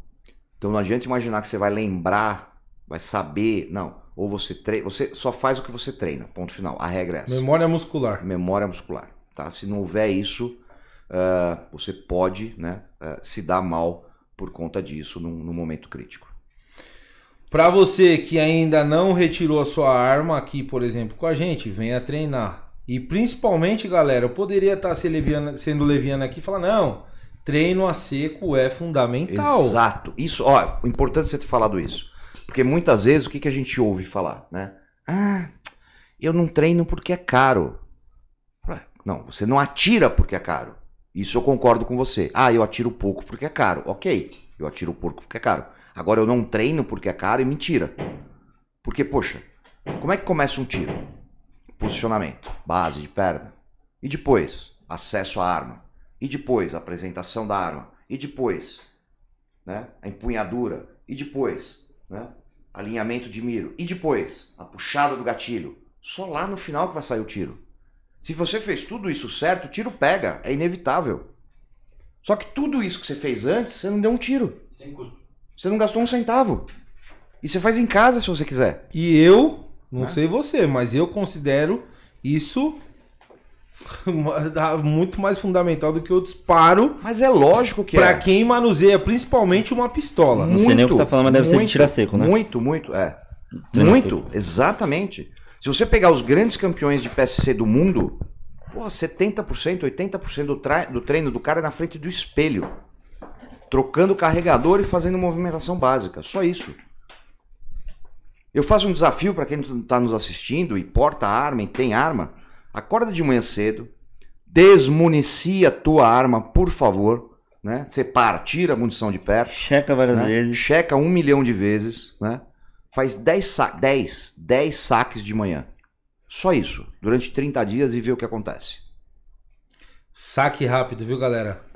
Então não adianta imaginar que você vai lembrar, vai saber. Não. Ou você treina. Você só faz o que você treina. Ponto final. A regra é essa. Memória muscular. Memória muscular. Tá? Se não houver isso, ah, você pode né, se dar mal por conta disso num, num momento crítico. Pra você que ainda não retirou a sua arma aqui, por exemplo, com a gente, venha treinar. E principalmente, galera, eu poderia estar sendo leviano, sendo leviano aqui e falar, não, treino a seco é fundamental. Exato. Isso, ó, o importante você ter falado isso. Porque muitas vezes o que, que a gente ouve falar, né? Ah, eu não treino porque é caro. Não, você não atira porque é caro. Isso eu concordo com você. Ah, eu atiro pouco porque é caro. Ok, eu atiro pouco porque é caro. Agora eu não treino porque é caro e mentira. Porque, poxa, como é que começa um tiro? Posicionamento, base de perna. E depois, acesso à arma. E depois, apresentação da arma. E depois, né, a empunhadura. E depois, né, alinhamento de miro. E depois, a puxada do gatilho. Só lá no final que vai sair o tiro. Se você fez tudo isso certo, o tiro pega, é inevitável. Só que tudo isso que você fez antes, você não deu um tiro. Sem custo. Você não gastou um centavo. E você faz em casa se você quiser. E eu, não Né? sei você, mas eu considero isso muito mais fundamental do que o disparo Mas é lógico que pra é. quem manuseia principalmente uma pistola. Não sei nem o que tá falando, mas deve ser de tiro a seco, né? Muito, muito, é. Treino a muito, exatamente. Se você pegar os grandes campeões de PSC do mundo, pô, 70%, 80% do, do treino do cara é na frente do espelho. Trocando o carregador e fazendo movimentação básica. Só isso. Eu faço um desafio para quem está nos assistindo e porta arma e tem arma. Acorda de manhã cedo, desmunicia a tua arma, por favor. Né? Separa, tira a munição de perto Checa várias né? vezes. Checa um milhão de vezes, né? Faz 10, sa 10, 10 saques de manhã. Só isso, durante 30 dias e vê o que acontece. Saque rápido, viu, galera?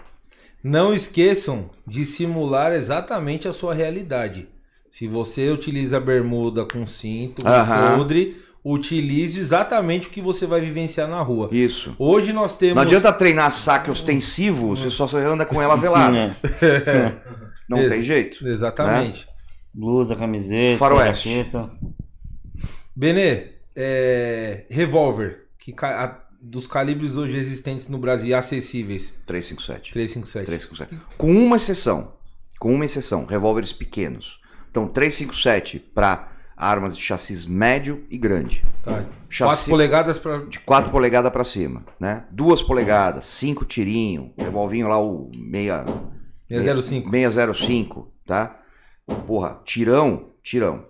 Não esqueçam de simular exatamente a sua realidade. Se você utiliza bermuda com cinto, Aham. podre, utilize exatamente o que você vai vivenciar na rua. Isso. Hoje nós temos. Não adianta treinar saque ostensivo, você só anda com ela velada. É. Não Ex- tem jeito. Exatamente. Blusa, camiseta, Faroeste. jaqueta. Benê, é, revólver, que ca- dos calibres hoje existentes no Brasil acessíveis, 357. 357. 357. Com uma exceção. Com uma exceção, revólveres pequenos. Então, 357 para armas de chassis médio e grande. Tá. Chassi- 4 polegadas para de 4 polegadas para cima, né? 2 polegadas, 5 tirinho, revolvinho lá o meia 605. 605, tá? Porra, tirão, tirão.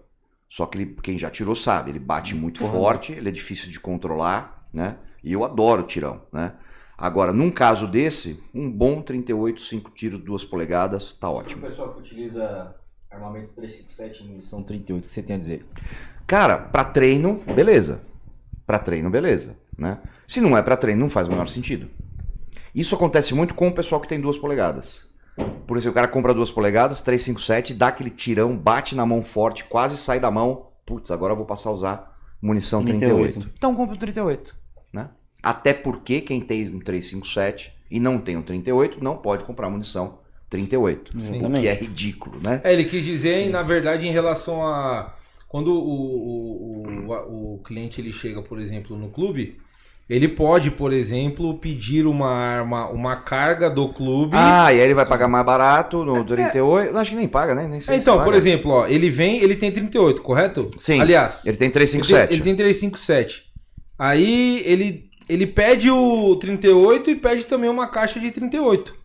Só que ele, quem já tirou sabe, ele bate muito Porra. forte, ele é difícil de controlar, né? E eu adoro tirão, né? Agora, num caso desse, um bom 38, 5 tiros, 2 polegadas, tá O ótimo. pessoal que utiliza armamento 357 e munição 38, o que você tem a dizer? Cara, pra treino, beleza. Pra treino, beleza, né? Se não é pra treino, não faz o menor sentido. Isso acontece muito com o pessoal que tem duas polegadas. Por exemplo, o cara compra duas polegadas, 357, dá aquele tirão, bate na mão forte, quase sai da mão. Putz, agora eu vou passar a usar munição 38. 38. Então compra um 38, né? Até porque quem tem um 357 e não tem um 38 não pode comprar munição 38. O Exatamente. que é ridículo, né? É, ele quis dizer, na verdade, em relação a. Quando o, o, o, a- o cliente ele chega, por exemplo, no clube, ele pode, por exemplo, pedir uma arma, uma carga do clube. Ah, e aí ele vai pagar mais barato no 38. Não, acho que nem paga, né? Nem sei É, se então, paga. por exemplo, ó, ele vem, ele tem 38, correto? Sim. Aliás, Ele tem ele tem, 357. ele tem 357. Aí ele, ele pede o 38 e pede também uma caixa de 38.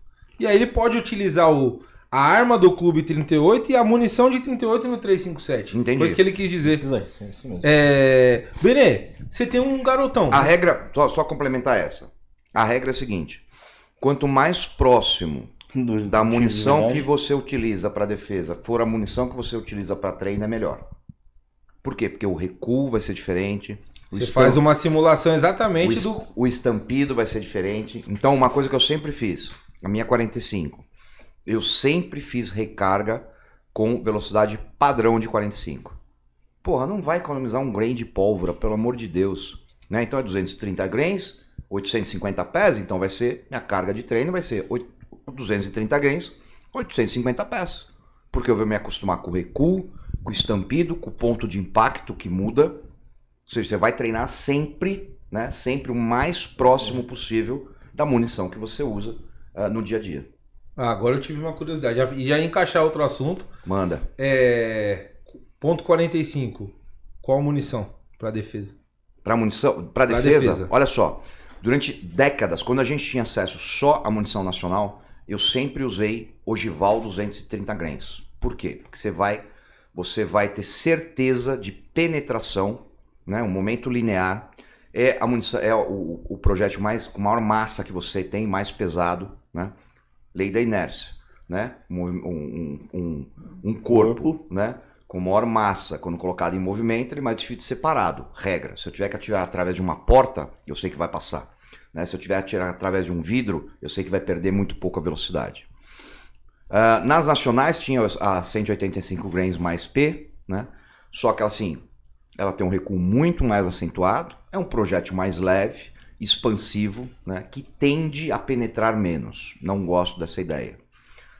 E aí ele pode utilizar o, a arma do clube 38 e a munição de 38 no 357. Entendi. Foi isso que ele quis dizer. Isso aí, isso- mesmo. É... Benê, você tem um garotão. A regra, só, só complementar essa. A regra é a seguinte: quanto mais próximo Do- da munição que você utiliza para defesa for a munição que você utiliza para treino, é melhor. Por quê? Porque o recuo vai ser diferente. O Você estam- faz uma simulação o, exatamente es- do. o estampido vai ser diferente. Então, uma coisa que eu sempre fiz, a minha 45, eu sempre fiz recarga com velocidade padrão de 45. Porra, não vai economizar um grain de pólvora, pelo amor de Deus. Né? Então é 230 grains, 850 pés, então vai ser, minha carga de treino vai ser oit- 230 grains, 850 pés. Porque eu vou me acostumar com o recuo, com o estampido, com o ponto de impacto que muda. Ou seja, você vai treinar sempre, né? Sempre o mais próximo possível da munição que você usa ah, no dia a dia. Ah, agora eu tive uma curiosidade. Já- E já encaixar outro assunto. Manda. É. Ponto 45. Qual munição pra defesa? Para munição, para defesa, defesa. olha só. Durante décadas, quando a gente tinha acesso só à munição nacional, eu sempre usei ogival 230 grains. Por quê? Porque você vai, você vai ter certeza de penetração, né? Um momento linear é a munição, é o, o projétil mais com maior massa que você tem, mais pesado, né? Lei da inércia, né? Um, um- um- um corpo, né? Com maior massa, quando colocado em movimento, ele é mais difícil de ser parado. Regra. Se eu tiver que atirar através de uma porta, eu sei que vai passar. né? Se eu tiver que atirar através de um vidro, eu sei que vai perder muito pouco a velocidade. Ah, nas nacionais tinha a 185 grains mais P, né? Só que assim, ela tem um recuo muito mais acentuado, é um projétil mais leve, expansivo, né? Que tende a penetrar menos. Não gosto dessa ideia.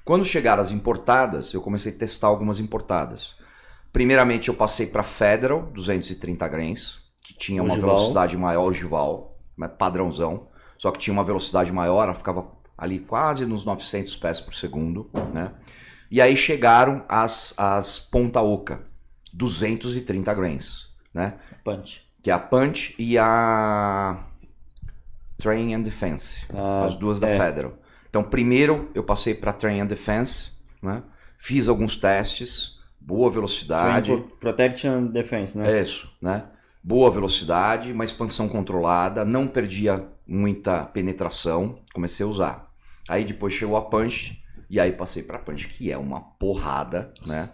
Quando chegaram as importadas, eu comecei a testar algumas importadas. Primeiramente eu passei para Federal 230 grains, que tinha uma Ogival. velocidade maior, ogival, né, padrãozão, só que tinha uma velocidade maior, ela ficava ali quase nos 900 pés por segundo, né? E aí chegaram as, as Ponta Oca, 230 grains, né? Punch. Que é a Punch e a Train and Defense, Ah, as duas da é. Federal. Então, primeiro eu passei para Train and Defense, né? Fiz alguns testes, boa velocidade, Pro- Protection Defense, né? é isso, né? Boa velocidade, uma expansão controlada, não perdia muita penetração, comecei a usar. Aí depois chegou a Punch e aí passei para Punch, que é uma porrada, né?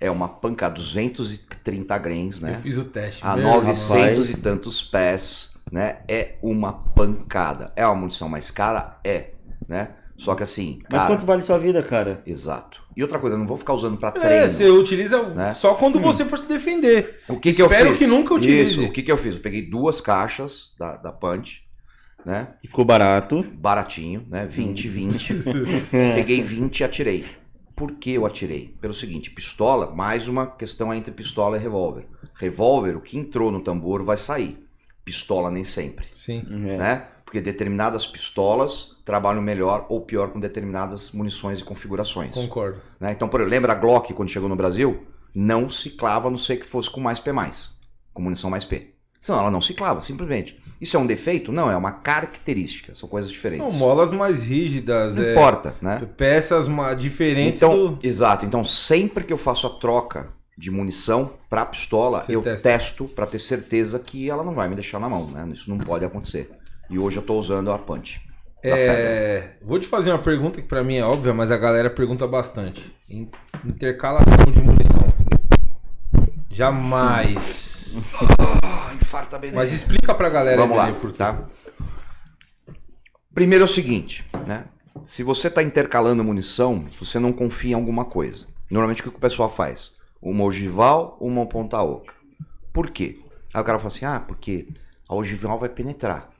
É uma panca 230 grains, né? Eu fiz o teste. a Meu 900 rapaz. e tantos pés, né? É uma pancada. É uma munição mais cara? É, né? Só que assim, Mas cara, quanto vale sua vida, cara? exato. E outra coisa, eu não vou ficar usando para É, treino. você utiliza né? só quando você for se defender. O que, que eu Espero fiz? que nunca utilize. Isso, o que, que eu fiz? Eu peguei duas caixas da, da Punch, né? E ficou barato. Baratinho, né? 20, 20. peguei 20 e atirei. Por que eu atirei? Pelo seguinte, pistola, mais uma questão entre pistola e revólver. Revólver, o que entrou no tambor vai sair. Pistola nem sempre, Sim. É. né? Porque determinadas pistolas trabalham melhor ou pior com determinadas munições e configurações. Concordo. né? Então, por exemplo, lembra a Glock quando chegou no Brasil? Não ciclava, a não sei que fosse com mais P+, com munição mais P. Senão ela não ciclava, simplesmente. Isso é um defeito? Não, é uma característica, são coisas diferentes. São molas mais rígidas. não é, importa, né? Peças diferentes Então, do. exato. Então, sempre que eu faço a troca de munição para pistola, Você eu testa. testo para ter certeza que ela não vai me deixar na mão, né? Isso não pode acontecer. E hoje eu tô usando a Punch. É, vou te fazer uma pergunta que pra mim é óbvia, mas a galera pergunta bastante. In- Intercalação de munição. Jamais. Ah, infarta bem. Mas explica pra galera Vamos lá, entender por quê. tá? Primeiro é o seguinte, né? Se você está intercalando munição, você não confia em alguma coisa. Normalmente o que o pessoal faz? Uma ogival, uma ponta oca. Por quê? Aí o cara fala assim, ah, porque a ogival vai penetrar.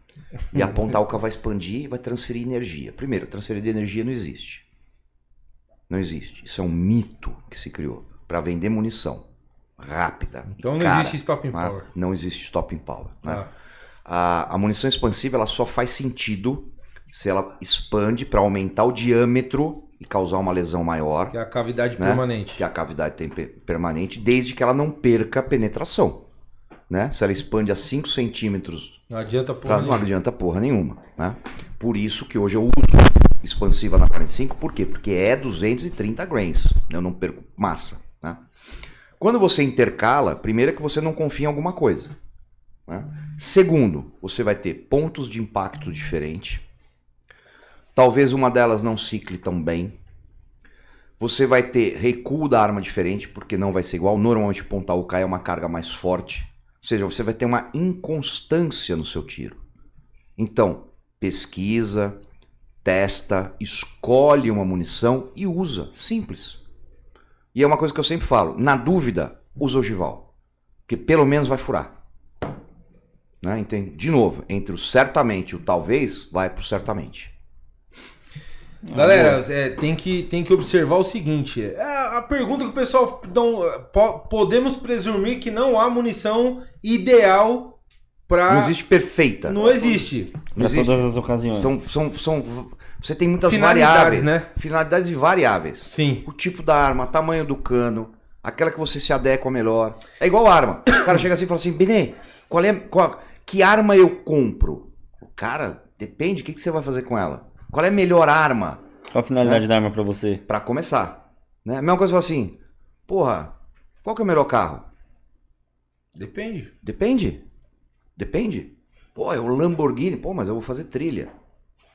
E a ponta oca vai expandir e vai transferir energia. Primeiro, transferir de energia não existe. Não existe. Isso é um mito que se criou para vender munição rápida. Então não cara, existe stopping né? power. Não existe stopping power. Né? Ah, A, a munição expansiva ela só faz sentido se ela expande para aumentar o diâmetro e causar uma lesão maior, que é a cavidade Né? permanente. que é a cavidade tem pe- permanente, desde que ela não perca a penetração. Né? Se ela expande a 5 centímetros, Não adianta porra não nenhuma. adianta porra nenhuma. Né? Por isso que hoje eu uso expansiva na 45, por quê? Porque é 230 grains, eu não perco massa. Quando você intercala, primeiro é que você não confia em alguma coisa. né? Segundo, você vai ter pontos de impacto diferentes. Talvez uma delas não cicle tão bem. Você vai ter recuo da arma diferente, porque não vai ser igual. Normalmente o ponta UK é uma carga mais forte. Ou seja, você vai ter uma inconstância no seu tiro. Então, pesquisa, testa, escolhe uma munição e usa. Simples. E é uma coisa que eu sempre falo: na dúvida, usa ogival. Porque pelo menos vai furar. Né? Entende? De novo, entre o certamente e o talvez, vai pro certamente. Galera, é, tem, que, tem que observar o seguinte: é, a pergunta que o pessoal dão, po- podemos presumir que não há munição ideal para. Não existe perfeita. Não existe. Não Pra existe. todas as ocasiões. São, são, são, você tem muitas Finalidades, variáveis. né? Finalidades e variáveis. Sim. O tipo da arma, tamanho do cano, aquela que você se adequa melhor. É igual arma. O cara chega assim e fala assim, Benê, qual é, qual- que arma eu compro? O cara, depende, o que, que você vai fazer com ela? Qual é a melhor arma Qual a finalidade da arma pra você? Pra começar? Né? A mesma coisa, você fala assim, porra, qual que é o melhor carro? Depende. Depende. Depende. Pô, é o Lamborghini. Pô, mas eu vou fazer trilha.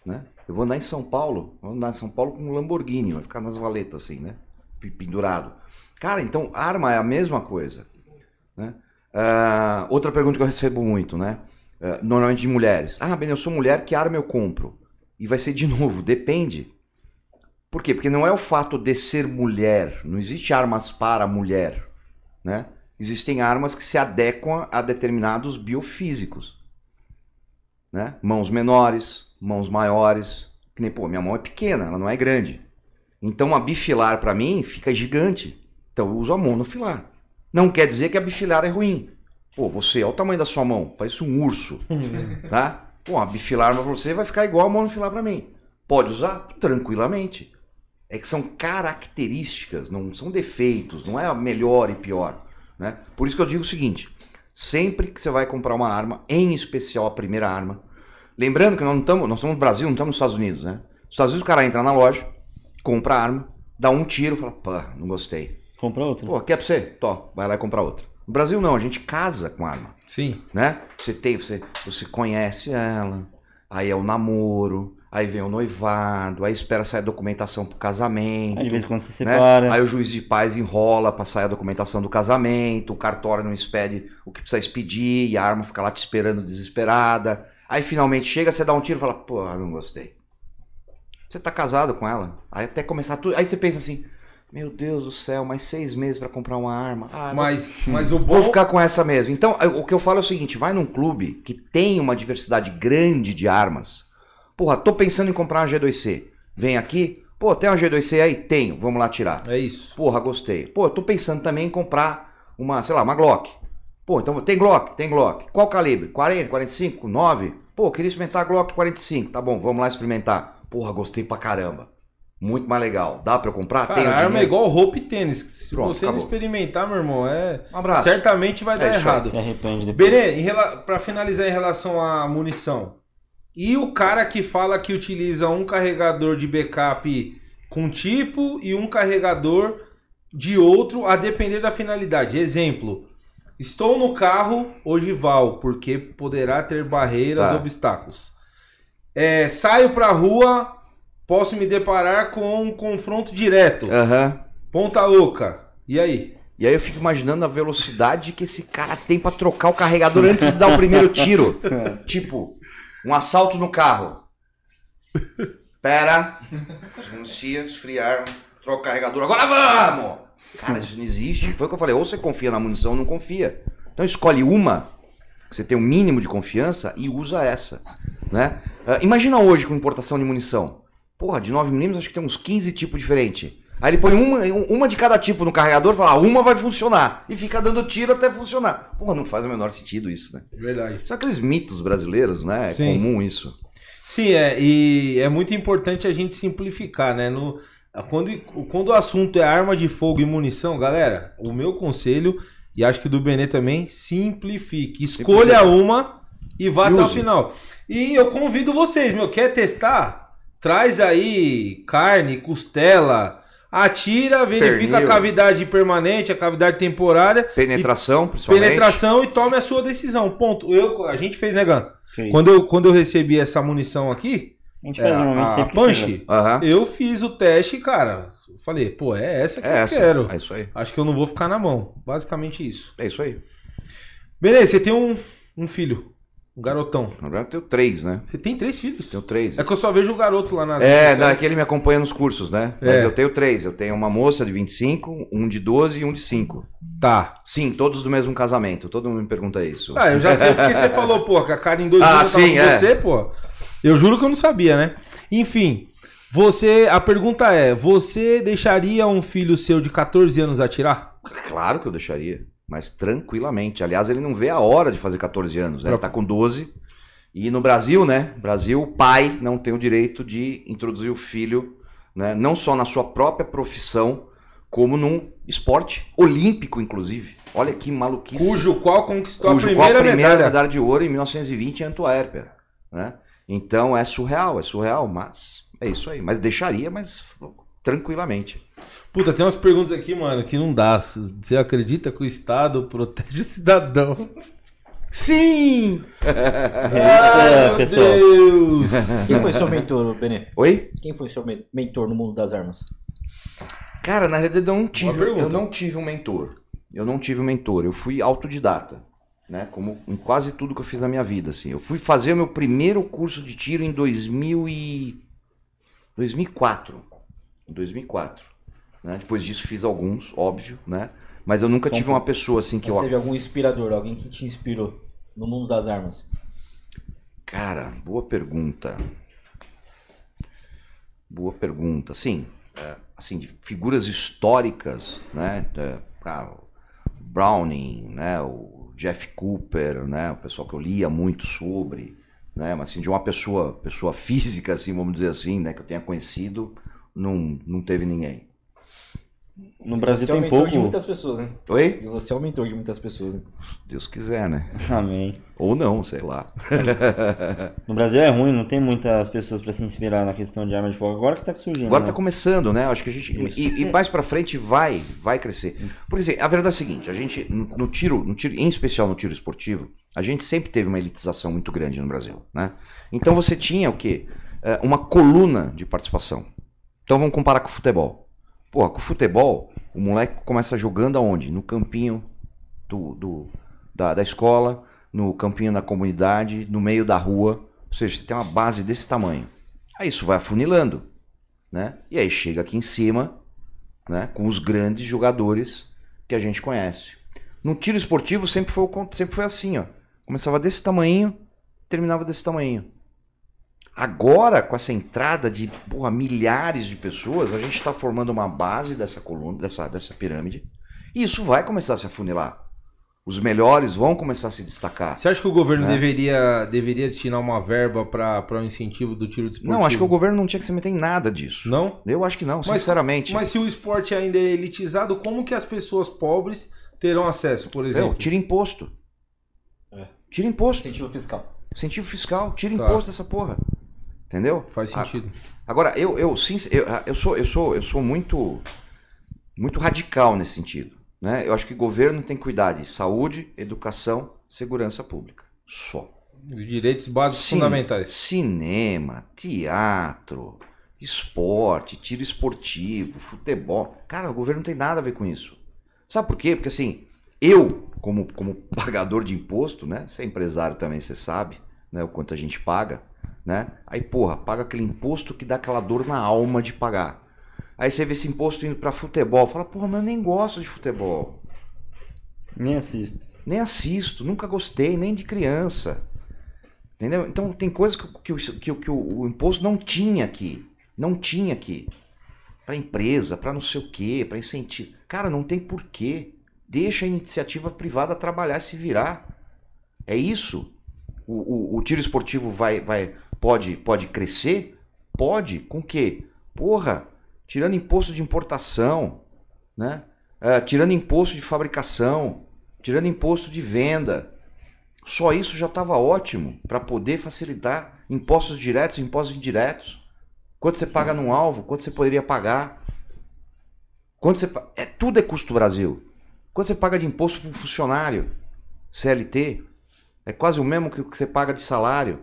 Né? Eu vou andar em São Paulo. Vou andar em São Paulo com um Lamborghini. Vai ficar nas valetas assim, né? Pendurado. Cara, então arma é a mesma coisa. Né? Ah, outra pergunta que eu recebo muito, né? Ah, normalmente de mulheres. Ah, bem, eu sou mulher, que arma eu compro? E vai ser de novo, depende. Por quê? Porque não é o fato de ser mulher. Não existe armas para mulher. Né? existem armas que se adequam a determinados biofísicos. Né? Mãos menores, mãos maiores. Que nem, pô, minha mão é pequena, ela não é grande. Então a bifilar para mim fica gigante. Então eu uso a monofilar. Não quer dizer que a bifilar é ruim. Pô, você, olha o tamanho da sua mão, parece um urso. tá? Pô, a bifilar pra você vai ficar igual a monofilar para mim. Pode usar tranquilamente. É que são características, não são defeitos, não é a melhor e pior. Né? Por isso que eu digo o seguinte: sempre que você vai comprar uma arma, em especial a primeira arma, lembrando que nós não estamos, nós estamos no Brasil, não estamos nos Estados Unidos, né? Nos Estados Unidos o cara entra na loja, compra a arma, dá um tiro, fala, pá, não gostei. Compra outra. Pô, quer pra você? Tó, vai lá e compra outra. No Brasil não, a gente casa com a arma, Sim. né? Você tem, você, você conhece ela, aí é o namoro, aí vem o noivado, aí espera sair a documentação pro casamento. Aí de vez em quando você né? separa. Aí o juiz de paz enrola pra sair a documentação do casamento, o cartório não expede o que precisa expedir, e a arma fica lá te esperando desesperada. Aí finalmente chega, você dá um tiro e fala, pô, não gostei. Você tá casado com ela, aí até começar tudo. Aí você pensa assim, meu Deus do céu, mais seis meses pra comprar uma arma. Ah, Mas, mas o bom. Vou ficar com essa mesmo. Então, o que eu falo é o seguinte: vai num clube que tem uma diversidade grande de armas. Porra, tô pensando em comprar uma G2C. Vem aqui, pô, tem uma G2C aí? Tenho, vamos lá tirar. É isso. Porra, gostei. Pô, tô pensando também em comprar uma, sei lá, uma Glock. Pô, então tem Glock, tem Glock. Qual calibre? 40, 45, 9? Pô, queria experimentar Glock 45. Tá bom, vamos lá experimentar. Porra, gostei pra caramba. Muito mais legal. Dá pra eu comprar? Cara, Tenho a arma é igual roupa e tênis. Se Pronto, você não acabou. experimentar, meu irmão, é. Um abraço. Certamente vai É dar errado. Se arrepende depois. Benê, rela... pra finalizar em relação à munição. E o cara que fala que utiliza um carregador de backup com tipo e um carregador de outro a depender da finalidade. Exemplo. Estou no carro ogival, porque poderá ter barreiras, Tá. obstáculos. É, saio pra rua, posso me deparar com um confronto direto. Aham. Ponta oca. E aí? E aí eu fico imaginando a velocidade que esse cara tem pra trocar o carregador antes de dar o primeiro tiro. tipo, um assalto no carro. Pera. Renuncia, esfriar, troca o carregador. Agora vamos! Cara, isso não existe. Foi o que eu falei. Ou você confia na munição ou não confia. Então escolhe uma, que você tem um mínimo de confiança, e usa essa. Né? Ah, imagina hoje com importação de munição. Porra, de 9mm acho que tem uns 15 tipos diferentes. Aí ele põe uma, uma de cada tipo no carregador e fala, ah, uma vai funcionar. E fica dando tiro até funcionar. Porra, não faz o menor sentido isso, né? Verdade. São aqueles mitos brasileiros, né? É Sim. comum isso. Sim, é, e é muito importante a gente simplificar, né? No, quando, quando o assunto é arma de fogo e munição, galera, o meu conselho, e acho que do Benê também, simplifique. Escolha uma e vá E até o final. E eu convido vocês, meu, quer testar? Traz aí carne, costela, atira, verifica Pernil. a cavidade permanente, a cavidade temporária, Penetração, principalmente. penetração e tome a sua decisão. Ponto. Eu, a gente fez, né, Gan? Quando eu, quando eu recebi essa munição aqui, A gente é, faz normalmente sempre. Punch, Aham. eu fiz o teste, cara. Falei, pô, é essa que É eu essa. quero. É isso aí. Acho que eu não vou ficar na mão. Basicamente isso. É isso aí. Beleza, você tem um, um filho, um garotão. Na verdade, eu tenho três, né? Você tem três filhos? Tenho três. É que eu só vejo o garoto lá nas É, não, é ele me acompanha nos cursos, né? Mas É. eu tenho três. Eu tenho uma moça de 25, um de 12 e um de 5. Tá. Sim, todos do mesmo casamento. Todo mundo me pergunta isso. Ah, eu já sei porque você falou, pô, que a cara em dois Ah, tava sim, com é. você, pô. Eu juro que eu não sabia, né? Enfim, você. A pergunta é: você deixaria um filho seu de 14 anos atirar? Claro que eu deixaria. Mas tranquilamente. Aliás, ele não vê a hora de fazer 14 anos, né? Ele tá com 12. E no Brasil, né? Brasil, o pai não tem o direito de introduzir o filho, né? Não só na sua própria profissão, como num esporte olímpico, inclusive. Olha que maluquice. Cujo qual conquistou cujo a qual primeira, a primeira medalha. medalha. de ouro em 1920 em Antuérpia, né? Então é surreal, é surreal, mas é isso aí. Mas deixaria, mas tranquilamente. Puta, tem umas perguntas aqui, mano, que não dá. Você acredita que o Estado protege o cidadão? Sim! Eita, pessoal. Deus! Quem foi seu mentor, Benê? Oi? Quem foi seu men- mentor no mundo das armas? Cara, na realidade eu não tive, eu não tive um mentor. Eu não tive um mentor, eu fui autodidata, né? Como em quase tudo que eu fiz na minha vida, assim. Eu fui fazer o meu primeiro curso de tiro em 2000 e 2004. Em 2004, né? Depois disso fiz alguns, óbvio, né? Mas eu nunca tive uma pessoa assim que Mas eu teve algum inspirador, alguém que te inspirou no mundo das armas? Cara, boa pergunta. Boa pergunta. Sim, é, assim, de figuras históricas, né? É, ah, Browning, né? O Jeff Cooper, né? O pessoal que eu lia muito sobre, né? Mas assim, de uma pessoa, pessoa física, assim, vamos dizer assim, né? Que eu tenha conhecido, não, não teve ninguém. No Brasil você é o tem mentor pouco. de muitas pessoas, né? Oi? E você é o mentor de muitas pessoas, né? Deus quiser, né? Amém. Ou não, sei lá. No Brasil é ruim, não tem muitas pessoas pra se inspirar na questão de arma de fogo. Agora que tá surgindo. Agora né? está começando, né? Acho que a gente Isso. e, e mais para frente vai, vai crescer. Por exemplo, a verdade é a seguinte: a gente no no tiro, no tiro, em especial no tiro esportivo, a gente sempre teve uma elitização muito grande no Brasil, né? Então você tinha o quê? É, Uma coluna de participação. Então vamos comparar com o futebol. Porra, com o futebol, o moleque começa jogando aonde? No campinho do, do- da, da escola, no campinho da comunidade, no meio da rua. Ou seja, você tem uma base desse tamanho. Aí isso vai afunilando né? E aí chega aqui em cima, né? Com os grandes jogadores que a gente conhece. No tiro esportivo sempre foi, sempre foi assim, ó. Começava desse tamanho, terminava desse tamanho. Agora, com essa entrada de porra, milhares de pessoas, a gente está formando uma base dessa coluna, dessa, dessa pirâmide, e isso vai começar a se afunilar. Os melhores vão começar a se destacar. Você acha que o governo Né? deveria, deveria destinar uma verba para o incentivo do tiro desportivo? Não, acho que o governo não tinha que se meter em nada disso. Não? Eu acho que não, Mas- sinceramente. Mas se o esporte ainda é elitizado, como que as pessoas pobres terão acesso, por exemplo? Tira imposto. É. Tira imposto. Incentivo fiscal. Incentivo fiscal, tira Tá. imposto dessa porra. Entendeu? Faz sentido. Agora, eu, eu, sim, eu, eu sou, eu sou, eu sou muito, muito radical nesse sentido. Né? Eu acho que o governo tem que cuidar de saúde, educação, segurança pública. Só. Os direitos básicos Cin- fundamentais. Cinema, teatro, esporte, tiro esportivo, futebol. Cara, o governo não tem nada a ver com isso. Sabe por quê? Porque assim, eu, como, como pagador de imposto, né? Você é empresário também, você sabe, né? O quanto a gente paga, né? Aí, porra, paga aquele imposto que dá aquela dor na alma de pagar. Aí você vê esse imposto indo pra futebol, fala, porra, mas eu nem gosto de futebol. Nem assisto. Nem assisto, nunca gostei, nem de criança. Entendeu? Então tem coisas que, que, o- que que o, o imposto não tinha aqui. Não tinha aqui. Para empresa, para não sei o quê, para incentivo. Cara, não tem porquê. Deixa a iniciativa privada trabalhar e se virar. É isso. O, o- o tiro esportivo vai, vai, pode, pode crescer? Pode. Com o quê? Porra, tirando imposto de importação, né? Ah, tirando imposto de fabricação, tirando imposto de venda. Só isso já estava ótimo para poder facilitar impostos diretos e impostos indiretos. Quanto você paga num alvo, quanto você poderia pagar. Quanto você, é, tudo é custo Brasil. Quanto você paga de imposto para um funcionário CLT, é quase o mesmo que o que você paga de salário.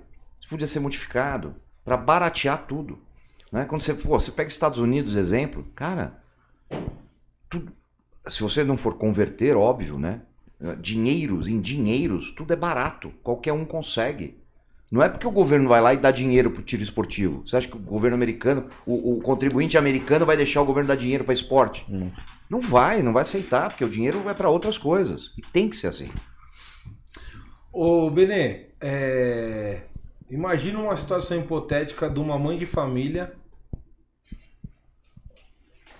Podia ser modificado para baratear tudo. Né? Quando você, pô, você pega Estados Unidos, exemplo, cara, tudo- se você não for converter, óbvio, né? Dinheiros em dinheiros, tudo é barato, qualquer um consegue. Não é porque o governo vai lá e dá dinheiro pro tiro esportivo. Você acha que o governo americano, o, o contribuinte americano vai deixar o governo dar dinheiro para esporte? Não. Não vai, não vai aceitar, porque o dinheiro vai para outras coisas. E tem que ser assim. Ô, Benê, é... imagina uma situação hipotética de uma mãe de família,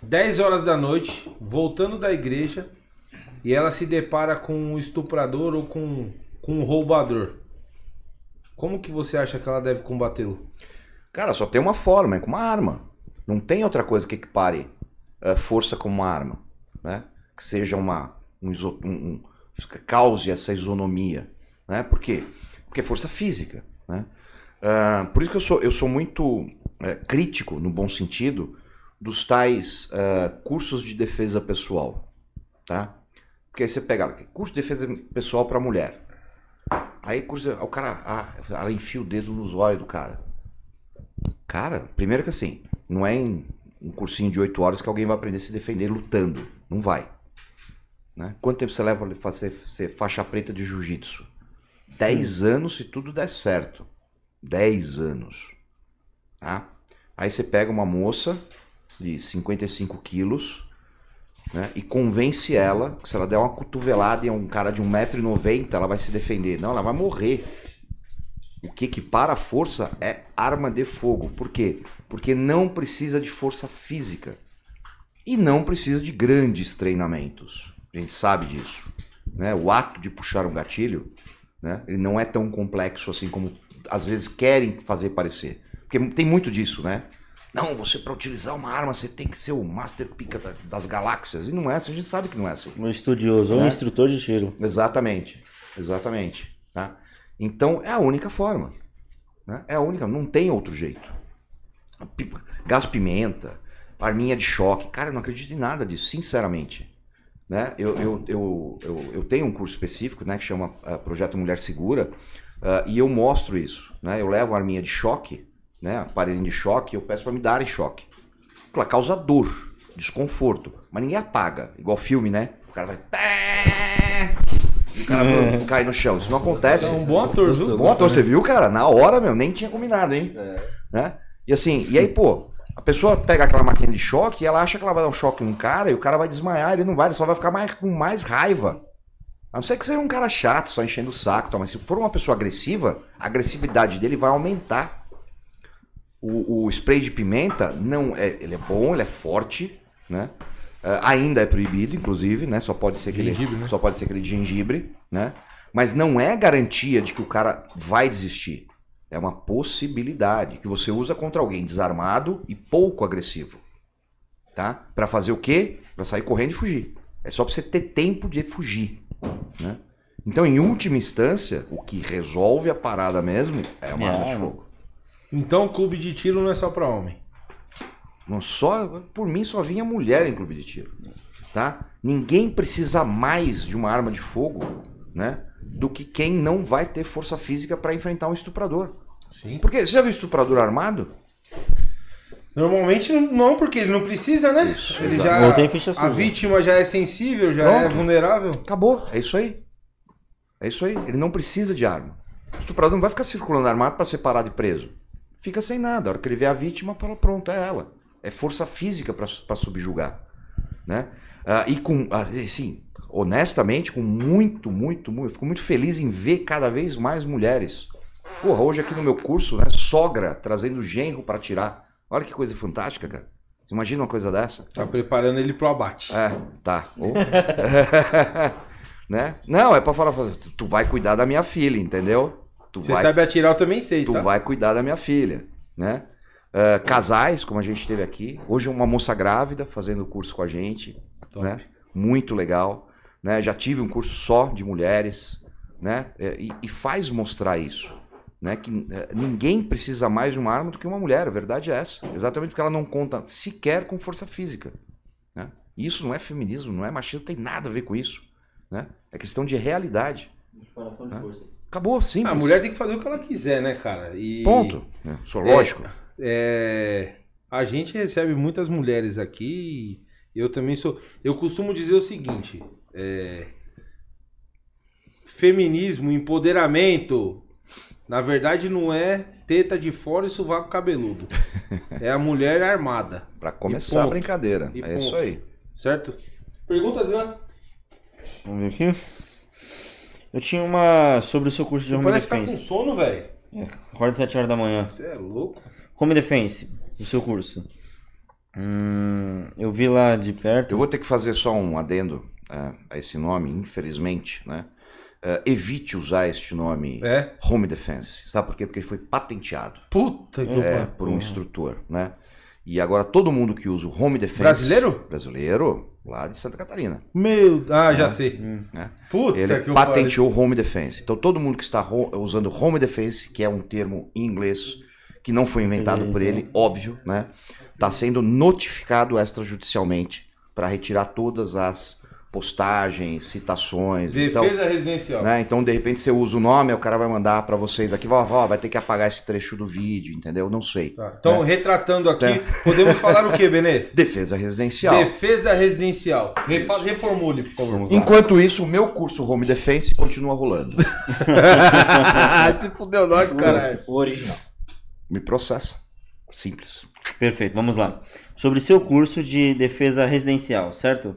10 horas da noite, voltando da igreja, e ela se depara com um estuprador ou com, com um roubador. como que você acha que ela deve combatê-lo? Cara, só tem uma forma, é com uma arma. Não tem outra coisa que equipare eh, força com uma arma, né? Que seja uma um, iso- um- um- cause essa isonomia, né? Por quê? Porque é força física, né? Ah, por isso que eu sou eu sou muito eh, crítico no bom sentido dos tais eh, cursos de defesa pessoal, tá? Porque aí você pega curso de defesa pessoal para mulher. Aí curso, o cara, ah, ela enfia o dedo nos olhos do cara. Cara, primeiro que assim, não é em um cursinho de 8 horas que alguém vai aprender a se defender lutando. Não vai. Né? Quanto tempo você leva para fazer ser faixa preta de jiu-jitsu? 10 anos se tudo der certo. 10 anos. Tá? Aí você pega uma moça de 55 quilos né, e convence ela que se ela der uma cotovelada em um cara de 1,90m, ela vai se defender. Não, ela vai morrer. O que equipara a força é arma de fogo. Por quê? Porque não precisa de força física. E não precisa de grandes treinamentos. A gente sabe disso. Né? O ato de puxar um gatilho né, ele não é tão complexo assim como às vezes querem fazer parecer. Porque tem muito disso, né? Não, você para utilizar uma arma você tem que ser o master pica da- das galáxias. E não é assim, a gente sabe que não é assim. Um estudioso ou um Né? instrutor de tiro. Exatamente, exatamente. Tá? Então é a única forma. né? É a única, não tem outro jeito. Gás pimenta, arminha de choque, cara, eu não acredito em nada disso, sinceramente. Né? Eu, eu, eu, eu, eu tenho um curso específico né, que chama ah, Projeto Mulher Segura ah, e eu mostro isso. Né? Eu levo a arminha de choque, né, aparelhinho de choque, e eu peço para me darem choque. Ela causa dor, desconforto, mas ninguém apaga, igual filme, né? O cara vai. E o cara bum, cai no chão. Isso não acontece. É um bom ator, viu? Bom ator, você viu, cara? Na hora, meu, nem tinha combinado, hein? Né? E assim, e aí, pô, a pessoa pega aquela máquina de choque e ela acha que ela vai dar um choque num cara e o cara vai desmaiar, ele não vai, ele só vai ficar mais, com mais raiva. A não ser que seja um cara chato, só enchendo o saco, tal, mas se for uma pessoa agressiva, a agressividade dele vai aumentar. O, o spray de pimenta não é, ele é bom, ele é forte, né? É, ainda é proibido, inclusive, né? Só pode ser aquele, Gengibre, né? só pode ser aquele de gengibre, né? Mas não é garantia de que o cara vai desistir. É uma possibilidade que você usa contra alguém desarmado e pouco agressivo, tá? Para fazer o quê? Para sair correndo e fugir. É só para você ter tempo de fugir, né? Então, em última instância, o que resolve a parada mesmo é uma É arma de fogo. Então o clube de tiro não é só pra homem. Não só, por mim só vinha mulher em clube de tiro, tá? Ninguém precisa mais de uma arma de fogo, né? Do que quem não vai ter força física para enfrentar um estuprador. Sim. Porque você já viu estuprador armado? Normalmente não- não, porque ele não precisa, né? Isso, ele exato. já, Ou tem ficha a suja. vítima já é sensível, já é Pronto. vulnerável. Acabou, é isso aí. É isso aí. Ele não precisa de arma. O estuprador não vai ficar circulando armado para ser parado e preso. Fica sem nada. A hora que ele vê a vítima, fala, pronto, é ela. É força física para subjugar. Né? Ah, e com, ah, assim, honestamente, com muito, muito, muito. eu Fico muito feliz em ver cada vez mais mulheres. Porra, hoje aqui no meu curso, né? Sogra trazendo genro para tirar. Olha que coisa fantástica, cara. Você imagina uma coisa dessa? Tá preparando ele pro abate. É, tá. Ô. né? Não, é pra falar, tu- vai cuidar da minha filha, entendeu? Tu Você vai, sabe atirar, eu também sei, tu tá? vai cuidar da minha filha, né? Ah, casais, como a gente teve aqui. Hoje uma moça grávida fazendo curso com a gente, Top. né? Muito legal, né? Já tive um curso só de mulheres, né? É, E, e faz mostrar isso, né? Que eh, ninguém precisa mais de uma arma do que uma mulher. A verdade é essa, exatamente porque ela não conta sequer com força física. Né? Isso não é feminismo, não é machismo, não tem nada a ver com isso, né? É questão de realidade. De Hã? forças. Acabou, simples. A mulher tem que fazer o que ela quiser, né, cara? E, Ponto. É, Isso é lógico. é, a gente recebe muitas mulheres aqui. e Eu também sou. Eu costumo dizer o seguinte: é, feminismo, empoderamento, na verdade não é teta de fora e sovaco cabeludo. É a mulher armada, Pra começar a brincadeira. E é ponto. isso aí. certo? Perguntas, né? Vamos ver aqui. Eu tinha uma sobre o seu curso de Você Home parece que tá com Defense. sono, velho. Acorda às 7 horas da manhã. Você é louco. Home Defense, o seu curso. Hum, eu vi lá de perto. Eu vou ter que fazer só um adendo é, a esse nome, infelizmente, né? Eh, evite usar este nome É? Home Defense. Sabe por quê? Porque ele foi patenteado Puta que é, pariu. por um instrutor, né? E agora todo mundo que usa o Home Defense... Brasileiro? Brasileiro, lá de Santa Catarina. Meu. Ah, já É. sei. né? Puta Ele que patenteou o Home Defense. Então todo mundo que está ro- usando Home Defense, que é um termo em inglês que não foi inventado por Beleza. ele, óbvio, né? Está sendo notificado extrajudicialmente para retirar todas as postagens, citações. Então, Defesa residencial. né? Então, de repente, você usa o nome, o cara vai mandar para vocês aqui, ó, ó, vai ter que apagar esse trecho do vídeo, entendeu? Não sei. Tá, Então, É. retratando aqui, É. podemos falar o que, Benê? Defesa residencial. Defesa residencial. Refa- reformule, por favor. Vamos lá. Enquanto isso, o meu curso Home Defense continua rolando. Se fudeu nós, caralho. O original. Me processa. Simples. Perfeito, vamos lá. Sobre seu curso de defesa residencial, certo?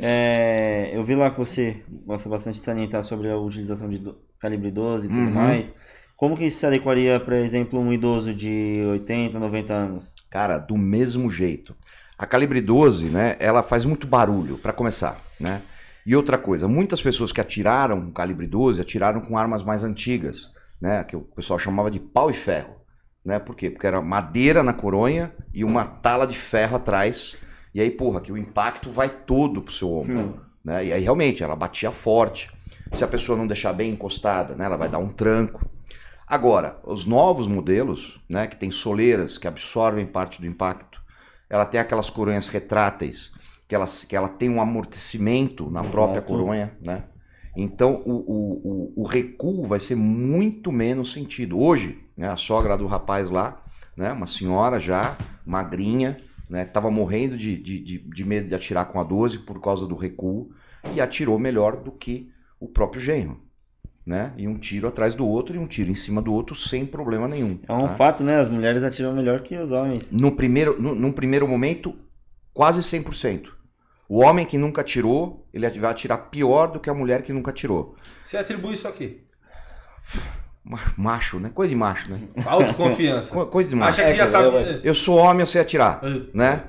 É, eu vi lá que você gosta bastante de salientar sobre a utilização de do- calibre 12 e tudo Uhum. mais. Como que isso se adequaria, por exemplo, um idoso de 80, 90 anos? Cara, do mesmo jeito. A calibre 12, né, ela faz muito barulho, para começar, né? E outra coisa, muitas pessoas que atiraram com calibre 12 atiraram com armas mais antigas, né, que o pessoal chamava de pau e ferro, né? Por quê? Porque era madeira na coronha e uma tala de ferro atrás. E aí, porra, que o impacto vai todo pro seu ombro, Hum. né? E aí realmente ela batia forte. Se a pessoa não deixar bem encostada, né, ela vai dar um tranco. Agora, os novos modelos, né, que tem soleiras que absorvem parte do impacto, ela tem aquelas coronhas retráteis, que ela, que ela tem um amortecimento na Exato. própria coronha, né? Então o, o, o, o recuo vai ser muito menos sentido. Hoje, né, a sogra do rapaz lá, né, uma senhora já, magrinha, né, tava morrendo de, de, de, de medo de atirar com a 12 por causa do recuo, e atirou melhor do que o próprio genro. Né? E um tiro atrás do outro e um tiro em cima do outro sem problema nenhum. É um tá? fato, né? As mulheres atiram melhor que os homens. No primeiro, no, num primeiro momento, quase 100%. O homem que nunca atirou, ele vai atirar pior do que a mulher que nunca atirou. Você atribui isso aqui. Ma- Macho, né? Coisa de macho, né? Autoconfiança. Co- Coisa de macho. Acha que já sabe. Eu sou homem, eu sei atirar, Puta né?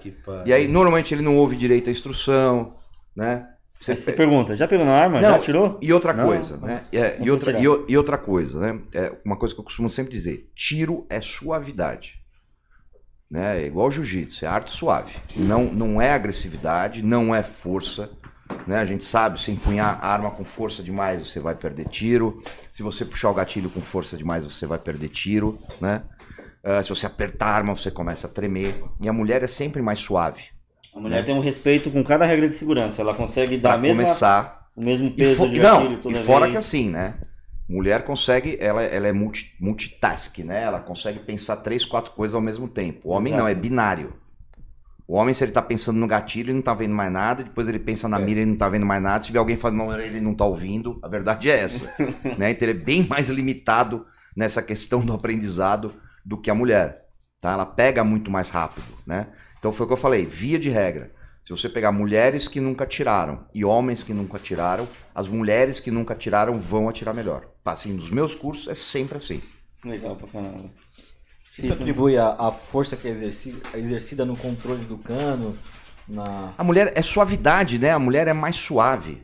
E aí, normalmente, ele não ouve direito a instrução, né? Você pe- pergunta, já pegou na arma? Não, já atirou? E outra Não, coisa, não. né? É, e, outra, e, e outra coisa, né? É uma coisa que eu costumo sempre dizer: tiro é suavidade. Né? É igual jiu-jitsu, é arte suave. Não, não é agressividade, não é força. Né? A gente sabe, se empunhar a arma com força demais, você vai perder tiro. Se você puxar o gatilho com força demais, você vai perder tiro. Né? Ah, se você apertar a arma, você começa a tremer. E a mulher é sempre mais suave. A mulher tem um respeito com cada regra de segurança. Ela consegue dar a mesma, começar, o mesmo peso de não, gatilho toda e fora vez. que assim, né? Mulher consegue, ela, ela é multi, multitask, né? Ela consegue pensar três, quatro coisas ao mesmo tempo. O homem não, é Exato. binário. O homem, se ele tá pensando no gatilho, ele não tá vendo mais nada, depois ele pensa na É. mira, ele não tá vendo mais nada, se vê alguém falando, não, ele não tá ouvindo, a verdade é essa. né? Então ele é bem mais limitado nessa questão do aprendizado do que a mulher. Tá? Ela pega muito mais rápido, né? Então foi o que eu falei, via de regra. Se você pegar mulheres que nunca atiraram e homens que nunca atiraram, as mulheres que nunca atiraram vão atirar melhor. Assim, nos meus cursos é sempre assim. Legal pra caramba. Isso atribui a, força que é exercida, exercida no controle do cano, na... A mulher é suavidade, né? A mulher é mais suave,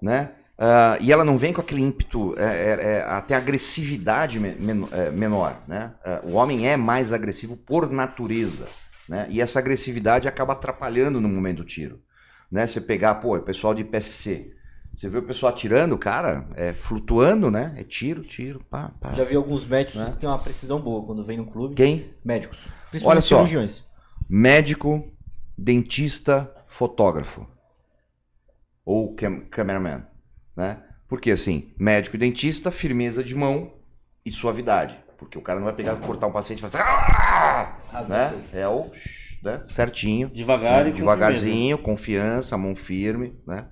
né? Ah, e ela não vem com aquele ímpeto, é, é, é, até agressividade me- men- é, menor, né? Ah, o homem é mais agressivo por natureza, né? E essa agressividade acaba atrapalhando no momento do tiro, né? Você pegar, pô, o pessoal de PSC, você vê o pessoal atirando, cara, é flutuando, né? É tiro, tiro, pá, pá. Já vi alguns médicos Né? que têm uma precisão boa quando vem no clube. Quem? Médicos. Olha só. cirurgiões. médico, dentista, fotógrafo ou cam cameraman, né? Porque assim, médico e dentista, firmeza de mão e suavidade, porque o cara não vai pegar cortar um paciente e fazer, "Ah!", né? É o né? certinho, Devagar né? e devagarzinho, confiança, mão firme, né?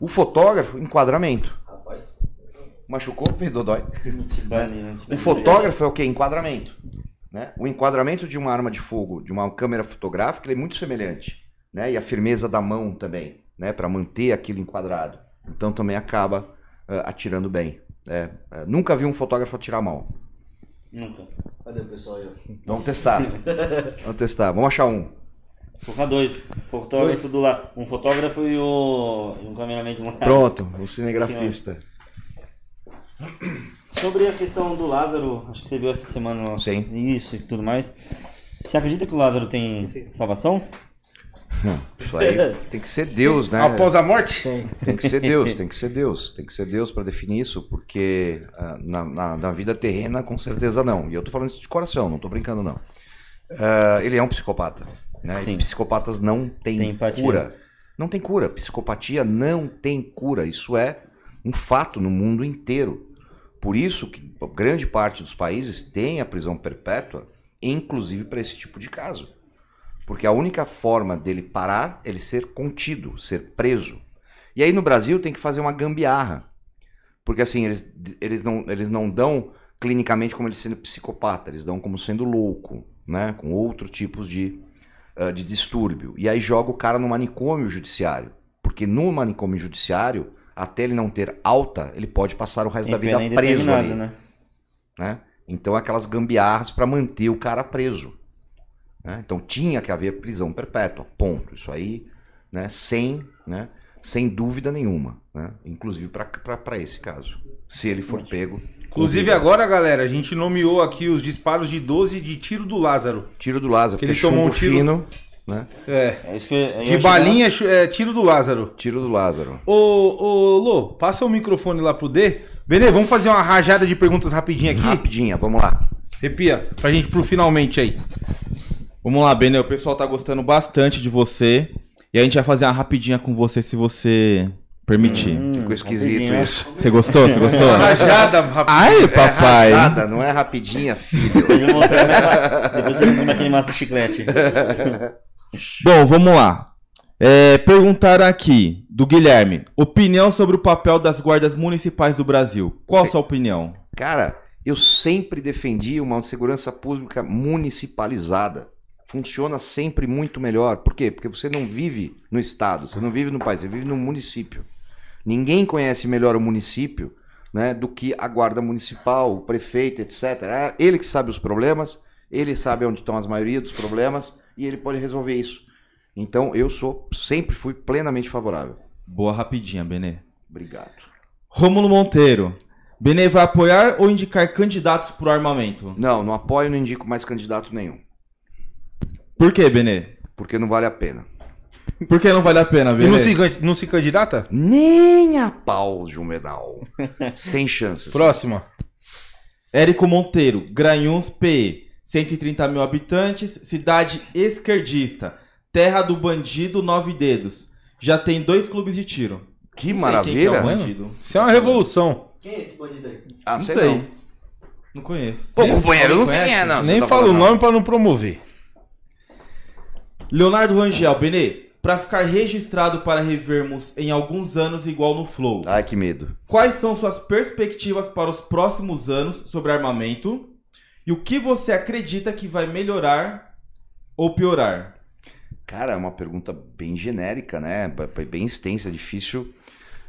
O fotógrafo, enquadramento. Machucou, fez dodói. né? O fotógrafo é o que? Enquadramento. Né? O enquadramento de uma arma de fogo, de uma câmera fotográfica, é muito semelhante. Né? E a firmeza da mão também, né? para manter aquilo enquadrado. Então também acaba ah, atirando bem. É, é, nunca vi um fotógrafo atirar mal. Nunca. Cadê o pessoal aí? Vamos testar. Vamos testar. Vamos achar um. Focar dois. Fotógrafo do lado. Um fotógrafo e, o... um cameraman de mulher. Pronto, o cinegrafista. Sobre a questão do Lázaro, acho que você viu essa semana Sim. isso e tudo mais. Você acredita que o Lázaro tem salvação? Isso aí tem que ser Deus, né? Após a morte? Tem. Tem que ser Deus, tem que ser Deus, tem que ser Deus para definir isso, porque ah, na, na- na vida terrena, com certeza não. E eu tô falando isso de coração, não tô brincando não. Ah, ele é um psicopata, né? Sim. E psicopatas não têm cura. Não tem cura. Psicopatia não tem cura. Isso é um fato no mundo inteiro. Por isso que grande parte dos países tem a prisão perpétua, inclusive para esse tipo de caso. Porque a única forma dele parar é ele ser contido, ser preso. E aí no Brasil tem que fazer uma gambiarra. Porque assim, eles, eles, não, eles não dão clinicamente como ele sendo psicopata, eles dão como sendo louco, né? Com outros tipos de, de distúrbio. E aí joga o cara no manicômio judiciário. Porque no manicômio judiciário, até ele não ter alta, ele pode passar o resto da vida preso ali né? né? Então aquelas gambiarras para manter o cara preso. né? Então tinha que haver prisão perpétua, ponto. Isso aí, né? Sem, né? Sem dúvida nenhuma, né? Inclusive para esse caso, se ele for pego. Inclusive agora, galera, a gente nomeou aqui os disparos de 12 de tiro do Lázaro. tiro do Lázaro, Que porque ele tomou um tiro- fino, né? É. É isso que De balinha, é, tiro do Lázaro. Tiro do Lázaro. Ô, ô, Lô, passa o microfone lá pro D. Benê, vamos fazer uma rajada de perguntas rapidinho aqui? Rapidinha, vamos lá. Repia, pra gente pro finalmente aí. Vamos lá, Benê. O pessoal tá gostando bastante de você. E a gente vai fazer uma rapidinha com você, se você permitir. Hum, Ficou esquisito né? isso. Você gostou? Você gostou? Uma rajada rapidinho. Ai, É papai. rajada, não é rapidinha, filho. É depois eu mostro como é que ele massa chiclete. Bom, vamos lá. É, perguntaram aqui, do Guilherme. Opinião sobre o papel das guardas municipais do Brasil. Qual a sua opinião? Cara, eu sempre defendi uma segurança pública municipalizada. Funciona sempre muito melhor. Por quê? Porque você não vive no estado, você não vive no país, você vive no município. Ninguém conhece melhor o município né, do que a guarda municipal, o prefeito, etc. É ele que sabe os problemas, ele sabe onde estão as maioria dos problemas e ele pode resolver isso. Então eu sou, sempre fui plenamente favorável. Boa rapidinha, Benê. Obrigado. Rômulo Monteiro. Benê vai apoiar ou indicar candidatos pro armamento? Não, não apoio, não indico mais candidato nenhum, Por que, Benê? porque não vale a pena. Por que não vale a pena, E Benê? não se, não se candidata? Nem a pau, Jumenal. Sem chances. Próxima. Érico Monteiro, Granhuns PE, 130 mil habitantes, cidade esquerdista, terra do bandido Nove Dedos. Já tem dois clubes de tiro. Que Não é o maravilha. bandido. Isso é uma revolução. Quem é esse bandido aí? Ah, Não sei, sei. não. Não conheço. Pô, companheiro, não alguém sei quem é, não. Nem tá fala o nome pra não promover. Leonardo Rangel, Benê, para ficar registrado para revermos em alguns anos igual no Flow. Ai, que medo. Quais são suas perspectivas para os próximos anos sobre armamento? E o que você acredita que vai melhorar ou piorar? Cara, é uma pergunta bem genérica, né? Bem extensa, é difícil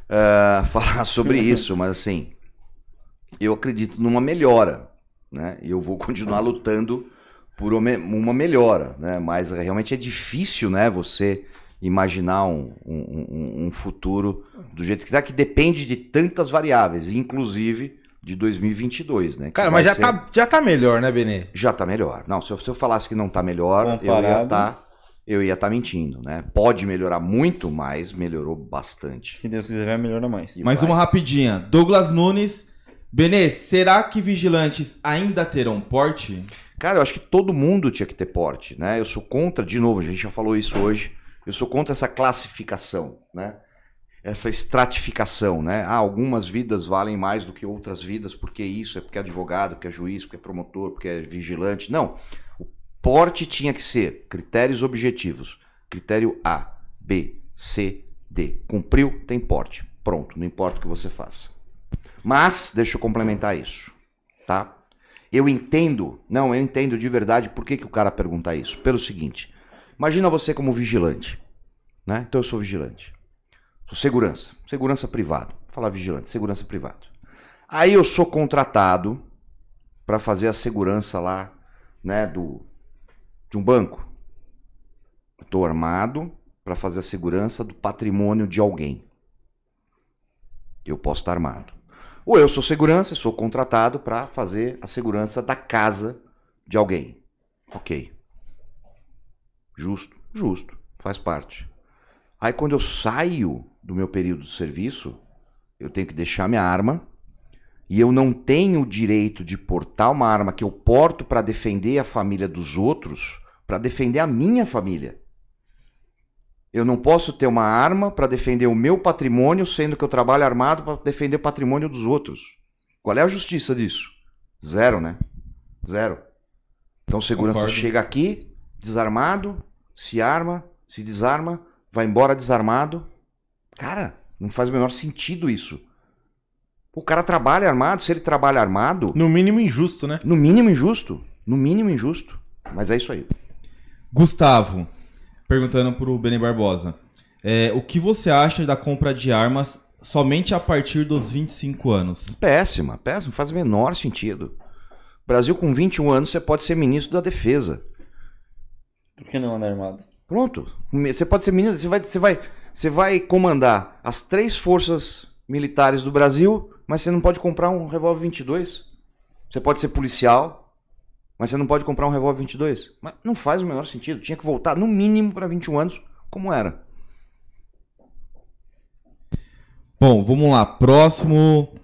ah, falar sobre isso, mas assim, eu acredito numa melhora, né? E eu vou continuar lutando por uma uma melhora, né? Mas realmente é difícil, né? Você imaginar um, um- um- futuro do jeito que está, que depende de tantas variáveis, inclusive de 2022, né? Cara, mas já ser- tá, já tá melhor, né, Benê? já tá melhor. Não, se eu, se eu falasse que não tá melhor, eu ia Comparado. estar eu ia estar mentindo, né? Pode melhorar muito, mas melhorou bastante. Se Deus quiser, vai melhorar mais. E Mais vai. uma rapidinha. Douglas Nunes. Benê, será que vigilantes ainda terão porte? Cara, eu acho que todo mundo tinha que ter porte, né? Eu sou contra, de novo, a gente já falou isso hoje. Eu sou contra essa classificação, né? Essa estratificação, né? Ah, algumas vidas valem mais do que outras vidas, porque isso é porque é advogado, porque é juiz, porque é promotor, porque é vigilante. Não. O porte tinha que ser critérios objetivos. Critério A, B, C, D. Cumpriu, tem porte. Pronto, não importa o que você faça. Mas, deixa eu complementar isso, tá? Eu entendo, não, eu entendo de verdade por que, que o cara pergunta isso. Pelo seguinte, imagina você como vigilante, né? Então eu sou vigilante. Sou segurança, segurança privado. Vou falar vigilante, segurança privado. Aí eu sou contratado para fazer a segurança lá, né, do de um banco. Estou armado para fazer a segurança do patrimônio de alguém. Eu posso estar armado. Ou eu sou segurança, sou contratado para fazer a segurança da casa de alguém. Ok. Justo, justo, faz parte. Aí quando eu saio do meu período de serviço, eu tenho que deixar minha arma e eu não tenho o direito de portar uma arma que eu porto para defender a família dos outros, para defender a minha família. Eu não posso ter uma arma para defender o meu patrimônio, sendo que eu trabalho armado para defender o patrimônio dos outros. Qual é a justiça disso? Zero, né? Zero. Então segurança Concordo. chega aqui, desarmado, se arma, se desarma, vai embora desarmado. Cara, não faz o menor sentido isso. O cara trabalha armado, se ele trabalha armado, No mínimo injusto, né? no mínimo injusto. No mínimo injusto. Mas é isso aí. Gustavo, perguntando pro Benny Barbosa. É, o que você acha da compra de armas somente a partir dos 25 anos? Péssima, péssima, faz o menor sentido. Brasil com 21 anos você pode ser ministro da defesa. Por que não anda armado? Pronto. Você pode ser ministro, você vai, você vai, você vai comandar as três forças militares do Brasil, mas você não pode comprar um revólver 22. Você pode ser policial, mas você não pode comprar um revólver 22. Mas não faz o menor sentido. Tinha que voltar no mínimo para 21 anos, como era. Bom, vamos lá. Próximo.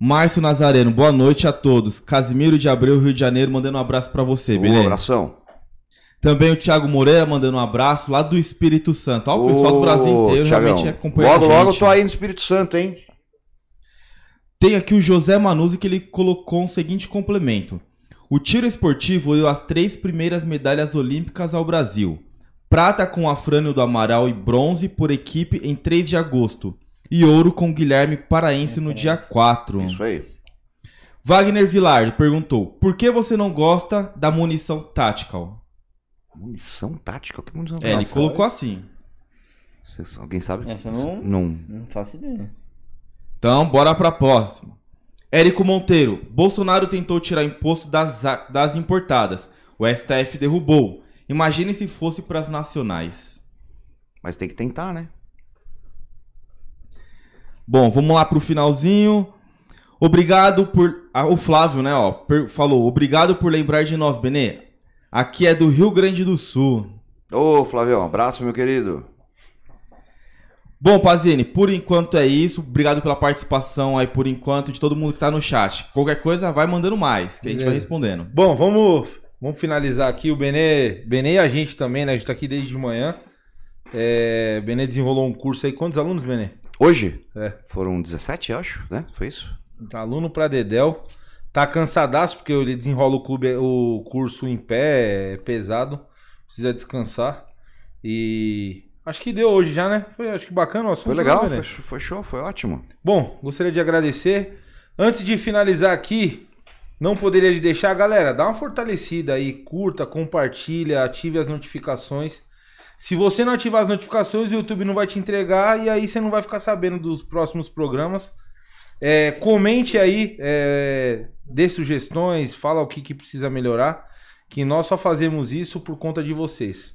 Márcio Nazareno, boa noite a todos. Casimiro de Abreu, Rio de Janeiro, mandando um abraço pra você, Um beleza? abração. Também o Thiago Moreira mandando um abraço lá do Espírito Santo. Ó, o pessoal do Brasil inteiro Thiagão, realmente acompanha Logo, a gente. logo eu tô aí no Espírito Santo, hein? Tem aqui o José Manuzzi que ele colocou um seguinte complemento. O tiro esportivo deu as três primeiras medalhas olímpicas ao Brasil. Prata com Afrânio do Amaral e bronze por equipe em 3 de agosto. E ouro com Guilherme Paraense no dia 4. Isso aí. Wagner Vilar perguntou: por que você não gosta da munição tactical? Munição tática? Que munição É, ele tática? colocou assim. Vocês- Alguém sabe? Essa eu não- não. Não faço ideia. Então, bora pra próxima. Érico Monteiro. Bolsonaro tentou tirar imposto das, a- das importadas. O STF derrubou. Imagine se fosse pras nacionais. Mas tem que tentar, né? Bom, vamos lá pro finalzinho. Obrigado por. Ah, o Flávio, né, ó, per- falou. Obrigado por lembrar de nós, Benê. Aqui é do Rio Grande do Sul. Ô, Flavio, um abraço, meu querido. Bom, Pazini, por enquanto é isso. Obrigado pela participação aí, por enquanto, de todo mundo que tá no chat. Qualquer coisa, vai mandando mais, que a gente vai respondendo. Bom, vamos, vamos finalizar aqui. O Benê, Benê e a gente também, né? A gente tá aqui desde de manhã. É, Benê desenrolou um curso aí. Quantos alunos, Benê? Hoje É. foram 17, acho, né? Foi isso? Tá aluno pra Dedel. Tá cansadaço porque ele desenrola o clube, o curso em pé, é pesado. Precisa descansar. E acho que deu hoje já, né? Foi, acho que bacana o assunto. Foi legal, né, foi, foi show, foi ótimo. Bom, gostaria de agradecer. Antes de finalizar aqui, não poderia de deixar, galera, dá uma fortalecida aí, curta, compartilha, ative as notificações. Se você não ativar as notificações, o YouTube não vai te entregar e aí você não vai ficar sabendo dos próximos programas. É, comente aí, é, dê sugestões, fala o que, que precisa melhorar, que nós só fazemos isso por conta de vocês.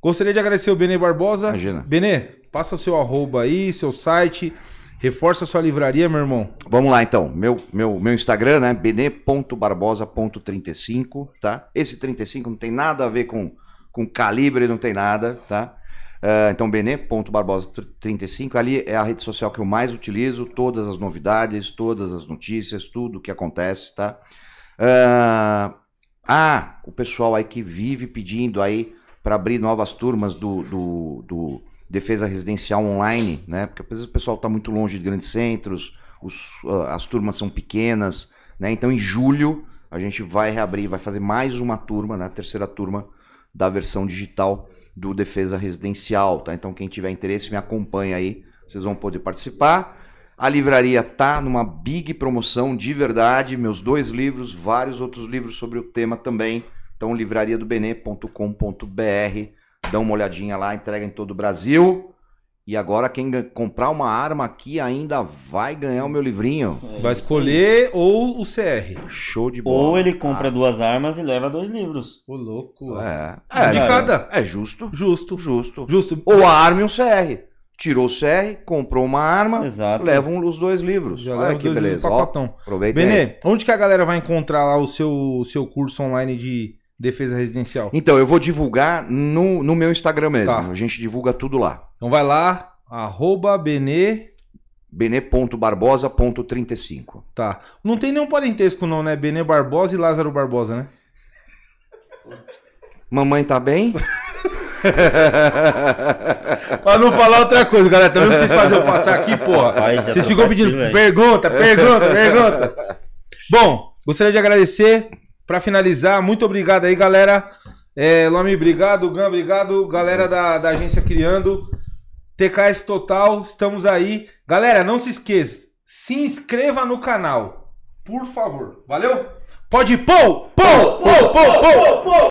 Gostaria de agradecer o Benê Barbosa. Imagina. Benê, passa o seu arroba aí, seu site, reforça a sua livraria, meu irmão. Vamos lá então. Meu, meu, meu Instagram, né? bene.barbosa.35, tá? Esse 35 não tem nada a ver com, com calibre, não tem nada, tá? Ah, então, bene.barbosa35, ali é a rede social que eu mais utilizo, todas as novidades, todas as notícias, tudo que acontece, tá? Ah, ah, o pessoal aí que vive pedindo aí para abrir novas turmas do, do, do Defesa Residencial Online, né? Porque às vezes o pessoal está muito longe de grandes centros, os, ah, as turmas são pequenas, né? Então em julho a gente vai reabrir, vai fazer mais uma turma, né? A terceira turma da versão digital do Defesa Residencial, tá? Então quem tiver interesse me acompanha aí, vocês vão poder participar. A livraria tá numa big promoção de verdade, meus dois livros, vários outros livros sobre o tema também. Então livrariadobene.com.br, dá uma olhadinha lá, entrega em todo o Brasil. E agora quem comprar uma arma aqui ainda vai ganhar o meu livrinho. É Vai escolher ou o CR. Show de aí. bola. Ou ele compra Ah, duas armas e leva dois livros. Ô, louco. É, Um de é, cada. é justo, Justo. justo. Justo. Ou a arma e um CR. tirou o CR, comprou uma arma, Exato. levam os dois livros. Já Olha leva que dois livros beleza. Ó, pacotão. aproveita aí. Benê, onde que a galera vai encontrar lá o seu, o seu curso online de defesa residencial? Então, eu vou divulgar no, no meu Instagram mesmo. Tá. A gente divulga tudo lá. Então vai lá, arroba Benê. bene.barbosa.35. Tá. Não tem nenhum parentesco não, né? Benê Barbosa e Lázaro Barbosa, né? Mamãe tá bem? Pra não falar outra coisa, galera. Tá vendo que vocês fazem eu passar aqui, porra? Rapaz, Vocês ficam pedindo velho. pergunta, pergunta, pergunta. Bom, gostaria de agradecer. Pra finalizar, muito obrigado aí, galera. É, Lome, obrigado. Gan, obrigado. Galera da, da agência Criando. TKS Total, estamos aí. Galera, não se esqueça. Se inscreva no canal. Por favor. Valeu? Pode pôr! Pô! Pô! Pô! Pô!